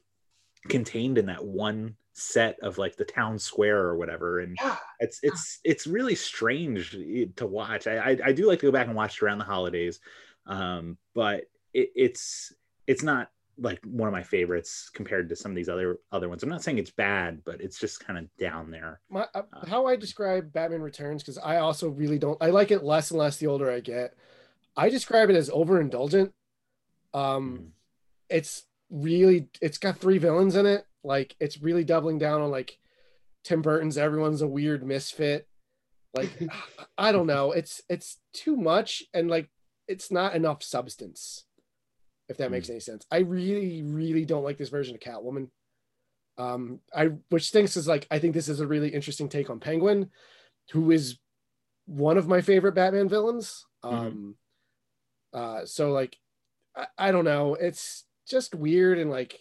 contained in that one set of like the town square or whatever and Yeah. it's it's it's really strange eh, to watch I, I i do like to go back and watch it around the holidays um but it, it's it's not like one of my favorites compared to some of these other other ones i'm not saying it's bad but it's just kind of down there My, uh, how I describe Batman Returns because I also really don't. I like it less and less the older I get. I describe it as overindulgent. Um, it's really it's got three villains in it. Like it's really doubling down on like Tim Burton's everyone's a weird misfit. Like <laughs> I don't know. It's it's too much and like it's not enough substance. If that makes any sense. I really really don't like this version of Catwoman. Um, I which stinks is like I think this is a really interesting take on Penguin, who is one of my favorite Batman villains. Um, uh, so like I, I don't know, it's just weird and like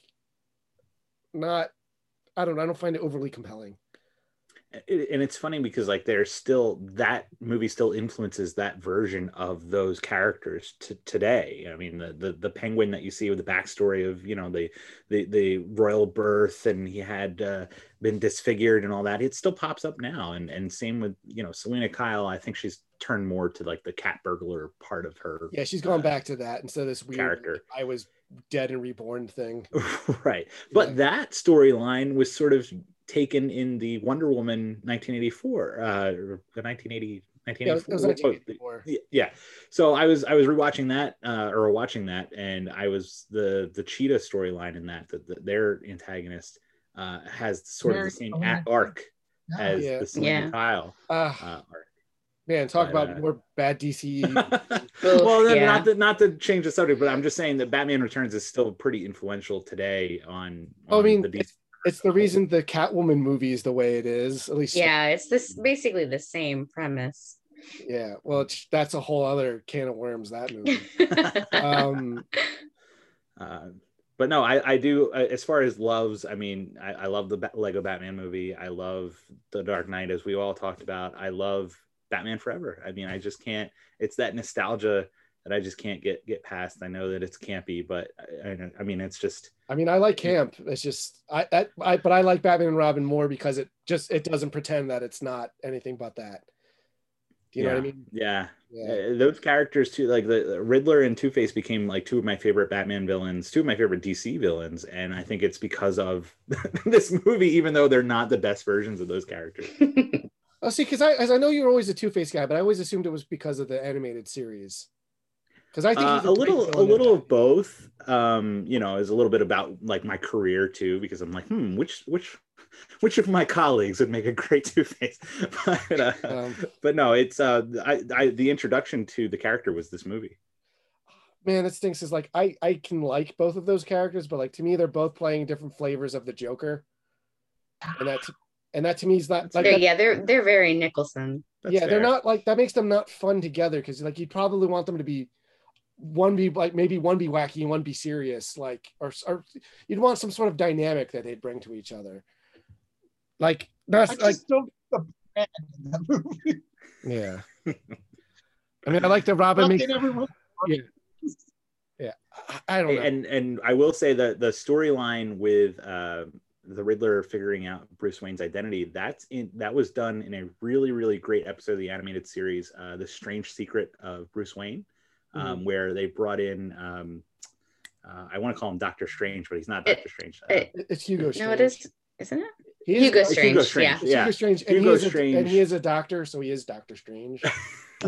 not. I don't. I don't find it overly compelling. It, and it's funny because like there's still that movie still influences that version of those characters to today i mean the, the the penguin that you see with the backstory of you know the the the royal birth and he had uh, been disfigured and all that it still pops up now and and same with you know selina kyle i think she's turned more to like the cat burglar part of her Yeah, she's gone back to that instead of this weird character. I was dead and reborn thing. <laughs> right but that storyline was sort of taken in the wonder woman 1984 uh or the 1980 Yeah, it was 1984. 1984. Yeah so i was i was rewatching that uh or watching that and i was the the cheetah storyline in that that the, their antagonist uh has sort of the same Very- a- arc as Yeah. the Selina Yeah. Kyle Ah, uh, arc. man, talk but, about uh, more bad. DCE. <laughs> well yeah. not to not to change the subject but i'm just saying that batman returns is still pretty influential today on, Oh, I mean, the DC it's, it's the reason the Catwoman movie is the way it is. At least, Yeah, it's this basically the same premise. yeah. Well, it's, that's a whole other can of worms. That <laughs> movie. um, <laughs> Uh, but no, I, I do. uh, As far as loves, I mean, I, I love the Ba- Lego Batman movie. I love the Dark Knight, as we all talked about. I love Batman Forever. I mean, I just can't. It's that nostalgia that I just can't get get past. I know that it's campy, but I, I, I mean, it's just I mean, I like camp. It's just I that I but I like Batman and Robin more because it just it doesn't pretend that it's not anything but that. Do you know what I mean? Yeah. Yeah. Those characters too, like the the Riddler and Two Face became like two of my favorite Batman villains, two of my favorite DC villains, and I think it's because of <laughs> this movie, even though they're not the best versions of those characters. <laughs> Oh, see, because I as I know you're always a Two Face guy, but I always assumed it was because of the animated series. Because I think Uh, he's a great little, a little of both. Um, you know, is a little bit about like my career too, because I'm like, hmm, which which which of my colleagues would make a great <laughs> Two Face? but, uh, Um, but no, it's uh, I, I the introduction to the character was this movie. man, it stinks. Is like I I can like both of those characters, but like to me, they're both playing different flavors of the Joker, and that and that to me is not like They're- that- yeah, they're they're very Nicholson. That's yeah, they're not like that makes them not fun together because like you probably want them to be one be like maybe one be wacky and one be serious, like or or you'd want some sort of dynamic that they'd bring to each other. Like I not just like don't get the brand in that movie. yeah. I mean, I like the Robin makes yeah. Yeah, I, I don't know. And and I will say that the storyline with uh, the Riddler figuring out Bruce Wayne's identity that's in that was done in a really really great episode of the animated series, uh, The Strange Secret of Bruce Wayne, um, Mhm. where they brought in. Um, uh, I want to call him Doctor Strange, but he's not Doctor Strange. Uh, it's Hugo. Strange. No, it is, isn't it? He is- Hugo Strange. Hugo Strange, Yeah. Yeah. Hugo Strange, and, Hugo he is a, and he is a doctor, so he is Doctor Strange. <laughs>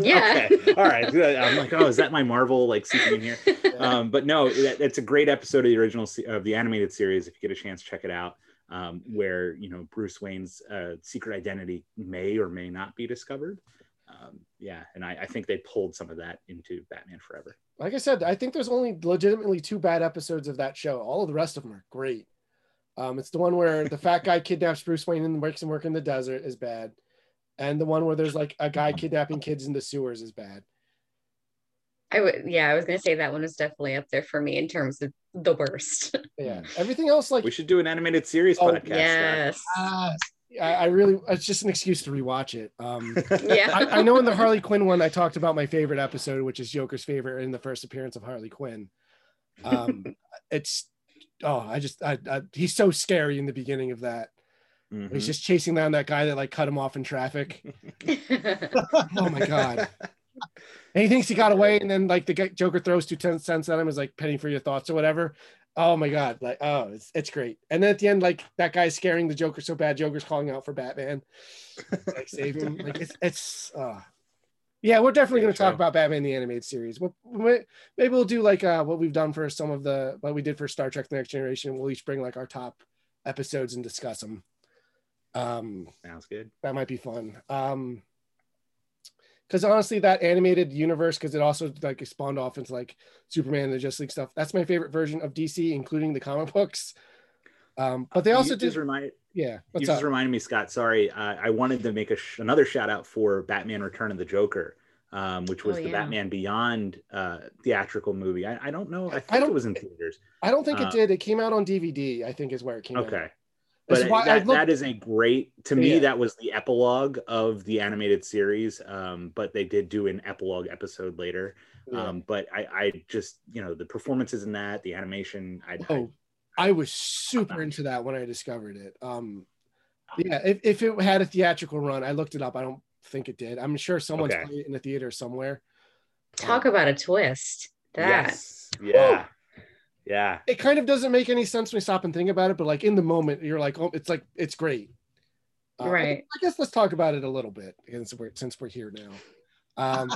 Yeah. <laughs> okay. All right. I'm like, oh, is that my Marvel like seeping in here? <laughs> Um, but no, that, it's a great episode of the original se- of the animated series. If you get a chance, check it out. Um, where you know Bruce Wayne's uh, secret identity may or may not be discovered. Um, yeah, and I, I think they pulled some of that into Batman Forever. like I said, I think there's only legitimately two bad episodes of that show. All of the rest of them are great. Um, it's the one where the fat guy <laughs> kidnaps Bruce Wayne and makes him work in the desert is bad, and the one where there's like a guy kidnapping kids in the sewers is bad. I would, yeah, I was gonna say that one was definitely up there for me in terms of the worst. <laughs> Yeah, everything else like We should do an animated series Oh, podcast. Scott. yes. I, I really it's just an excuse to rewatch it. Um, <laughs> Yeah. I, I know in the Harley Quinn one I talked about my favorite episode, which is Joker's favorite in the first appearance of Harley Quinn. Um, <laughs> it's oh, I just I, I, he's so scary in the beginning of that. Mhm. He's just chasing down that guy that like cut him off in traffic. <laughs> oh my god. And he thinks he got away, and then like the Joker throws two ten cents at him, is like penny for your thoughts or whatever. Oh my god, like oh, it's it's great. And then at the end, like that guy's scaring the Joker so bad, Joker's calling out for Batman, like save him. Like it's it's uh yeah, we're definitely going to talk about Batman the animated series. We'll, maybe we'll do like uh, what we've done for some of the what we did for Star Trek: The Next Generation. We'll each bring like our top episodes and discuss them. Um, Sounds good. that might be fun. Um, because honestly, that animated universe, because it also like spawned off into like Superman and the Justice League stuff. That's my favorite version of DC, including the comic books. Um, but they You also just did, remind yeah. you just up? reminded me, Scott. Sorry, uh, I wanted to make a sh- another shout out for Batman: Return of the Joker, um, which was Oh, the yeah. Batman Beyond uh, theatrical movie. I, I don't know. I think don't- it was in theaters. I don't think uh, it did. It came out on DVD. I think is where it came out. Okay. That's But why that, looked- that is a great to me. Yeah. That was the epilogue of the animated series. Um, but they did do an epilogue episode later. Yeah. Um, but I, I just you know the performances in that, the animation. I, I Oh, I was super into that when I discovered it. Um, yeah, if, if it had a theatrical run, I looked it up. I don't think it did. I'm sure someone's Okay. playing it in the theater somewhere. Talk about a twist. That yes, yeah, yeah. It kind of doesn't make any sense when you stop and think about it, but like in the moment, you're like, oh, it's like it's great. Uh, I- Right. I, guess let's talk about it a little bit since we're since we're here now. Um,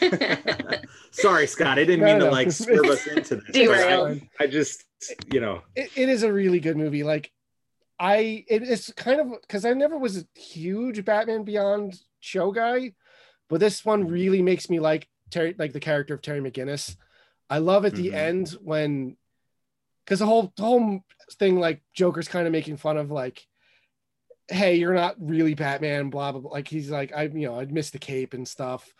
<laughs> Sorry, Scott. I didn't No, mean no. to like <laughs> swerve us into this. Derail. I, I just, you know, it, it is a really good movie. Like I, it is kind of because I never was a huge Batman Beyond show guy, but this one really makes me like Terry, like the character of Terry McGinnis. I love at the Mhm. end when, because the whole the whole thing like Joker's kind of making fun of like, hey, you're not really Batman, blah blah blah. Like he's like, I you know I missed the cape and stuff.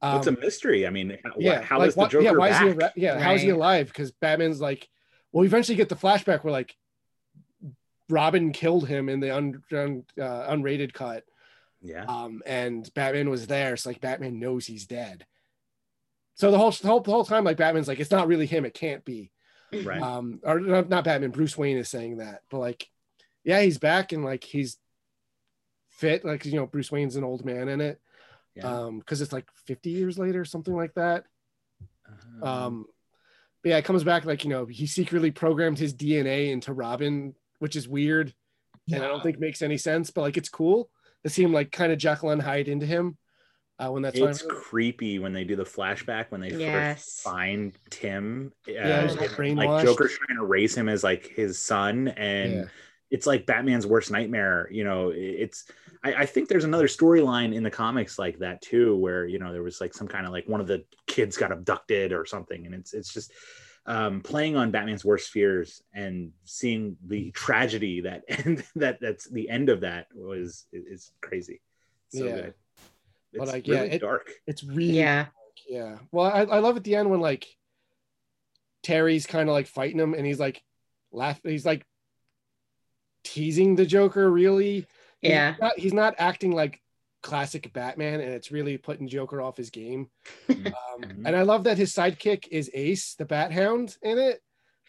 Um, it's a mystery. I mean, how, yeah, how like, is the Joker yeah, why back? is he ar- yeah, how is he alive? Because Batman's like, well, we eventually get the flashback where like Robin killed him in the un, un, uh, unrated cut, yeah, um, and Batman was there. So like Batman knows he's dead. So the whole the whole, the whole time, like Batman's like, it's not really him. It can't be. right. Um, or not, Batman. Bruce Wayne is saying that, but like, yeah, he's back and like he's fit. Like you know, Bruce Wayne's an old man in it. Yeah. Um, because it's like 50 years later, something like that. Um, Um, but yeah, it comes back like you know he secretly programmed his DNA into Robin, which is weird, and I don't think makes any sense. But like it's cool to see him like kind of Jekyll and Hyde into him uh, when that's it's creepy when they do the flashback when they Yes. first find Tim. Uh, Yeah, like, like Joker's trying to raise him as like his son, and Yeah. it's like Batman's worst nightmare. You know, it's. I, I think there's another storyline in the comics like that too, where you know there was like some kind of like one of the kids got abducted or something, and it's it's just um, playing on Batman's worst fears and seeing the tragedy that <laughs> and that that's the end of that was is, is crazy. So Yeah. good. But, It's like, yeah, it- dark. it's really yeah. yeah. Well, I, I love at the end when like Terry's kind of like fighting him, and he's like laughing. He's like teasing the Joker. Really, He's Yeah. not, he's not acting like classic Batman, and it's really putting Joker off his game. <laughs> Mm-hmm. Um, and I love that his sidekick is Ace, the Bat Hound, in it.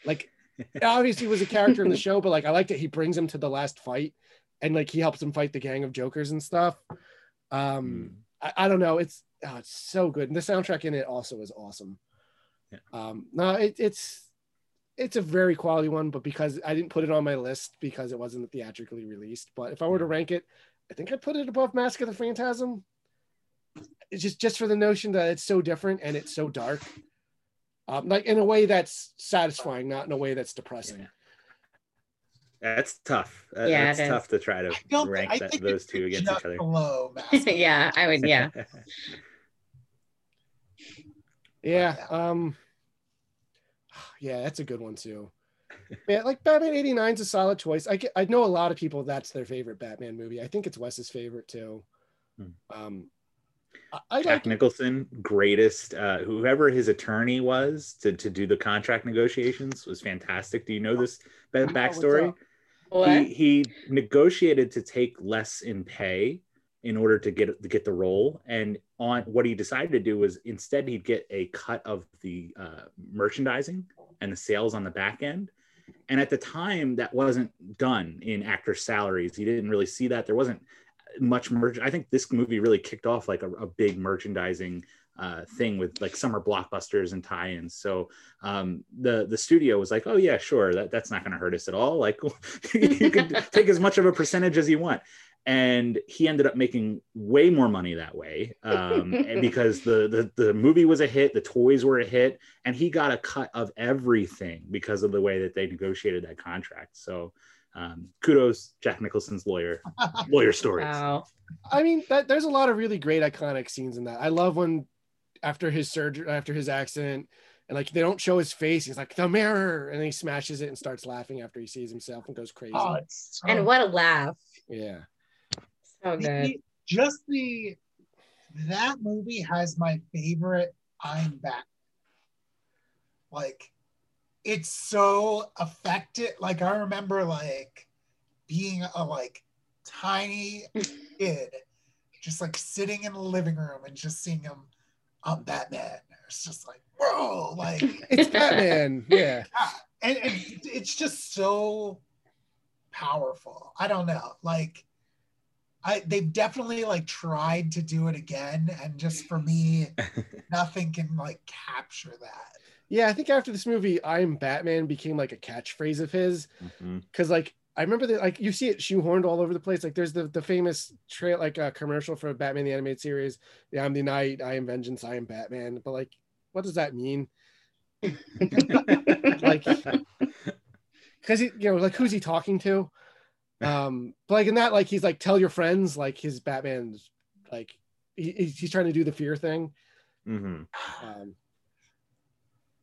Like, obviously, he was a character in the <laughs> show, but like, I like that he brings him to the last fight, and like he helps him fight the gang of Jokers and stuff. Um, I, I don't know, it's oh, it's so good, and the soundtrack in it also is awesome. Um, no, it, it's it's a very quality one, but because I didn't put it on my list because it wasn't theatrically released. But if I were to rank it, I think I'd put it above Mask of the Phantasm. It's just just for the notion that it's so different and it's so dark, um, like in a way that's satisfying, not in a way that's depressing. That's tough. Uh, Yeah, that's tough to try to rank that, those two against each other. below <laughs> yeah, I would. Yeah. <laughs> Yeah. Um. Yeah, that's a good one too. Yeah, like Batman '89 is a solid choice. I get, I know a lot of people that's their favorite Batman movie. I think it's Wes's favorite too. Um, I, I Jack like Nicholson, greatest. Uh, whoever his attorney was to, to do the contract negotiations was fantastic. Do you know this ba- what's backstory? He, he negotiated to take less in pay in order to get to get the role, and on what he decided to do was instead he'd get a cut of the uh, merchandising and the sales on the back end. And at the time, that wasn't done in actor salaries. He didn't really see that. There wasn't much merch. I think this movie really kicked off like a, a big merchandising uh, thing with like summer blockbusters and tie-ins. So um, the the studio was like, "Oh yeah, sure, that, that's not going to hurt us at all. Like <laughs> you can <laughs> take as much of a percentage as you want." And he ended up making way more money that way um, <laughs> because the, the the movie was a hit, the toys were a hit, and he got a cut of everything because of the way that they negotiated that contract. So um, kudos, Jack Nicholson's lawyer, lawyer stories. Wow. I mean, that, there's a lot of really great iconic scenes in that. I love when after his surgery, after his accident, and like they don't show his face, he's like the mirror, and he smashes it and starts laughing after he sees himself and goes crazy. Oh, it's so And what a laugh. yeah, So good. The- just the that movie has my favorite I'm back. Like it's so affected. Like I remember like being a like tiny <laughs> kid, just like sitting in the living room and just seeing him on Batman. It's just like, whoa, like <laughs> it's Batman. Yeah, <laughs> and, and it's just so powerful. I don't know. Like I they've definitely like tried to do it again. And just for me, <laughs> nothing can like capture that. yeah. I think after this movie, "I'm Batman" became like a catchphrase of his mm-hmm. because like I remember that like you see it shoehorned all over the place. Like there's the the famous trail like a commercial for Batman the animated series. Yeah, I'm the Night, I am Vengeance, I am Batman. But like, what does that mean? <laughs> like, because he you know like who's he talking to? Um, but like in that like he's like tell your friends like his Batman's like he, he's he's trying to do the fear thing. Mhm. Um,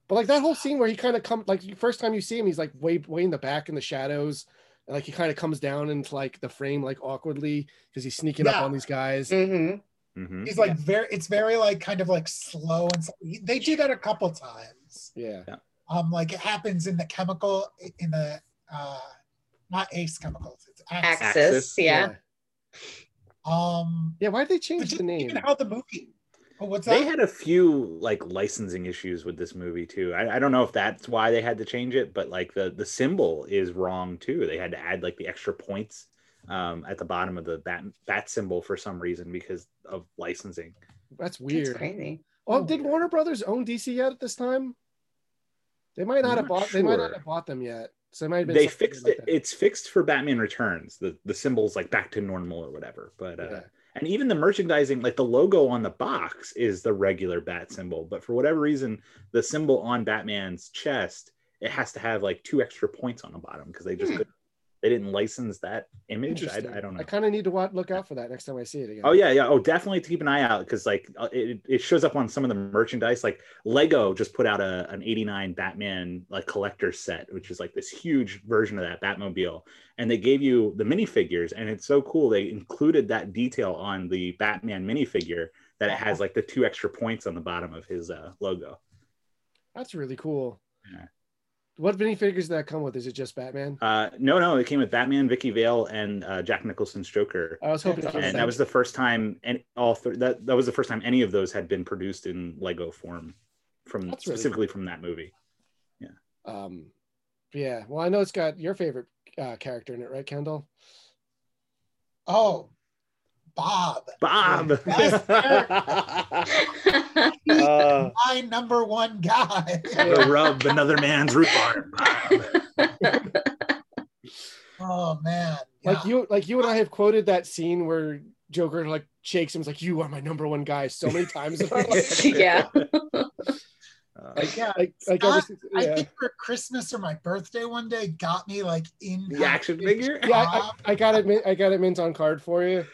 but like that whole scene where he kind of come like first time you see him, he's like way way in the back in the shadows, and like he kind of comes down into like the frame like awkwardly because he's sneaking up on these guys. Mm-hmm. Mhm. He's like very it's very like kind of like slow and slow. they do that a couple times. Yeah. Um like it happens in the chemical in the uh not ace chemicals, it's Axis. Axis. Axis, Yeah. Um Yeah, Why did they change the name? even how the movie oh what's They had a few like licensing issues with this movie too. I, I don't know if that's why they had to change it, but like the the symbol is wrong too. They had to add like the extra points um, at the bottom of the bat bat symbol for some reason because of licensing. That's That's weird. crazy. Oh, did Warner Brothers own DC yet at this time? They might not I'm have not bought. They might not have bought them yet. So it might have been. They fixed like it. that. It's fixed for Batman Returns. The the symbol's like back to normal or whatever. But uh, Yeah. And even the merchandising, like the logo on the box is the regular bat symbol, but for whatever reason, the symbol on Batman's chest it has to have like two extra points on the bottom because they just Hmm. couldn't, they didn't license that image. I, I don't know. I kind of need to watch, look out for that next time I see it again. Oh yeah, yeah. Oh, definitely to keep an eye out because like uh, it, it shows up on some of the merchandise. Like Lego just put out a an '89 Batman like collector set, which is like this huge version of that Batmobile, and they gave you the minifigures, and it's so cool. They included that detail on the Batman minifigure that it has like the two extra points on the bottom of his uh, logo. That's really cool. Yeah. What minifigures did that come with? Is it just Batman? Uh, no, no, it came with Batman, Vicki Vale, and uh, Jack Nicholson's Joker. I was hoping, That's it was and that was the first time, and all th- that that was the first time any of those had been produced in Lego form, from That's really specifically from that movie. Yeah. Um, yeah. Well, I know it's got your favorite uh, character in it, right, Kendall? Oh, Bob. Bob. <laughs> Uh, My number one guy. the rub another man's rhubarb. <laughs> Oh man. Like you, like you and I have quoted that scene where Joker like shakes him, is like, "You are my number one guy," so many times. in our life. yeah. like, Yeah, like, like ever Scott, since- I think for Christmas or my birthday one day got me like in The action figure? yeah, I, I, I got it. I got it mint on card for you.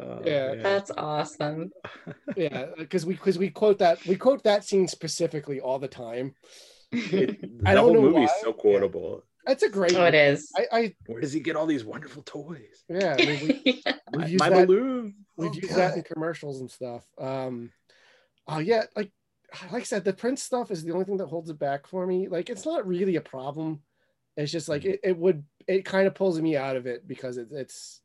Oh, Yeah. man. That's awesome. Yeah, because we because we quote that we quote that scene specifically all the time. It, <laughs> I the don't whole know movie's why. so quotable. That's a great. Oh, it is. I, I Where does he get all these wonderful toys? yeah. I mean, we, <laughs> we've My that. balloon. We've Oh, used that in commercials and stuff. Um, oh yeah, like like I said, the Prince stuff is the only thing that holds it back for me. Like it's not really a problem. It's just like it, it would it kind of pulls me out of it because it, it's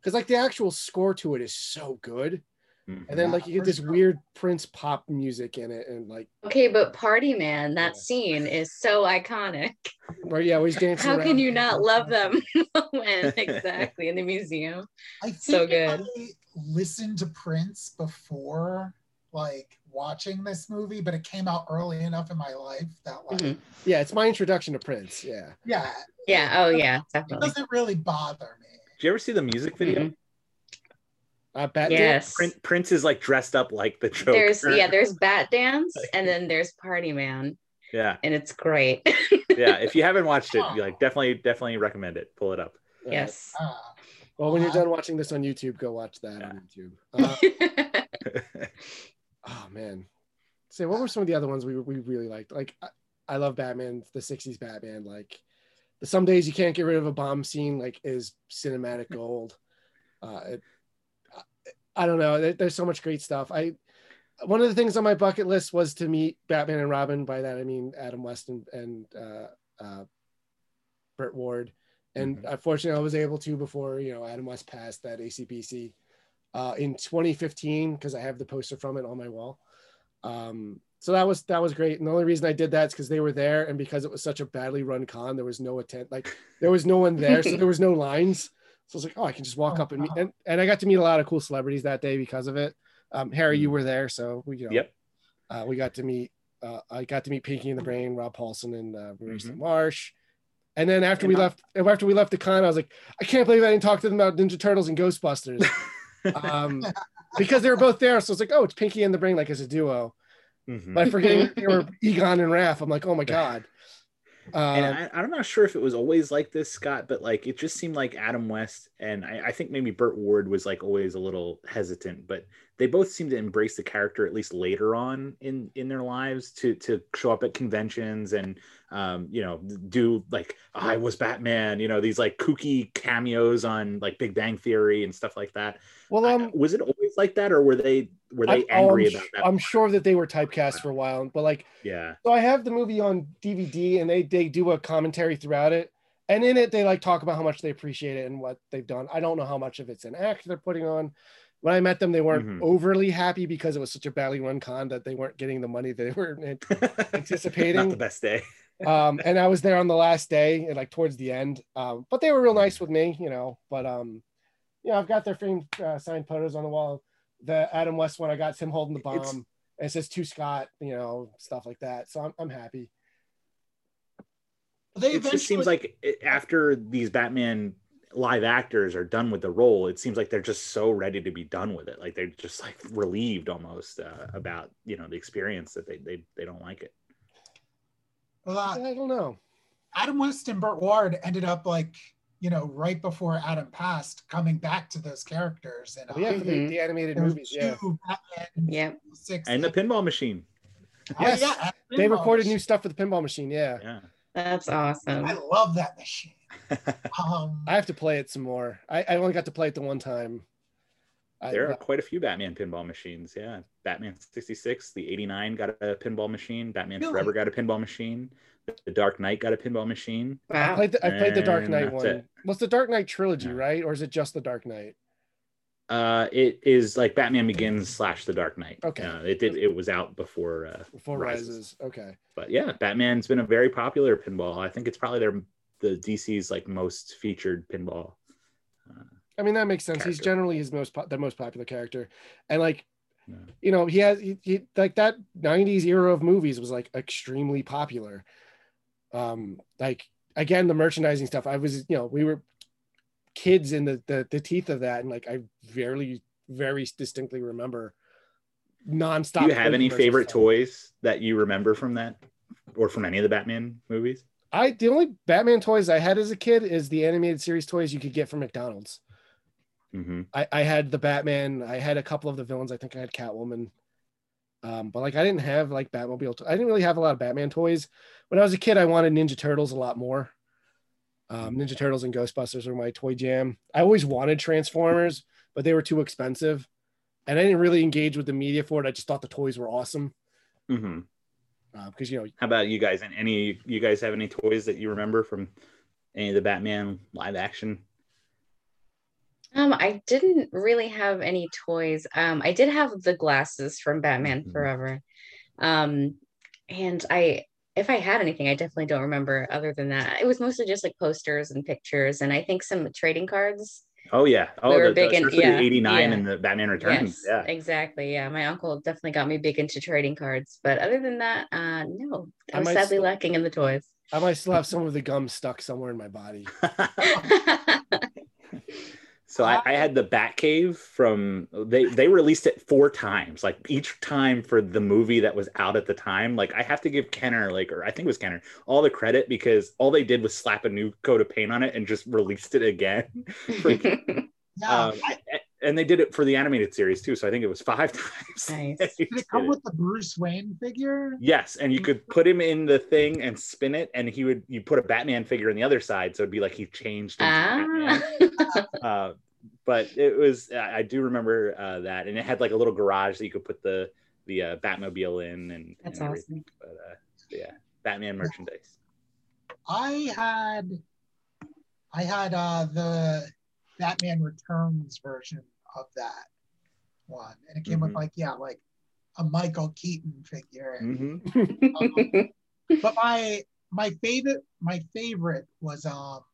because like the actual score to it is so good, Mhm. and then like you get this weird Prince pop music in it, and like Okay, but Party Man, that scene is so iconic. or yeah, he's dancing. How can you not love them <laughs> when exactly in the museum? I think So good. I listened to Prince before like watching this movie, but it came out early enough in my life that like Mhm. Yeah, it's my introduction to Prince. Yeah, yeah, Yeah. Oh, yeah. it doesn't really bother me. Did you ever see the music video? Mhm. uh, Bat Yes. Prince, Prince is like dressed up like the Joker. There's yeah. There's Bat <laughs> Dance, and then there's Party Man, yeah, and it's great. yeah. If you haven't watched it, you <laughs> like definitely, definitely recommend it. Pull it up. Uh, yes. Ah, Well, when you're Uh, done watching this on YouTube, go watch that on YouTube. Uh, <laughs> oh man, say what were some of the other ones we we really liked? Like I, I love Batman, the '60s Batman. Like some days you can't get rid of a bomb scene. Like is cinematic gold. Uh, it, I, don't know. There, there's so much great stuff. I one of the things on my bucket list was to meet Batman and Robin. By that I mean Adam West and, and uh, uh, Burt Ward. And unfortunately, I was able to before you know Adam West passed that ACPC uh, in 2015 because I have the poster from it on my wall. Um, so that was that was great. And the only reason I did that is because they were there, and because it was such a badly run con, there was no attent like there was no one there, so there was no lines. So I was like, oh, I can just walk Oh, up and meet, and, and I got to meet a lot of cool celebrities that day because of it. Um, Harry, you were there, so we you know Yep. uh, we got to meet. Uh, I got to meet Pinky in the Brain, Rob Paulsen, and uh, Marissa Mhm. Marsh. And then after we And, left, after we left the con, I was like, I can't believe I didn't talk to them about Ninja Turtles and Ghostbusters, <laughs> um, because they were both there. So it's like, oh, it's Pinky and the Brain, like as a duo. Mhm. But forgetting they were Egon and Raph, I'm like, oh my <laughs> god. and Um, I, I'm not sure if it was always like this, Scott, but like it just seemed like Adam West and I, I think maybe Burt Ward was like always a little hesitant, but they both seem to embrace the character at least later on in in their lives to to show up at conventions and um, you know do like I was Batman, you know these like kooky cameos on like Big Bang Theory and stuff like that. well, um, Was it always like that, or were they were they I, oh, angry I'm, about that? I'm sure that they were typecast for a while, but like yeah, So I have the movie on DVD, and they they do a commentary throughout it, and in it they like talk about how much they appreciate it and what they've done. I don't know how much of it's an act they're putting on. When I met them, they weren't Mhm. overly happy because it was such a badly run con that they weren't getting the money they <laughs> were <laughs> anticipating. not the best day. <laughs> um, and I was there on the last day and like towards the end. Um, but they were real nice with me, you know. But um, you know, I've got their framed uh, signed photos on the wall. The Adam West one, I got him holding the bomb. It's- and it says to Scott, you know, stuff like that. So I'm, I'm happy. They it just seems like after these Batman live actors are done with the role, it seems like they're just so ready to be done with it. Like they're just like relieved almost uh, about you know the experience that they they they don't like it. Well, uh, I don't know. Adam West and Burt Ward ended up like you know right before Adam passed, coming back to those characters and uh, Yeah, for the, Mhm. the animated movies. Yeah. two Batman Yep. six And the pinball machine. Oh, Yes, yeah, and They recorded Machine. new stuff for the pinball machine. Yeah. Yeah. That's awesome. I love that machine. <laughs> Um, I have to play it some more. I, I only got to play it the one time. I, There are quite a few Batman pinball machines. Yeah, Batman '66, the '89 got a pinball machine. Batman Really? Forever got a pinball machine. the Dark Knight got a pinball machine. I played the, I played the Dark Knight that's one. it. What's the Dark Knight trilogy, right? Or is it just the Dark Knight? Uh, it is like Batman Begins slash The Dark Knight. Okay. Uh, it did. It was out before. Uh, Before Rises. Rises. Okay. But yeah, Batman's been a very popular pinball. I think it's probably their the DC's like most featured pinball. I mean that makes sense. He's generally his most po- the most popular character, and like, you know, he has he, he like that '90s era of movies was like extremely popular. Um, like again, the merchandising stuff. I was, you know, we were kids in the the, the teeth of that, and like I very very distinctly remember nonstop. Do you have any favorite stuff. toys that you remember from that, or from any of the Batman movies? I the only Batman toys I had as a kid is the animated series toys you could get from McDonald's. Mm-hmm. I, I had the Batman. I had a couple of the villains. I think I had Catwoman. Um, but like I didn't have like Batmobile. To- I didn't really have a lot of Batman toys. When I was a kid, I wanted Ninja Turtles a lot more. Um, Ninja Turtles and Ghostbusters were my toy jam. I always wanted Transformers, but they were too expensive, and I didn't really engage with the media for it. I just thought the toys were awesome Mm-hmm. because you know How about you guys? And any you guys have any toys that you remember from any of the Batman live action? Um, I didn't really have any toys. Um, I did have the glasses from Batman Mhm. Forever. Um, and I if I had anything, I definitely don't remember other than that. It was mostly just like posters and pictures and I think some trading cards. Oh yeah, oh We were the, big the, in- especially the yeah, '89 yeah. and the Batman Returns. Yes, Yeah, exactly. Yeah. My uncle definitely got me big into trading cards. But other than that, uh no, I I was might sadly still- lacking in the toys. I might still have some of the gum stuck somewhere in my body. <laughs> <laughs> <laughs> So I, I had the Batcave from they they released it four times, like each time for the movie that was out at the time. Like I have to give Kenner, like or I think it was Kenner, all the credit because all they did was slap a new coat of paint on it and just released it again. <laughs> For- <laughs> Yeah, um, and they did it for the animated series too. So I think it was five <laughs> times. Nice. did it come did it. with the Bruce Wayne figure? Yes, and you could put him in the thing and spin it, and he would you put a Batman figure on the other side, so it'd be like he changed. Into ah. <laughs> Uh, but it was I I do remember uh, that, and it had like a little garage that you could put the the uh, Batmobile in, and, That's and everything. But uh, yeah, Batman merchandise. I had I had uh the Batman Returns version of that one. And it came with Mhm. like, yeah, like a Michael Keaton figure. hmm Um, <laughs> but my my favorite my favorite was um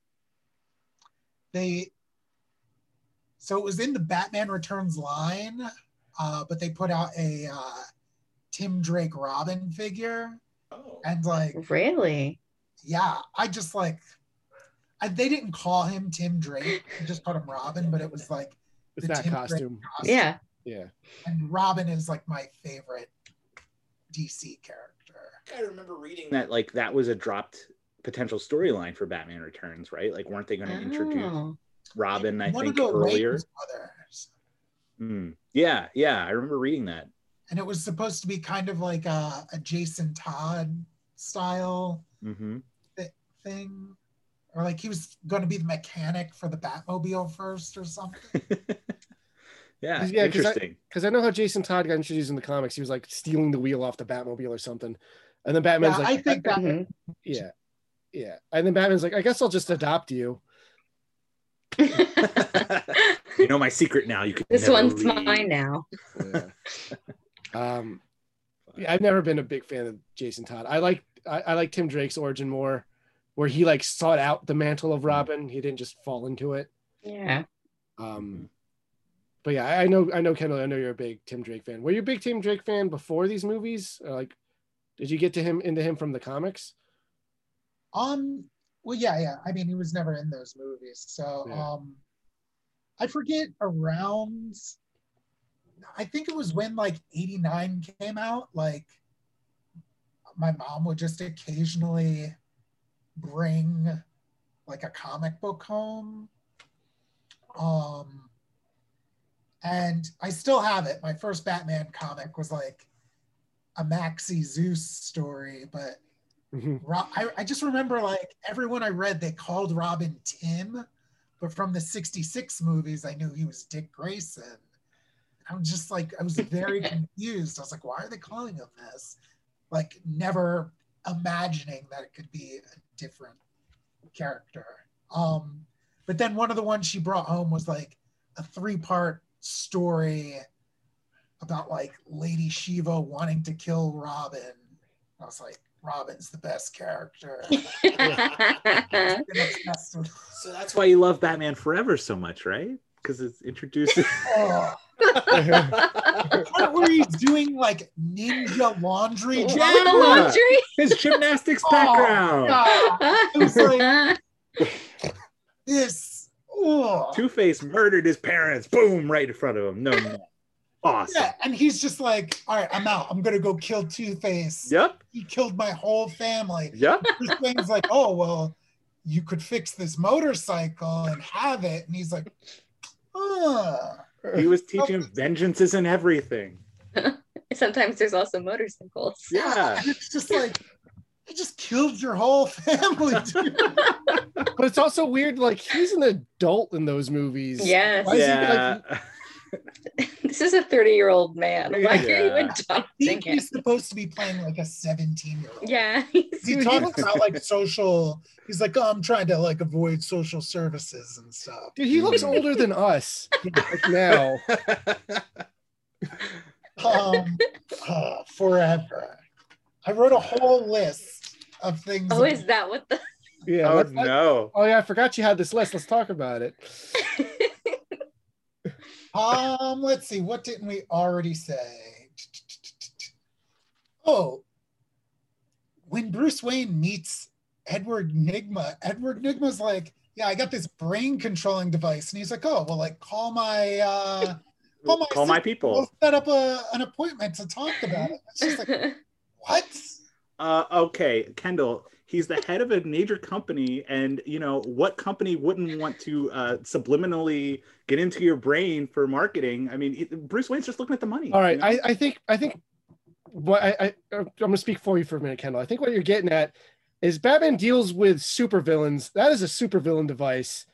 they so it was in the Batman Returns line, uh, but they put out a uh, Tim Drake Robin figure. Oh. And like really? yeah, I just like I, they didn't call him Tim Drake, they just called him Robin, but it was like It's the that Tim Drake costume. Yeah. Yeah. And Robin is like my favorite DC character. I remember reading That like that was a dropped potential storyline for Batman Returns, right? Like, weren't they going to introduce Oh. Robin? I think earlier. Wayans brothers. Hmm. Yeah, yeah, I remember reading that. And it was supposed to be kind of like a, a Jason Todd style hmm thi- thing. Or like he was going to be the mechanic for the Batmobile first or something. <laughs> Yeah, Yeah, because I, I know how Jason Todd got introduced in the comics. He was like stealing the wheel off the Batmobile or something, and then Batman's Yeah, like, I think that Mhm. yeah, yeah, and then Batman's like, I guess I'll just adopt you. <laughs> you know my secret now. You can. This one's leave. mine now. Yeah. <laughs> um, yeah, I've never been a big fan of Jason Todd. I like I, I like Tim Drake's origin more, where he like sought out the mantle of Robin. He didn't just fall into it. Yeah. Um, but yeah, I I know I know Kendall. I know you're a big Tim Drake fan. Were you a big Tim Drake fan before these movies? Or like, did you get to him into him from the comics? Um, well, yeah, yeah. I mean, he was never in those movies, so Yeah. um, I forget around. I think it was when like '89 came out. Like, my mom would just occasionally bring like a comic book home. Um, and I still have it. My first Batman comic was like a Maxie Zeus story, but Mhm. Ro- I, I just remember like everyone I read, they called Robin Tim, but from the 66 movies, I knew he was Dick Grayson. I was just like, I was very <laughs> confused. I was like, why are they calling him this? Like, never imagining that it could be a different character. Um, but then one of the ones she brought home was like a three part story about like Lady Shiva wanting to kill Robin. I was like, Robin's the best character. <laughs> So that's why you love Batman Forever so much, right? Because it's introducing. <laughs> Oh. <laughs> The part where he's doing like ninja laundry. Yeah. job. laundry? <laughs> His gymnastics Oh, background. God. It was like this. Oh. Two Face murdered his parents. Boom, right in front of him. No, no. Awesome. Yeah, and he's just like, all right, I'm out. I'm gonna go kill Two Face. Yep. He killed my whole family. Yep. Bruce Wayne's like, oh well, you could fix this motorcycle and have it, and he's like, uh. He was <laughs> teaching him vengeance isn't everything. <laughs> Sometimes there's also motorcycles. Yeah. And it's just like, he just killed your whole <laughs> family, dude. But it's also weird, like he's an adult in those movies. Yes. Why is he, Yeah. like, <laughs> This is a 30 year old man. Why are you Yeah. I adopting think him? he's supposed to be playing like a 17 year old. Yeah. <laughs> He he talks about like social. He's like, oh, I'm trying to like avoid social services and stuff. dude, he looks older than us like <laughs> now. Um, uh, forever. I wrote a whole list of things. Oh, is that what the. Yeah. oh let's- no. Oh yeah, I forgot you had this list. Let's talk about it. Um, let's see. What didn't we already say? Oh, when Bruce Wayne meets Edward Nygma, Edward Nygma's like, "Yeah, I got this brain controlling device," and he's like, "Oh, well, like call my uh, call my Call my people. We'll set up a, an appointment to talk about it." It's just like, <laughs> what? Uh, okay, Kendall. He's the head of a major company, and you know what company wouldn't want to uh, subliminally get into your brain for marketing? I mean, it- Bruce Wayne's just looking at the money. All right, you know? I, I think I think what I, I I'm gonna speak for you for a minute, Kendall. I think what you're getting at is Batman deals with supervillains. That is a supervillain device.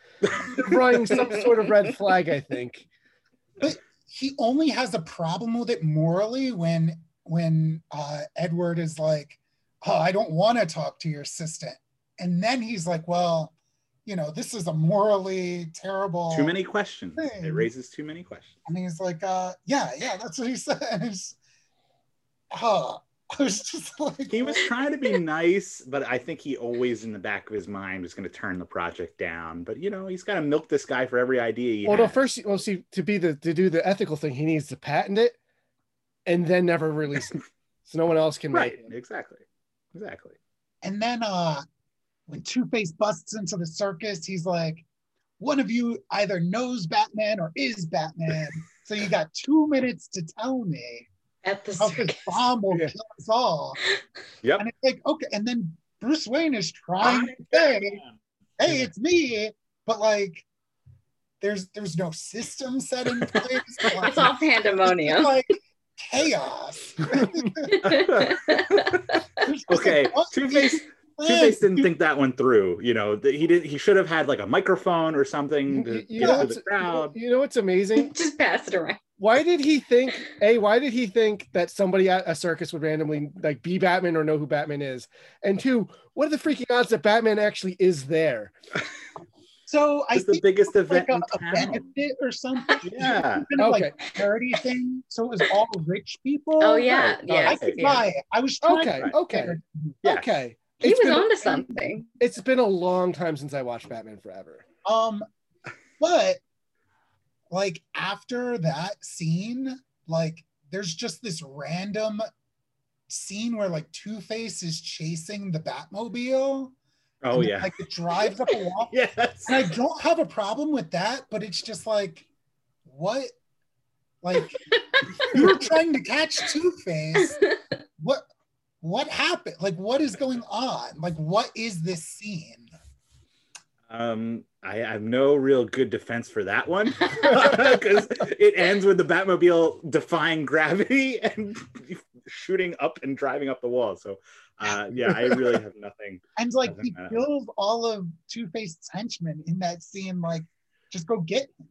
Running some <laughs> sort of red flag, I think. But he only has a problem with it morally when when uh, Edward is like, "Oh, I don't want to talk to your assistant," and then he's like, "Well, you know, this is a morally terrible." too many questions. thing. It raises too many questions. And he's like, uh, "Yeah, yeah, that's what he <laughs> said." And it's, uh, <laughs> I was just like, He was trying to be nice, but I think he always, in the back of his mind, was going to turn the project down. But you know, he's got to milk this guy for every idea he Well, no, has. first, well, see, to be the to do the ethical thing, he needs to patent it, and then never release it, <laughs> so no one else can right, make it. exactly, exactly. And then uh when Two Face busts into the circus, he's like, one of you either knows Batman or is Batman. <laughs> so you got two minutes to tell me At the how this circus. bomb will Yeah. kill us all. Yep. And it's like, okay, and then Bruce Wayne is trying to say, hey, it's me, but like there's there's no system set in <laughs> place. It's all pandemonium. like chaos. <laughs> okay, Two Face. Two Face didn't think that one through. You know, he did. He should have had like a microphone or something to You, you get know to the crowd. you know what's amazing? <laughs> Just pass it around. Why did he think? A, why did he think that somebody at a circus would randomly like be Batman or know who Batman is? And two, what are the freaking odds that Batman actually is there? <laughs> So I It's the think biggest it was like event a, in a benefit or something. <laughs> Yeah. Some kind of, Okay. like charity thing. So it was all rich people. Oh, yeah. Right. Yeah. I could yeah. buy it. I was trying Okay, to okay, Yes. okay. He It's was been- onto something. It's been a long time since I watched Batman Forever. Um, but like after that scene, like there's just this random scene where like Two Face is chasing the Batmobile. Oh and then, yeah. like it drives up a wall. yes. And I don't have a problem with that, but it's just like, what? Like <laughs> you were trying to catch Two Face. <laughs> What? What happened? Like, what is going on? Like, what is this scene? Um, I have no real good defense for that one <laughs> because it ends with the Batmobile defying gravity and shooting up and driving up the wall. So, uh, yeah, I really have nothing. <laughs> And like Doesn't he matter. kills all of Two Face's henchmen in that scene. Like, just go get him.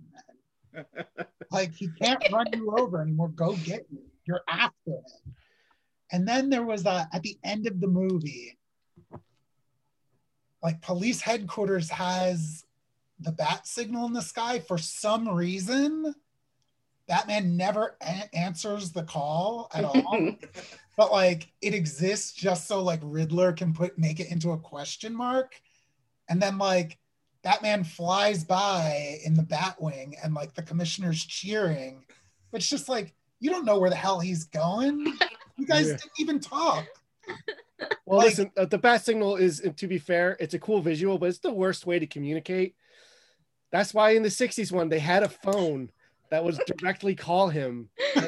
Man. like he can't <laughs> run you over anymore. Go get him. You're after him. And then there was a, at the end of the movie, like police headquarters has the bat signal in the sky for some reason. Batman never a- answers the call at all. <laughs> but like it exists just so like Riddler can put make it into a question mark. And then like Batman flies by in the Batwing and like the commissioner's cheering. But it's just like you don't know where the hell he's going. You guys Yeah. didn't even talk. Well, Like- listen, uh, the bat signal is, to be fair, it's a cool visual, but it's the worst way to communicate. That's why in the 60s one, they had a phone that was directly call him. <laughs> yeah.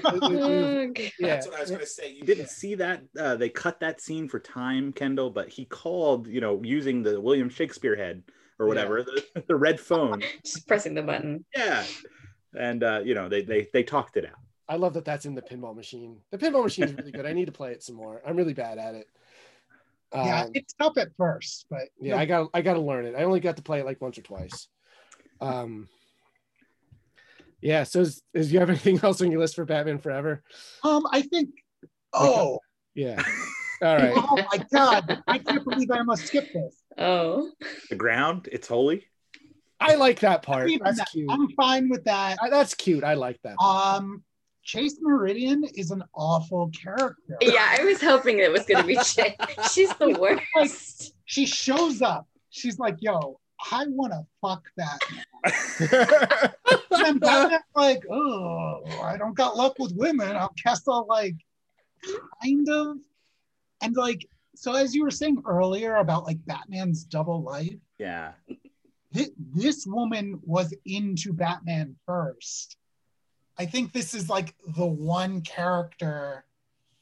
That's what I was going to say. You didn't see that. Uh, they cut that scene for time, Kendall, but he called, you know, using the William Shakespeare head or whatever, the, <laughs> the red phone. Just pressing the button. Yeah. And, uh, you know, they, they, they talked it out. I love that that's in the pinball machine. The pinball machine is really good. I need to play it some more. I'm really bad at it. yeah, Um, it's tough at first, but yeah, I got I got to learn it. I only got to play it like once or twice. Um, yeah. So, is, is you have anything <laughs> else on your list for Batman Forever? um I think oh Yeah. <laughs> All right. oh my god, I can't believe I must skip this. Oh. The ground, it's holy. I like that part. That's that- cute. I'm fine with that. Uh, That's cute. I like that. Um Chase Meridian is an awful character. Yeah, I was hoping it was gonna be <laughs> Shay. She's the worst. She shows up. She's like, yo, I wanna fuck that. <laughs> and Batman's like, oh, I don't got luck with women. I'll cast all like kind of. And like, so as you were saying earlier about like Batman's double life, Yeah. thi- this woman was into Batman first. I think this is like the one character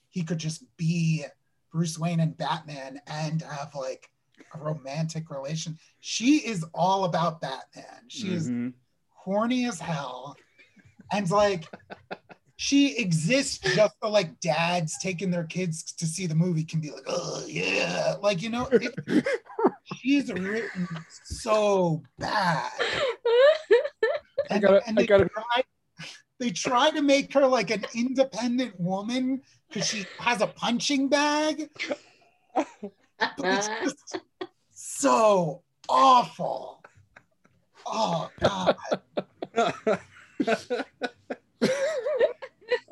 he could just be Bruce Wayne and Batman and have like romantic relation. She is all about Batman. She is Mhm. horny as hell. And like she exists just so like dads taking their kids to see the movie can be like, oh yeah. Like, you know, it, she's written so bad. I And, gotta, and I gotta, try, they try to make her like an independent woman because she has a punching bag. But it's just so awful. Oh god.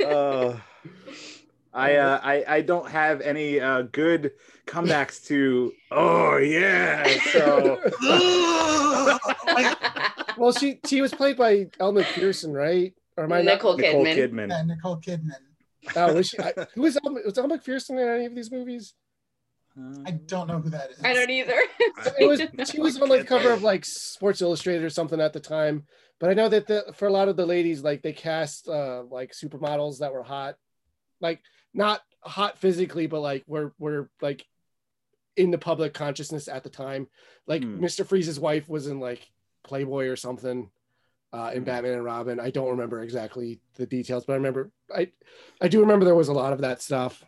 uh, I, uh, I I don't have any uh, good comebacks to. Oh yeah, so <laughs> well, she she was played by Elle Macpherson, right? Or am I not- Nicole Nicole Kidman. Kidman. Yeah, Nicole Kidman. Oh, was she? I, who was Elle, was Elle Macpherson in any of these movies? I don't know who that is. I don't either. <laughs> It was she was on like the cover of like Sports Illustrated or something at the time. But I know that the, for a lot of the ladies, like they cast uh, like supermodels that were hot, like not hot physically, but like were were like in the public consciousness at the time. Like Hmm. Mr. Freeze's wife was in like Playboy or something uh, in Batman and Robin. I don't remember exactly the details, but I remember I I do remember there was a lot of that stuff.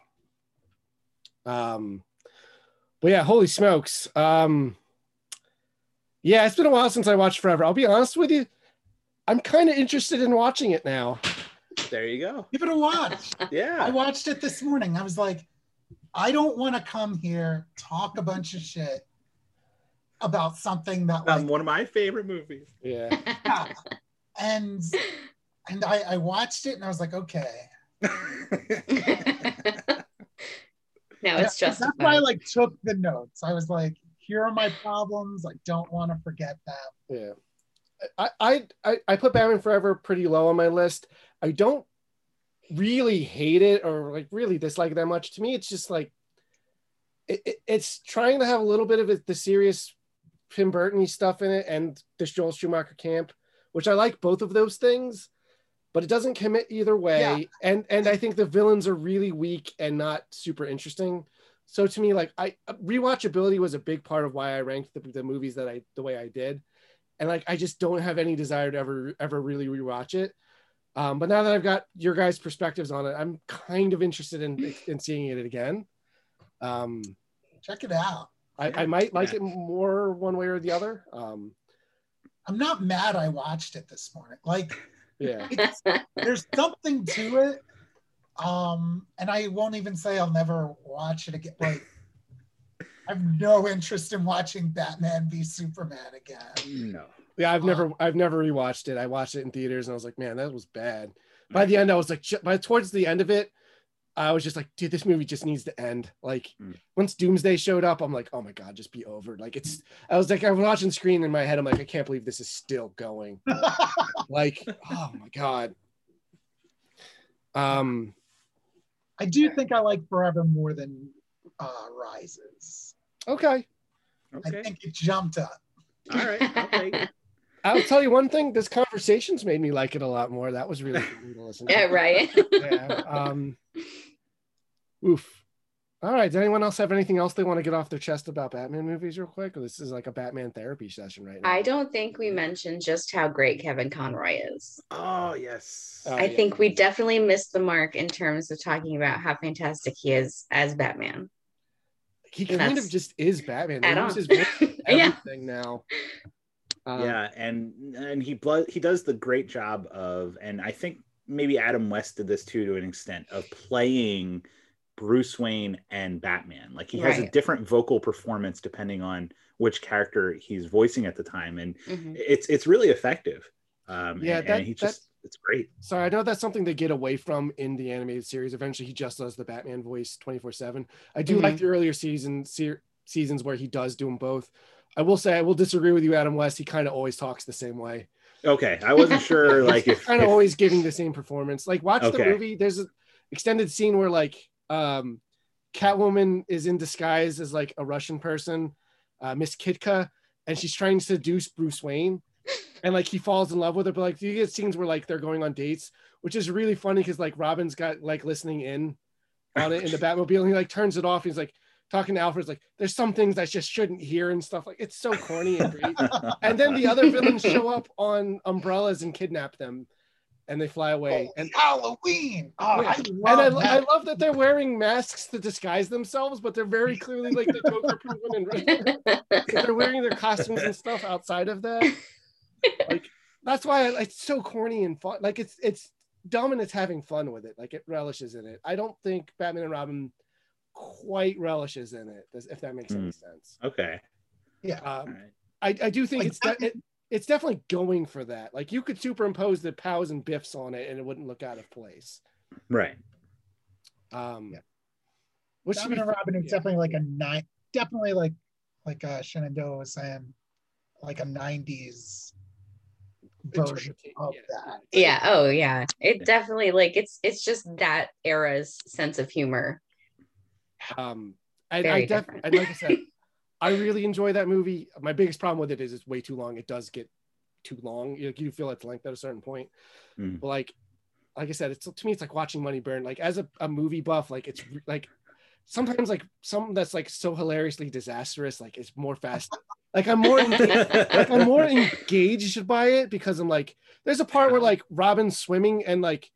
Um, but yeah, holy smokes. Um, yeah, it's been a while since I watched Forever. I'll be honest with you, I'm kind of interested in watching it now. There you go. Give it a watch. <laughs> Yeah. I watched it this morning. I was like, I don't want to come here, talk a bunch of shit about something that like Um, one of my favorite movies. Yeah. <laughs> yeah. and and I, I watched it and I was like, okay. <laughs> now it's just That's why I like took the notes. I was like, here are my problems. I don't want to forget that. Yeah. I, I I I put Batman Forever pretty low on my list. I don't really hate it or like really dislike it that much. To me, it's just like it, it- it's trying to have a little bit of it, the serious Tim Burton stuff in it and this Joel Schumacher camp, which I like both of those things, but it doesn't commit either way. Yeah. And and I think the villains are really weak and not super interesting. So to me, like I rewatchability was a big part of why I ranked the, the movies that I the way I did and like I just don't have any desire to ever ever really rewatch it. Um, but now that I've got your guys' perspectives on it, I'm kind of interested in in seeing it again. Um, Check it out. I, I might like it more one way or the other. Um, I'm not mad I watched it this morning. Like yeah, <laughs> it's, there's something to it. Um, and I won't even say I'll never watch it again. Like, I have no interest in watching Batman v Superman again. No. Yeah, I've never I've never rewatched it. I watched it in theaters and I was like, man, that was bad. By the end, I was like, j- by towards the end of it, I was just like, dude, this movie just needs to end. Like once Doomsday showed up, I'm like, oh my god, just be over. Like it's I was like, I was watching the screen in my head. I'm like, I can't believe this is still going. <laughs> like, oh my god. Um I do think I like Forever more than uh, Rises. okay. I think it jumped up. All right. Okay. <laughs> I'll tell you one thing, this conversation's made me like it a lot more. That was really cool to listen to. Yeah, right. yeah. Um, <laughs> oof. All right. Does anyone else have anything else they want to get off their chest about Batman movies, real quick? This is like a Batman therapy session right now. I don't think we mentioned just how great Kevin Conroy is. Oh yes. Oh, I yeah. think we definitely missed the mark in terms of talking about how fantastic he is as Batman. he and kind of just is Batman. They add use on. his voice for Yeah. everything now. Um, yeah, and and he blo- he does the great job of, and I think maybe Adam West did this too to an extent of playing Bruce Wayne and Batman. Like he has a different vocal performance depending on which character he's voicing at the time, and Mhm. it's it's really effective. Um, Yeah, and, that- and he that- just it's great. So I know that's something they get away from in the animated series. Eventually, he just does the Batman voice 24 7. I do like Mhm. the earlier season se- seasons where he does do them both. I will say, I will disagree with you, Adam West. He kind of always talks the same way. Okay, I wasn't sure <laughs> like if, kind of if- always giving the same performance. Like watch the movie. There's an extended scene where like um Catwoman is in disguise as like a Russian person, uh, Miss Kitka, and she's trying to seduce Bruce Wayne. <laughs> And like he falls in love with her, but like you get scenes where like they're going on dates, which is really funny because like Robin's got like listening in on it in the <laughs> Batmobile, and he like turns it off. He's like talking to Alfred's like, "There's some things I just shouldn't hear and stuff." Like it's so corny and great <laughs> and then the other villains show up on umbrellas and kidnap them and they fly away and Halloween. Oh, Yeah. I and I. I love that they're wearing masks to disguise themselves but they're very clearly like the joker proven and <laughs> they're wearing their costumes and stuff outside of that like that's why I, it's so corny and fun like it's it's dumb and it's having fun with it like it relishes in it i don't think batman and robin quite relishes in it if that makes any Hmm. sense okay. Yeah. um, I, I do think Like it's de- it, it's definitely going for that. Like you could superimpose the pows and biffs on it, and it wouldn't look out of place. Right. Um, which to Batman and Robin is yeah. definitely like a nine, definitely like like uh, Shenandoah was saying, like a '90s version of that. yeah. Oh, yeah. It definitely like it's it's just that era's sense of humor. Um, and Very I definitely, different. like I said, I really enjoy that movie. My biggest problem with it is it's way too long. It does get too long. You, you feel its length at a certain point. Mm. But like, like I said, it's to me, it's like watching money burn. Like as a, a movie buff, like it's like sometimes like something that's like so hilariously disastrous, like it's more fast. Like I'm more <laughs> like I'm more engaged by it because I'm like, there's a part where like Robin's swimming and like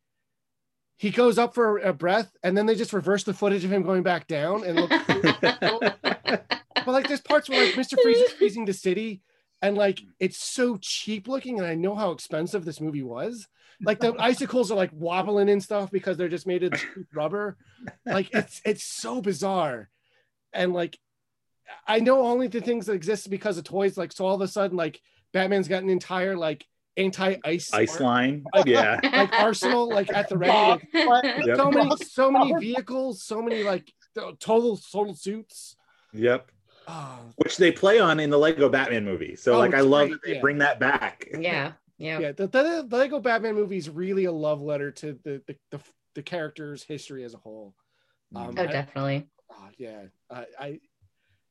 he goes up for a breath and then they just reverse the footage of him going back down and look <laughs> <laughs> but like there's parts where like Mr. Freeze is <laughs> freezing the city and like it's so cheap looking and I know how expensive this movie was. Like the <laughs> icicles are like wobbling and stuff because they're just made of rubber. Like it's it's so bizarre. And like I know only the things that exist because of toys. Like so all of a sudden like Batman's got an entire like anti-ice Ice line. <laughs> like, Yeah. like arsenal like at the ready like, Yep. so many so many vehicles so many like total total suits Yep. Oh, Which they play on in the Lego Batman movie. So Oh, like I love great, that they yeah. bring that back. <laughs> Yeah. Yeah. yeah the, the, the lego batman movie is really a love letter to the the, the, the character's history as a whole um, Oh, I- definitely. oh, yeah I, I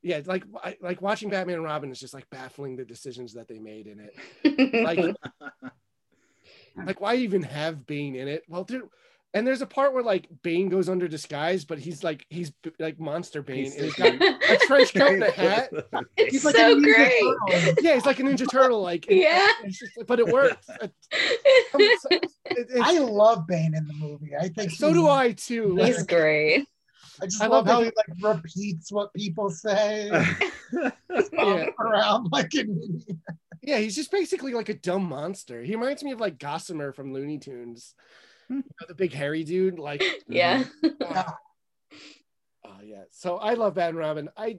yeah like I, like watching batman and robin is just like baffling the decisions that they made in it <laughs> like <laughs> like why even have bane in it well dude and there's a part where like Bane goes under disguise, but he's like he's b- like monster Bane, and he's got <laughs> a trench coat and a <laughs> hat. It's He's like so a Ninja great. Turtle. Yeah, he's like a Ninja Turtle, like Yeah. it's just- but it works. <laughs> It- it's- I love Bane in the movie. I think so do I too. He's Like, great. I just I love, love how that he like repeats what people say. yeah, around like an yeah, he's just basically like a dumb monster. He reminds me of like Gossamer from Looney Tunes. You know, the big hairy dude, like <laughs> Yeah. <laughs> Oh, yeah. So I love Batman Robin. I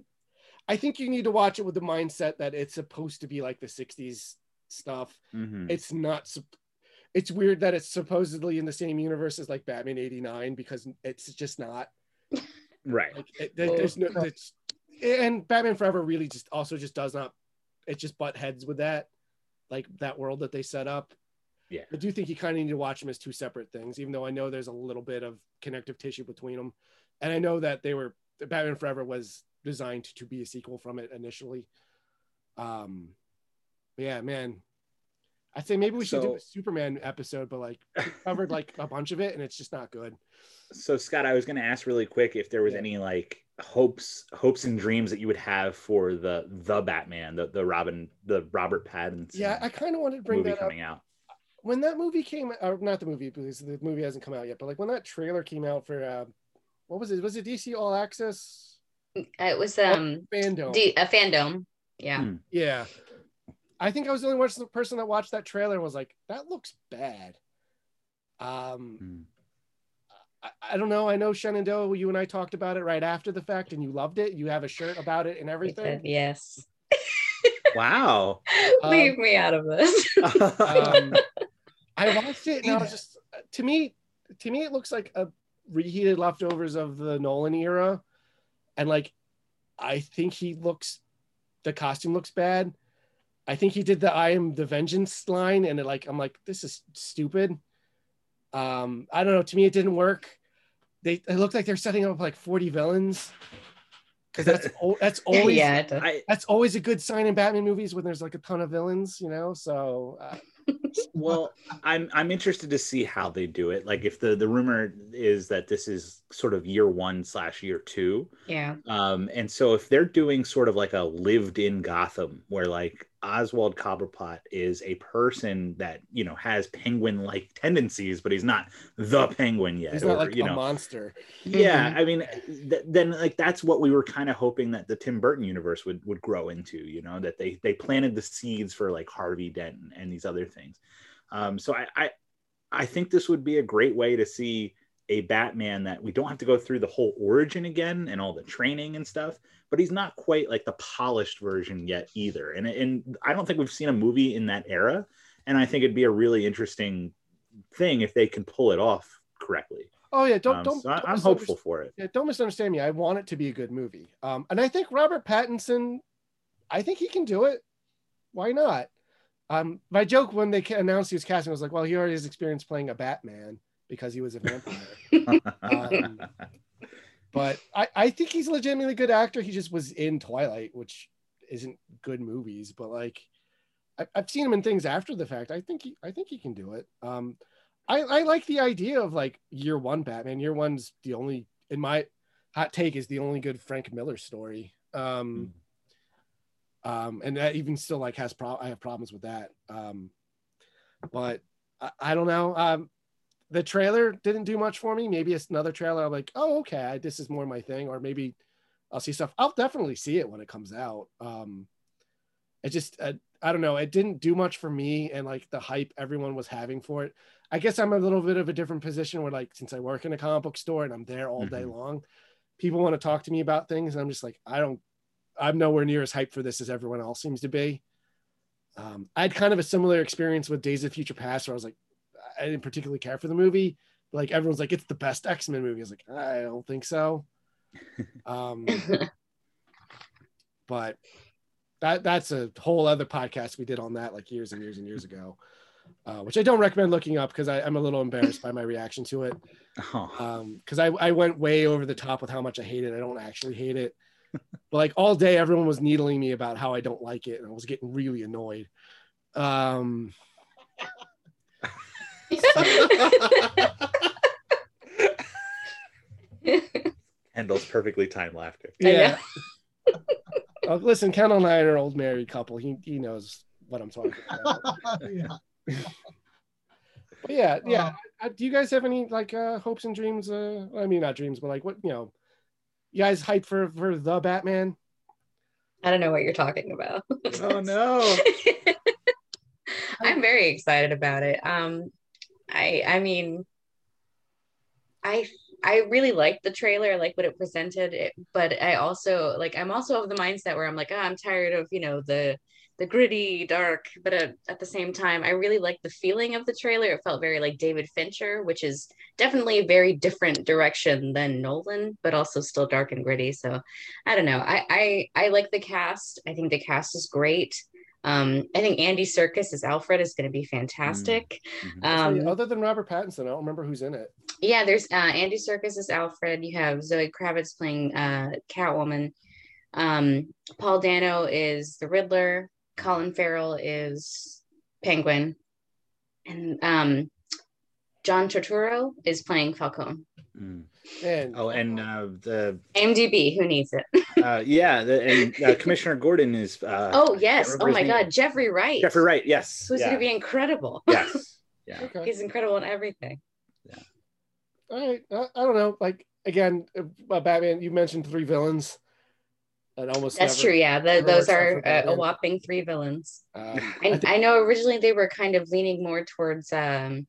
I think you need to watch it with the mindset that it's supposed to be like the 60s stuff. Mhm. It's not it's weird that it's supposedly in the same universe as like Batman 89 because it's just not. Right. Like it, there- there's no it's, and Batman Forever really just also just does not it just butt heads with that like that world that they set up. Yeah. I do think you kind of need to watch them as two separate things, even though I know there's a little bit of connective tissue between them. And I know that they were Batman Forever was designed to be a sequel from it initially. Um, yeah, man, I'd say maybe we should do a Superman episode, but like <laughs> covered like a bunch of it, and it's just not good. So Scott, I was going to ask really quick if there was any like hopes, hopes and dreams that you would have for the the Batman, the the Robin, the Robert Pattinson Yeah, I kind of wanted to bring that up. coming out. When that movie came or not the movie because the movie hasn't come out yet but like when that trailer came out for uh what was it was it dc all access It was um fandom D- a fandom. Yeah. Hmm. yeah i think i was the only one- person that watched that trailer and was like that looks bad um Hmm. I, I don't know i know shenandoah you and i talked about it right after the fact and you loved it you have a shirt about it and everything yes. Wow. <laughs> Leave me out of this. um, I watched it and I was <laughs> just to me to me it looks like a reheated leftovers of the Nolan era and like I think he looks the costume looks bad. I think he did the I am the vengeance line and it like I'm like this is stupid. Um I don't know to me it didn't work. They it looked like they're setting up like 40 villains. Cuz that's <laughs> al- that's always yeah, it does. I, that's always a good sign in Batman movies when there's like a ton of villains, you know. So uh, well, I'm I'm interested to see how they do it. Like if the the rumor is that this is sort of year one slash year two, yeah. um, and so if they're doing sort of like a lived in Gotham where like Oswald Cobblepot is a person that you know has penguin like tendencies, but he's not the penguin yet, he's or not like you a know, monster. yeah i mean th- then like that's what we were kind of hoping that the tim burton universe would would grow into you know that they they planted the seeds for like harvey dent and, and these other things um so I, I i think this would be a great way to see a batman that we don't have to go through the whole origin again and all the training and stuff but he's not quite like the polished version yet either and and i don't think we've seen a movie in that era and i think it'd be a really interesting thing if they can pull it off correctly Oh yeah, don't um, don't. so I, don't I'm hopeful for it. Yeah, don't misunderstand me. I want it to be a good movie. Um, and I think Robert Pattinson, I think he can do it. Why not? Um, my joke when they announced he was casting was like, well, he already has experience playing a Batman because he was a vampire. <laughs> um, but I, I think he's a legitimately good actor. He just was in Twilight, which isn't good movies, but like I, I've seen him in things after the fact. I think he, I think he can do it. Um, I, I like the idea of like year one Batman. Year one's the only, in my hot take, is the only good Frank Miller story. Um, um, and that even still like has pro. I have problems with that. Um, but I, I don't know. Um, the trailer didn't do much for me. Maybe it's another trailer. I'm like, oh, okay, I- this is more my thing. Or maybe I'll see stuff. I'll definitely see it when it comes out. Um, it just, uh, I don't know. It didn't do much for me, and like the hype everyone was having for it. I guess I'm a little bit of a different position where, like, since I work in a comic book store and I'm there all day long, people want to talk to me about things, and I'm just like, I don't. I'm nowhere near as hyped for this as everyone else seems to be. Um, I had kind of a similar experience with Days of Future Past, where I was like, I didn't particularly care for the movie. Like everyone's like, it's the best X Men movie. I was like, I don't think so. <laughs> Um, but that that's a whole other podcast we did on that like years and years and years ago, uh, which I don't recommend looking up because I'm a little embarrassed by my reaction to it. <laughs> Oh. Because I, I went way over the top with how much I hate it. I don't actually hate it. But like all day, everyone was needling me about how I don't like it, and I was getting really annoyed. Um, Kendall's perfectly timed laughter. yeah. Oh, <laughs> listen, Kendall and I are an old married couple. He he knows what I'm talking about. <laughs> yeah. But yeah, yeah. Uh, do you guys have any like uh, hopes and dreams? Uh, I mean, not dreams, but like what you know, you guys hype for for the Batman? I don't know what you're talking about. Oh <laughs> no. <laughs> I'm very excited about it. Um, I I mean, I I really liked the trailer, like what it presented, it, but I also like I'm also of the mindset where I'm like, oh, I'm tired of you know the the gritty, dark, but at, at the same time, I really like the feeling of the trailer. It felt very like David Fincher, which is definitely a very different direction than Nolan, but also still dark and gritty. So I don't know. I I, I like the cast. I think the cast is great. Um, I think Andy Serkis as Alfred is going to be fantastic. Mm-hmm. Actually, Um, other than Robert Pattinson, I don't remember who's in it. yeah, there's uh, Andy Serkis as Alfred. You have Zoe Kravitz playing uh, Catwoman. Um, Paul Dano is the Riddler. Colin Farrell is Penguin, and um, John Turturro is playing Falcone. And oh, and uh, the MDB, who needs it? uh, yeah, the, and uh, Commissioner Gordon is. Uh, <laughs> oh yes! Oh my his God, name. Jeffrey Wright. Jeffrey Wright. Yes. Who's yeah. going to be incredible? Yes. <laughs> Yeah. Okay. He's incredible in everything. Yeah. All right. I, I don't know. Like again, uh, Batman. You mentioned three villains. That almost That's never- true. Yeah, the, those are for uh, a whopping three villains. Um, <laughs> I, I know originally they were kind of leaning more towards um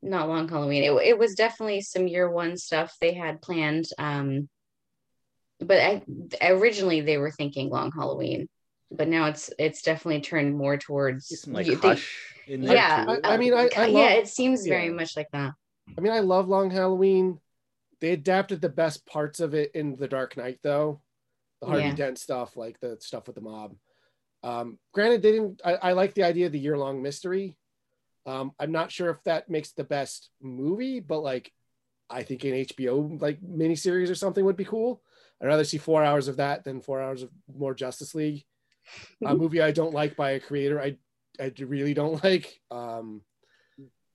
not long Halloween. It, it was definitely some year one stuff they had planned. Um but I originally they were thinking long Halloween, but now it's it's definitely turned more towards like you- Hush in there yeah. I- I mean, I- I yeah, it seems very much like that. I mean, I love Long Halloween. They adapted the best parts of it in The Dark Knight, though. The Harvey Yeah. Dent stuff, like the stuff with the mob. Um, granted, they didn't. I, I like the idea of the year-long mystery. Um, I'm not sure if that makes the best movie, but like, I think an HBO like miniseries or something would be cool. I'd rather see four hours of that than four hours of more Justice League. A <laughs> movie I don't like by a creator I I really don't <laughs> like. Um,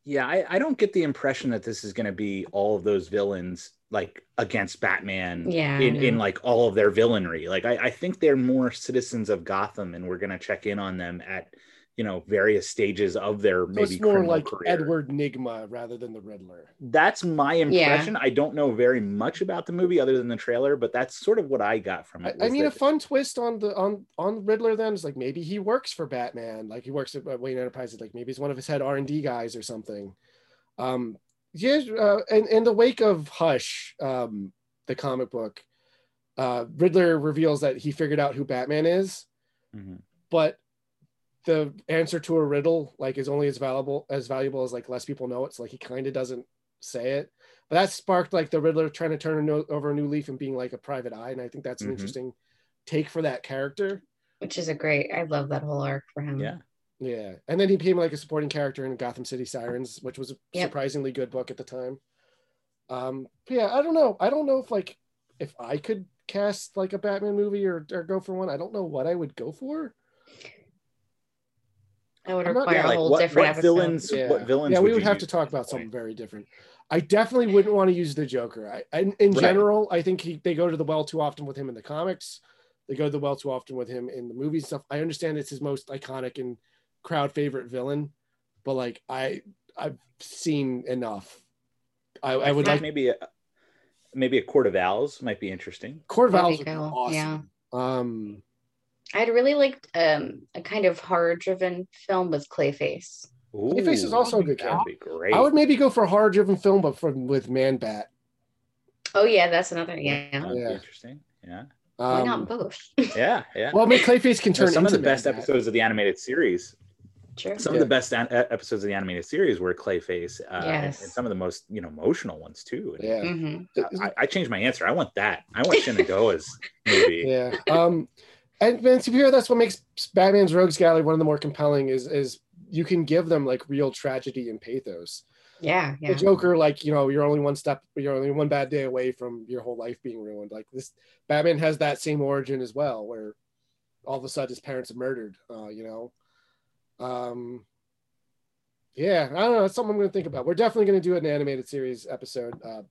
Yeah, I, I don't get the impression that this is going to be all of those villains like against Batman Yeah, I in, in like all of their villainry. Like I, I think they're more citizens of Gotham and we're going to check in on them at, you know, various stages of their so maybe it's more like career. Edward Nygma rather than the Riddler. That's my impression. I don't know very much about the movie other than the trailer, but that's sort of what I got from it. I was mean, a fun twist on the on on Riddler then is like maybe he works for Batman, like he works at Wayne Enterprises, like maybe he's one of his head R and D guys or something. Um, yeah, uh, and in the wake of Hush, um, the comic book, uh, Riddler reveals that he figured out who Batman is, Mhm. but the answer to a riddle like is only as valuable as valuable as like less people know it. So like he kind of doesn't say it. But that sparked like the Riddler trying to turn a no- over a new leaf and being like a private eye, and I think that's an Mhm. interesting take for that character. Which is a great I love that whole arc for him. Yeah. Yeah, and then he became like a supporting character in Gotham City Sirens, which was a Yep. surprisingly good book at the time. Um, but yeah, I don't know. I don't know if like if I could cast like a Batman movie or, or go for one. I don't know what I would go for. That would I'm not- require yeah, a like whole what, different what episode. villains? Yeah, What villains? Yeah, we would would you have to use talk at about that something point? very different. I definitely wouldn't want to use the Joker. I, I in Right. general, I think he, they go to the well too often with him in the comics. They go to the well too often with him in the movies stuff. I understand it's his most iconic and crowd favorite villain, but like I I've seen enough. I, I would think like maybe a, maybe a Court of Owls might be interesting. Court of Owls be would cool, awesome. Um, I'd really liked um a kind of horror driven film with Clayface. Clayface is also a good That'd character. be great. I would maybe go for a horror driven film, but from with Man Bat. Oh yeah, that's another yeah. That'd Yeah. be interesting. Yeah. Why Um, not both? <laughs> Yeah. Yeah. Well, I mean, Clayface can No, turn some of into the best Man Bat. episodes of the animated series. Sure. Some Yeah. of the best an- uh, episodes of the animated series were Clayface, uh, and- Yes. and some of the most you know emotional ones too. And Yeah. Mhm. I, I changed my answer. I want that. I want Shenandoah's <laughs> movie. Yeah. Um, and man, to be that's what makes Batman's Rogues Gallery one of the more compelling is is you can give them like real tragedy and pathos. Yeah, yeah. The Joker, like you know, you're only one step, you're only one bad day away from your whole life being ruined. Like this, Batman has that same origin as well, where all of a sudden his parents are murdered. Uh, you know. Um. Yeah, I don't know. That's something I'm going to think about. We're definitely going to do an animated series episode Uh,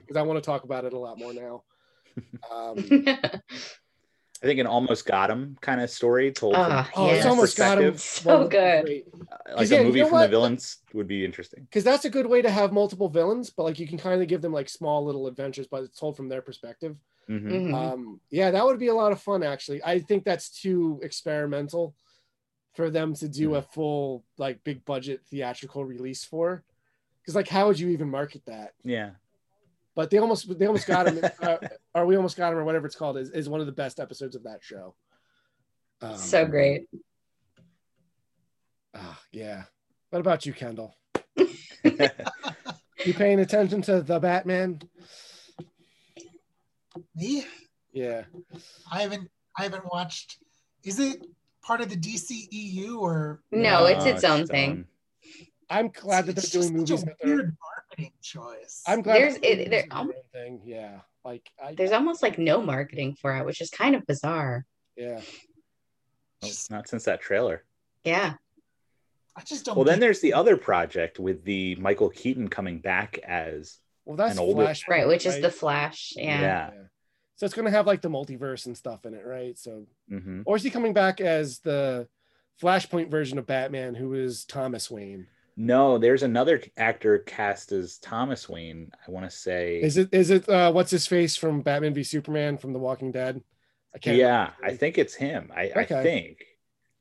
because I want to talk about it a lot more now. Um, <laughs> I think an almost got him kind of story told from Ah, Oh, it's Yes. almost got him. So good. uh, like 'Cause, a yeah, you movie know from what? the villains would be interesting. Because that's a good way to have multiple villains, but like you can kind of give them like small little adventures, but it's told from their perspective. Mhm. Mhm. Um, yeah, that would be a lot of fun. Actually, I think that's too experimental for them to do a full like big budget theatrical release for. because like how would you even market that? Yeah. But they almost they almost got him, <laughs> uh, or we almost got him, or whatever it's called, is, is one of the best episodes of that show. Um, so great. ah, yeah. What about you, Kendall? <laughs> you paying attention to the Batman? Me? Yeah. I haven't I haven't watched. Is it part of the DCEU or No, it's its own thing. I'm glad that they're It's doing just movies. such a that weird marketing choice. I'm glad There's that they're it, there, doing own thing. Yeah. Like I there's almost like no marketing for it, which is kind of bizarre. yeah. Oh, not since that trailer. Yeah. I just don't. Well, then there's the other project with the Michael Keaton coming back as Well, that's an older. Flash, Right, which is the Flash. Yeah. Yeah. So it's gonna have like the multiverse and stuff in it, right? So, Mhm. or is he coming back as the Flashpoint version of Batman, who is Thomas Wayne? No, there's another actor cast as Thomas Wayne. I want to say. Is it is it uh, what's his face from Batman v Superman from The Walking Dead? I can't. yeah, I think it's him. I, I think.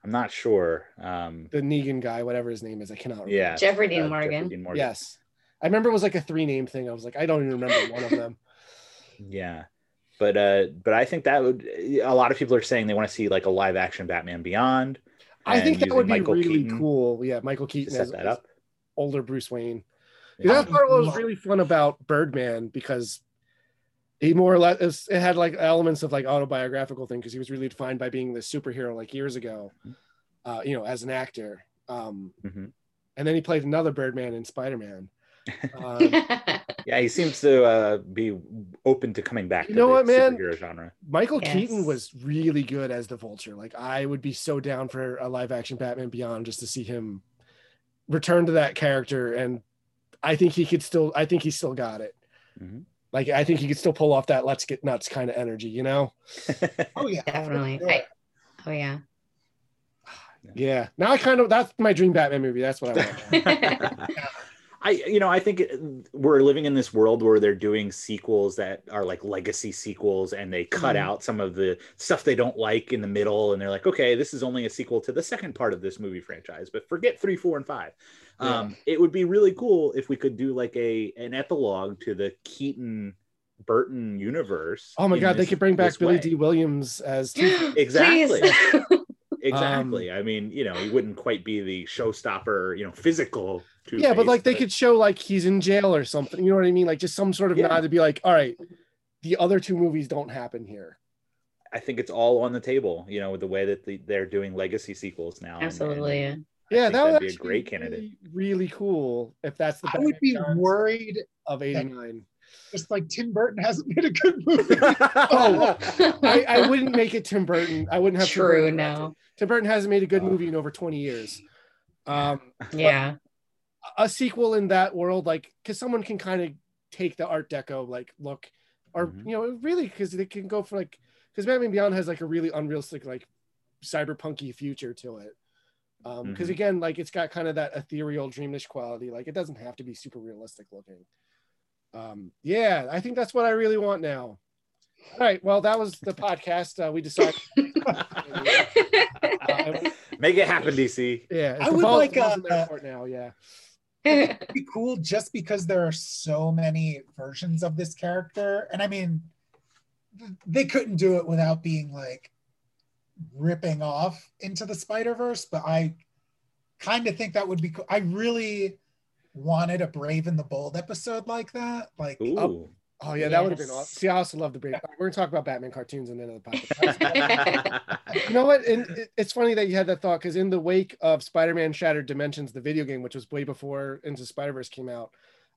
I'm not sure. Um, the Negan guy, whatever his name is, I cannot. Remember. yeah. Jeffrey Dean uh, Morgan. Dean Morgan. Yes, I remember it was like a three name thing. I was like, I don't even remember one of them. <laughs> Yeah. But uh but I think that would a lot of people are saying they want to see like a live action Batman Beyond. I think that would be Michael really Keaton cool. Yeah, Michael Keaton set as, that up. older Bruce Wayne. Yeah. That's part of what was really fun about Birdman because he more or less it had like elements of like autobiographical thing because he was really defined by being the superhero like years ago, uh, you know, as an actor. Um, Mhm. and then he played another Birdman in Spider Man. Um, <laughs> Yeah, he seems to uh, be open to coming back You to know the what, man? superhero genre. Michael Yes. Keaton was really good as the Vulture. Like I would be so down for a live action Batman Beyond just to see him return to that character, and I think he could still. I think he still got it. Mhm. Like I think he could still pull off that "let's get nuts" kind of energy. You know? <laughs> oh yeah, Definitely. sure. I, oh yeah. <sighs> Yeah. Now I kind of that's my dream Batman movie. That's what I want. <laughs> I you know I think we're living in this world where they're doing sequels that are like legacy sequels and they cut Mhm. out some of the stuff they don't like in the middle and they're like okay this is only a sequel to the second part of this movie franchise but forget three four and five um, it would be really cool if we could do like a an epilogue to the Keaton Burton universe Oh my in god, they could bring back Billy way. Dee Williams as <gasps> Two- exactly Please. exactly <laughs> i mean you know he wouldn't quite be the showstopper you know physical yeah, but like they could show like he's in jail or something. You know what I mean? Like just some sort of Yeah. nod to be like, all right, the other two movies don't happen here. I think it's all on the table, you know, with the way that the, they're doing legacy sequels now. Absolutely. and Yeah, that would be a actually great candidate. Really, really cool if that's the I would be Batman worried of '89. just like Tim Burton hasn't made a good movie. <laughs> Oh, <laughs> I, I wouldn't make it Tim Burton. I wouldn't have Tim True, Burton no. directed. Tim Burton hasn't made a good movie in over 20 years. Um, Yeah. A sequel in that world, like, because someone can kind of take the Art Deco like look, or Mhm. you know, really, because they can go for like, because Batman Beyond has like a really unrealistic, like, cyberpunky future to it. Um, because Mhm. again, like, it's got kind of that ethereal, dreamish quality. Like, it doesn't have to be super realistic looking. Um, yeah, I think that's what I really want now. All right, well, that was the podcast. Uh, we decided. <laughs> <laughs> Uh, Make it happen, DC. yeah, I the would ball's- like, the ball's in uh, now. Yeah. It'd <laughs> be cool just because there are so many versions of this character. And I mean, they couldn't do it without being like ripping off into the Spider Verse, but I kind of think that would be cool. I really wanted a Brave and the Bold episode like that. Like, Ooh. Oh yeah, that would have been awesome. See, I also love the break. We're gonna talk about Batman cartoons in the end the <laughs> podcast. you know what? And it- it's funny that you had that thought because in the wake of Spider-Man Shattered Dimensions, the video game, which was way before Into Spider-Verse came out,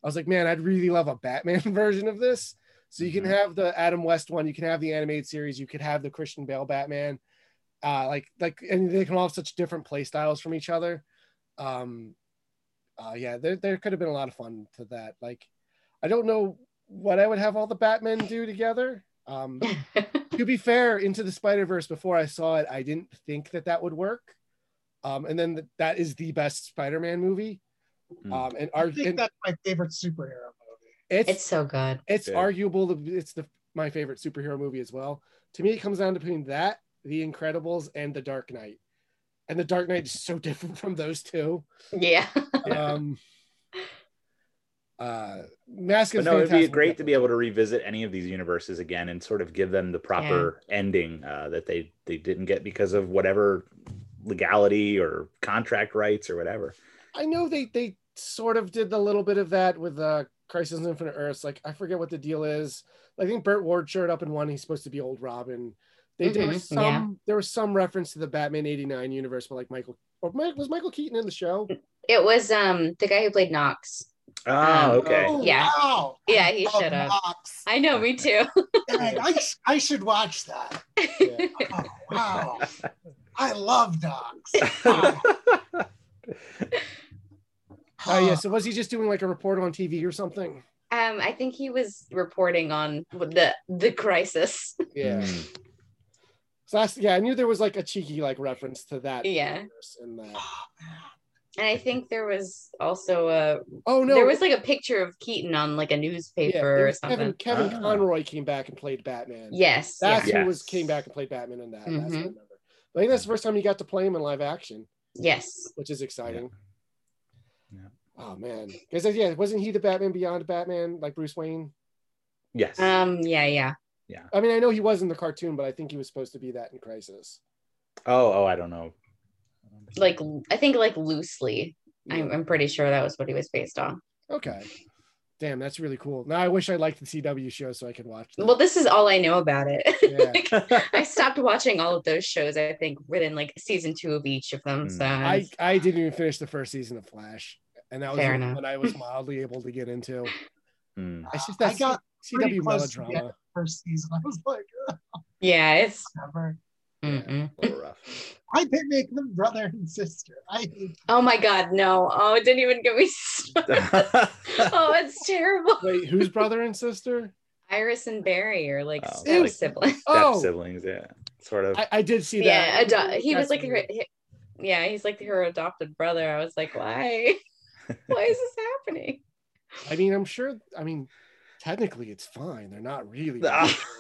I was like, man, I'd really love a Batman <laughs> version of this. So you can Mhm. have the Adam West one, you can have the animated series, you could have the Christian Bale Batman, uh, like like, and they can all have such different play styles from each other. Um, uh, yeah, there there could have been a lot of fun to that. Like, I don't know what I would have all the Batmen do together. Um, <laughs> to be fair, into the Spider Verse before I saw it, I didn't think that that would work. Um, and then th- that is the best Spider-Man movie. Mm. Um, and, I arg- think and that's my favorite superhero movie. it's it's so good. it's Good. arguable that it's the my favorite superhero movie as well. To me, it comes down to between that, The Incredibles, and The Dark Knight. And The Dark Knight is so <laughs> different from those two. Yeah. Um, Uh, Mask But of no, it'd be great to be able to revisit any of these universes again and sort of give them the proper ending uh, that they they didn't get because of whatever legality or contract rights or whatever. I know they they sort of did a little bit of that with uh Crisis on Infinite Earths. Like I forget what the deal is. I think Burt Ward showed up in one. He's supposed to be old Robin. They there was some yeah. there was some reference to the Batman '89 universe, but like Michael or Mike was Michael Keaton in the show. It was um the guy who played Knox. Oh, Um, okay. Oh, Yeah. Wow. Yeah, he should love showed up. Knox. I know, me too. Dang, I, sh- I should watch that. <laughs> Oh, wow. I love dogs. <laughs> Wow. Oh yeah, so was he just doing like a report on TV or something? Um, I think he was reporting on the the crisis. <laughs> Yeah. So that's yeah, I knew there was like a cheeky like reference to that. Yeah. in that. And I think there was also a Oh no, there was like a picture of Keaton on like a newspaper there or something. Kevin Kevin Ah. Conroy came back and played Batman. Yes. That's yeah. who was came back and played Batman in that. That's what I remember. But I think that's the first time you got to play him in live action, Yes. which is exciting. Yeah. Oh man, because yeah, wasn't he the Batman Beyond Batman like Bruce Wayne? Yes. Um. Yeah. Yeah. Yeah. I mean, I know he was in the cartoon, but I think he was supposed to be that in Crisis. oh, oh, I don't know. Like I think like loosely. I'm, I'm pretty sure that was what he was based on. Okay. Damn, that's really cool. Now I wish I liked the CW show so I could watch. Them. Well, this is all I know about it. <laughs> Yeah. Like, I stopped watching all of those shows. I think within like season two of each of them. Mm. So I I didn't even finish the first season of Flash, and that was Fair when I was mildly able to get into. Hmm. It's just I that got CW close to the melodrama. first season. I was like, "Ugh, <laughs> yeah, it's whatever. Mm-mm. A little rough. <laughs> I didn't make them brother and sister. I oh my god, no! Oh, it didn't even get me. <laughs> oh, it's terrible. Wait, who's brother and sister? Iris and Barry are like Oh, step like- siblings. <laughs> Oh. Step Oh. siblings, yeah. Sort of. I, I did see Yeah, that. ado- he was like her. he- yeah, he's like her adopted brother. I was like, why? why is this happening? I mean, I'm sure. I mean, technically, it's fine. They're not really. <laughs>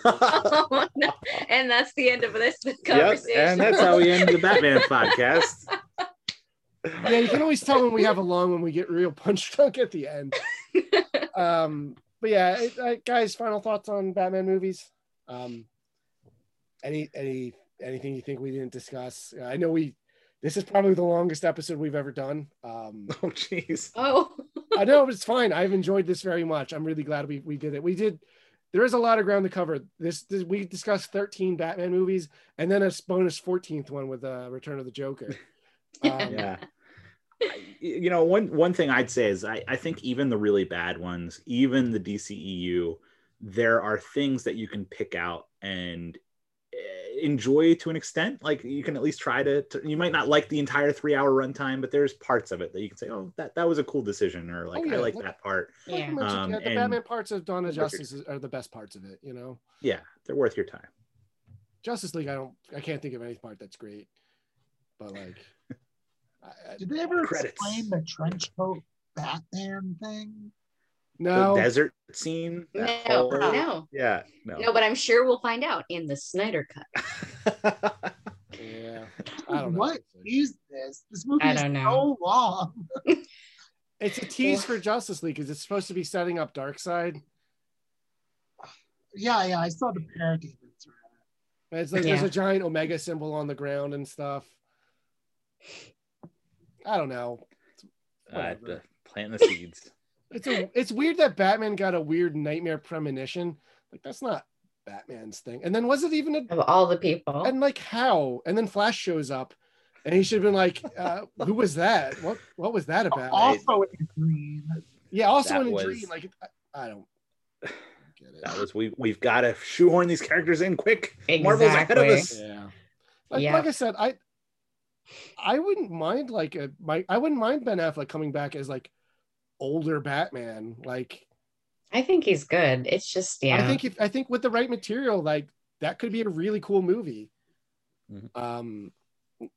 Oh, <laughs> no. And that's the end of this Yep, conversation. and that's how we end the Batman <laughs> podcast. yeah, you can always tell when we have a long when we get real punch drunk at the end. um, but yeah, it, uh, guys, final thoughts on Batman movies. Um, any any anything you think we didn't discuss? I know we. This is probably the longest episode we've ever done. Um, <laughs> Oh, jeez. oh, I know but it's fine. I've enjoyed this very much. I'm really glad we, we did it. We did. There is a lot of ground to cover. This, this we discussed 13 Batman movies and then a bonus 14th one with uh, Return of the Joker. <laughs> Um, yeah you know one one thing i'd say is I, I think even the really bad ones even the dceu there are things that you can pick out and enjoy to an extent like you can at least try to, to you might not like the entire three hour runtime but there's parts of it that you can say oh that that was a cool decision or like Oh, yeah. i like that part like yeah. Um, yeah, the and- Batman parts of Dawn of Justice is- are the best parts of it. You know, yeah they're worth your time Justice League. I don't. I can't think of any part that's great. But like, <laughs> I, I, Did they ever Credits. explain the trench coat Batman thing? No. the desert scene No, whole- no. yeah no, no, but I'm sure we'll find out in the Snyder cut. <laughs> yeah, I don't know. What is this? This movie I is don't know. so long. <laughs> It's a tease for Justice League because it's supposed to be setting up Darkseid. Yeah, yeah, I saw the parademons. It's like there's a giant Omega symbol on the ground and stuff. I don't know. uh, Whatever. the- planting the seeds It's a it's weird that Batman got a weird nightmare premonition. Like that's not Batman's thing. And then was it even a Of all the people. and like how? And then Flash shows up and he should have been like, uh, who was that? What what was that about? Also in green. yeah, also that in a was- dream. Like I, I don't get it. that was we we've got to shoehorn these characters in quick marvel's ahead of us Yeah. Like, Yeah. like I said, I I wouldn't mind like a my I wouldn't mind Ben Affleck coming back as like older Batman. Like I think he's good. It's just yeah. I think if I think with the right material, like that could be a really cool movie. Mhm. Um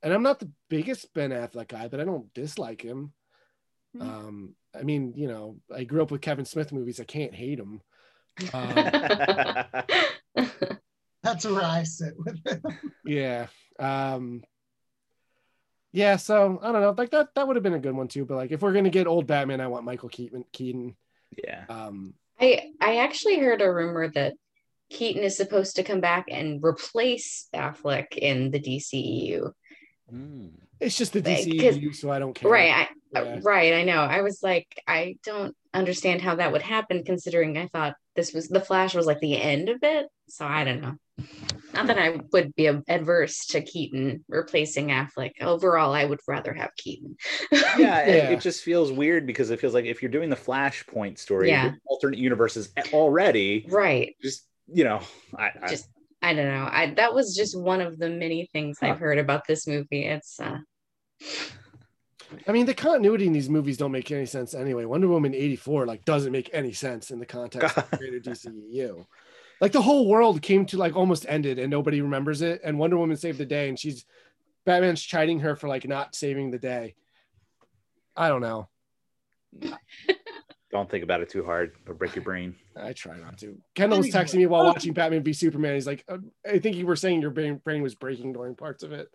and I'm not the biggest Ben Affleck guy, but I don't dislike him. Mhm. Um, I mean, you know, I grew up with Kevin Smith movies. I can't hate him. <laughs> Um, <laughs> That's where I sit with him. yeah. Um, yeah. So I don't know. Like that. That would have been a good one too. But like, if we're gonna get old Batman, I want Michael Keaton. Keaton. Yeah. Um, I I actually heard a rumor that Keaton is supposed to come back and replace Affleck in the DCEU. it's just the Like, 'cause- DCEU, so I don't care. Right, I, Yeah. right. I know. I was like, I don't understand how that would happen, considering I thought this was the Flash was like the end of it. So I don't know. Not that I would be adverse to Keaton replacing Affleck. Overall, I would rather have Keaton. yeah, It, it just feels weird because it feels like if you're doing the Flashpoint story, Yeah. alternate universes already, right. just you know, I, I Just I don't know. I that was just one of the many things I've heard about this movie. It's uh I mean, the continuity in these movies don't make any sense anyway. Wonder Woman 84 like doesn't make any sense in the context of <laughs> the greater DCEU. Like the whole world came to like almost ended and nobody remembers it. And Wonder Woman saved the day and she's Batman's chiding her for like not saving the day. I don't know. don't think about it too hard or break your brain. I try not to. Kendall was texting me while watching Batman v Superman. He's like, uh, I think you were saying your brain, brain was breaking during parts of it.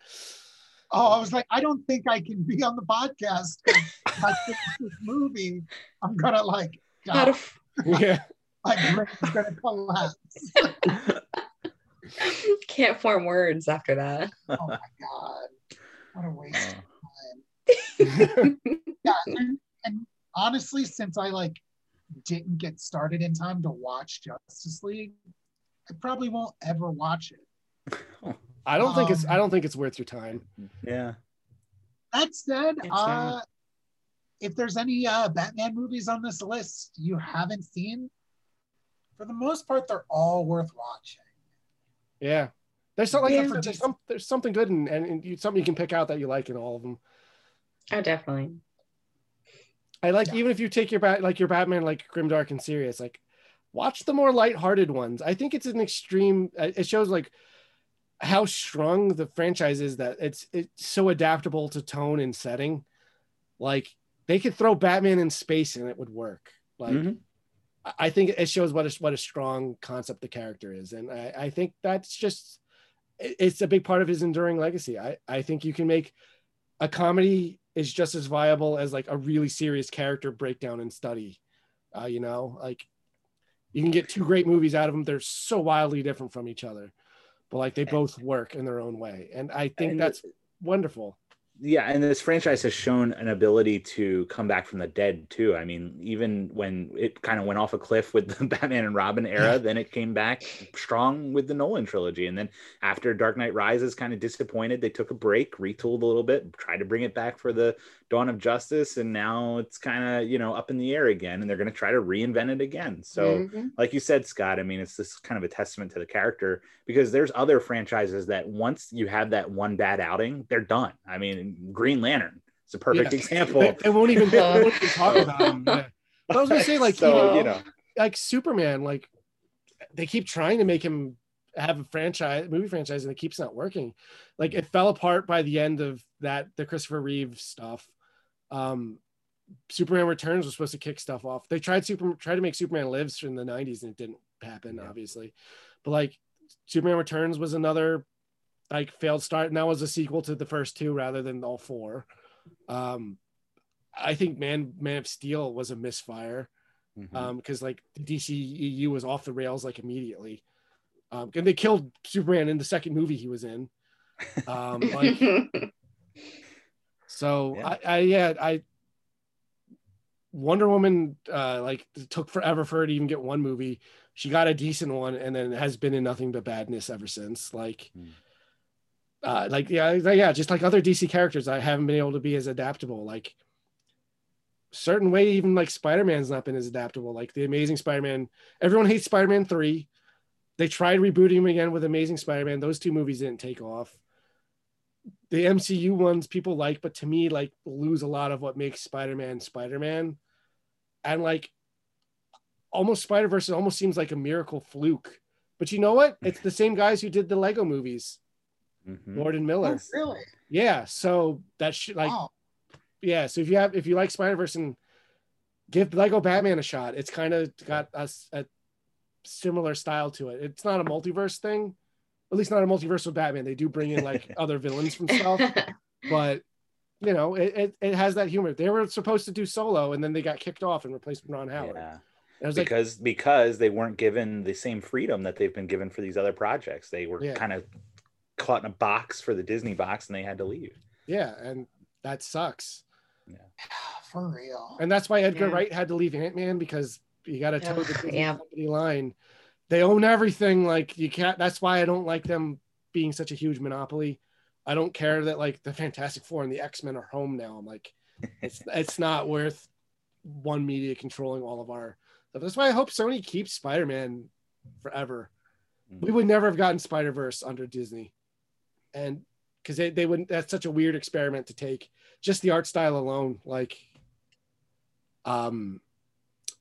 Oh, I was like, I don't think I can be on the podcast. 'cause if I finish this movie, I'm gonna like, How God, yeah. My brain's gonna collapse. <laughs> can't form words after that. Oh my God, what a waste of time. <laughs> yeah, and, and honestly, since I like didn't get started in time to watch Justice League, I probably won't ever watch it. I don't think it's Um, I don't think it's worth your time. Yeah. That said, uh, if there's any uh, Batman movies on this list you haven't seen, for the most part, they're all worth watching. Yeah. There's some, like Yeah. there's, some, there's something good and, and, and you, something you can pick out that you like in all of them. Oh, definitely. I like even if you take your bat like your Batman like grimdark and serious, like watch the more lighthearted ones. I think it's an extreme. uh, It shows like how strong the franchise is that it's it's so adaptable to tone and setting. Like they could throw Batman in space and it would work. Like Mhm. I- think it shows what a what a strong concept the character is, and I, I think that's just it's a big part of his enduring legacy. I I think you can make a comedy is just as viable as like a really serious character breakdown and study. Uh, you know, like you can get two great movies out of them. They're so wildly different from each other, but like they both work in their own way, and I think And- that's wonderful. Yeah, and this franchise has shown an ability to come back from the dead too. I mean, even when it kind of went off a cliff with the <laughs> Batman and Robin era, then it came back strong with the Nolan trilogy. And then after Dark Knight Rises kind of disappointed, they took a break, retooled a little bit, tried to bring it back for the Dawn of Justice, and now it's kind of, you know, up in the air again and they're going to try to reinvent it again. So, Mhm. like you said, Scott, I mean, it's this kind of a testament to the character because there's other franchises that once you have that one bad outing, they're done. I mean, Green Lantern is a perfect Yeah. example. They, <laughs> they won't even, <laughs> won't even talk about them. Yeah. But I was gonna say like So, even, you know. like Superman, like they keep trying to make him have a franchise movie franchise and it keeps not working. Like it fell apart by the end of that the Christopher Reeve stuff. Um Superman Returns was supposed to kick stuff off. They tried super tried to make Superman Lives in the 90s and it didn't happen, obviously. But like Superman Returns was another like failed start, and that was a sequel to the first two rather than all four. Um I think Man Man of Steel was a misfire um because like the DCEU was off the rails like immediately. Um and they killed Superman in the second movie he was in. Um <laughs> like so I, I yeah I Wonder Woman uh like took forever for her to even get one movie. She got a decent one and then has been in nothing but badness ever since. Like uh like yeah yeah just like other DC characters I haven't been able to be as adaptable like certain way even like Spider-Man's not been as adaptable like the Amazing Spider-Man everyone hates Spider-Man 3 they tried rebooting him again with Amazing Spider-Man. Those two movies didn't take off. The MCU ones people like but to me like lose a lot of what makes Spider-Man Spider-Man. And like almost Spider-Verse almost seems like a miracle fluke. But you know what? It's the same guys who did the Lego movies Mm-hmm. Lord and Miller. Oh, really? Yeah. So that should like, Wow. yeah. So if you have, if you like Spider Verse and give Lego Batman a shot, it's kind of got a similar style to it. It's not a multiverse thing, at least not a multiverse with Batman. They do bring in like <laughs> other villains from stuff, but you know, it, it, it has that humor. They were supposed to do solo, and then they got kicked off and replaced with Ron Howard. Yeah. I was like, because because they weren't given the same freedom that they've been given for these other projects. They were Yeah. kind of caught in a box for the Disney box, and they had to leave. yeah, and that sucks. Yeah. <sighs> For real. And that's why Edgar Yeah. Wright had to leave Ant Man because you got <sighs> to toe the Disney yeah. company line. They own everything. Like you can't. That's why I don't like them being such a huge monopoly. I don't care that like the Fantastic Four and the X Men are home now. I'm like, <laughs> it's it's not worth one media controlling all of our stuff. That's why I hope Sony keeps Spider Man forever. We mm. would never have gotten Spider Verse under Disney, and because they they wouldn't. That's such a weird experiment to take. Just the art style alone, like. Um.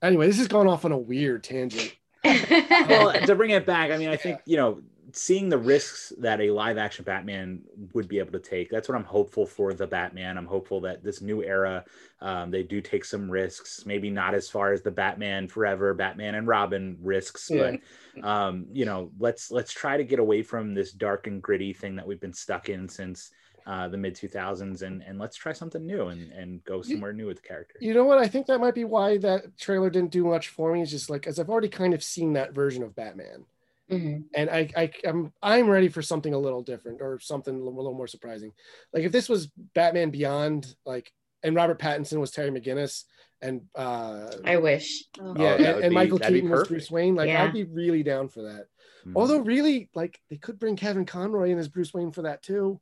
Anyway, this is going off on a weird tangent. <laughs> well, to bring it back, I mean, I think you know, seeing the risks that a live action Batman would be able to take. That's what I'm hopeful for the Batman. I'm hopeful that this new era, um, they do take some risks. Maybe not as far as the Batman Forever, Batman and Robin risks, Yeah. but um, you know, let's let's try to get away from this dark and gritty thing that we've been stuck in since. Uh, the mid 2000s and and let's try something new and and go somewhere new with the character You know what? I think that might be why that trailer didn't do much for me. Is just like, as I've already kind of seen that version of Batman. Mhm. and I, I I'm I'm ready for something a little different or something a little, a little more surprising. Like if this was Batman Beyond, like and Robert Pattinson was Terry McGinnis, and uh I wish. Oh. yeah, that and, and be- Michael that'd Keaton was. Bruce Wayne. Like Yeah. I'd be really down for that. Mhm. Although really, like they could bring Kevin Conroy in as Bruce Wayne for that too.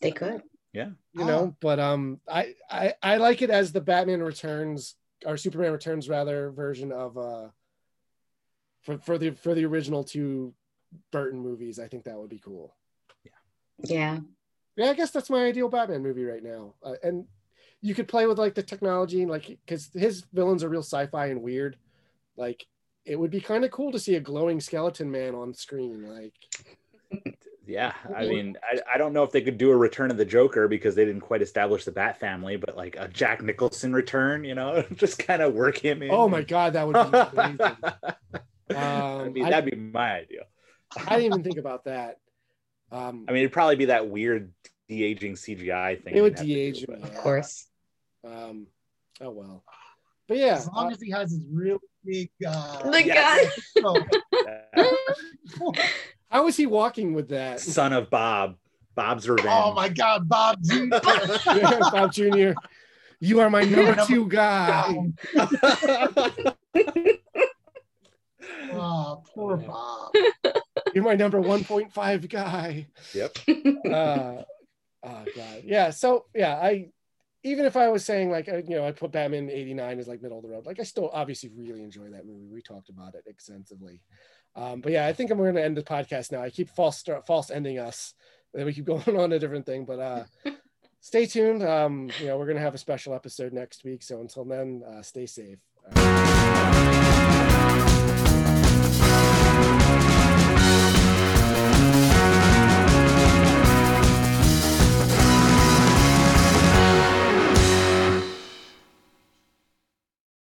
They could. yeah You know, but um, I, I I like it as the Batman Returns or Superman Returns rather version of uh for for the for the original two Burton movies. I think that would be cool. Yeah. yeah, Yeah, I guess that's my ideal Batman movie right now. Uh, and you could play with like the technology and like because his villains are real sci-fi and weird. Like it would be kind of cool to see a glowing skeleton man on screen. Like <laughs> Yeah, I mean, I, I don't know if they could do a Return of the Joker because they didn't quite establish the Bat family, but like a Jack Nicholson return, you know, <laughs> just kind of work him in. oh my god, that would be <laughs> amazing. <laughs> I Um, mean, I- that'd be my idea. <laughs> I didn't even think about that. Um, I mean, it'd probably be that weird de aging CGI thing. it would they'd have to de-age do, him. yeah. Of course. Um, oh well, but yeah, As long uh, as he has his real big. Uh, The Yes. <laughs> oh, how is he walking with that? Son of Bob, Bob's Revenge. oh my God, Bob Jr. Bob Jr. You are my number two guy. Oh, <laughs> poor Bob. <laughs> You're my number 1.5 guy. Yep. <laughs> Uh, oh god, yeah. So yeah, I even if I was saying like uh, you know I put Batman '89 as like middle of the road, like I still obviously really enjoy that movie. We talked about it extensively. Um, but yeah, I think I'm going to end the podcast now. I keep false start, false ending us, and then we keep going on a different thing. But uh, stay tuned. Um, you know, we're going to have a special episode next week. So until then, uh, stay safe.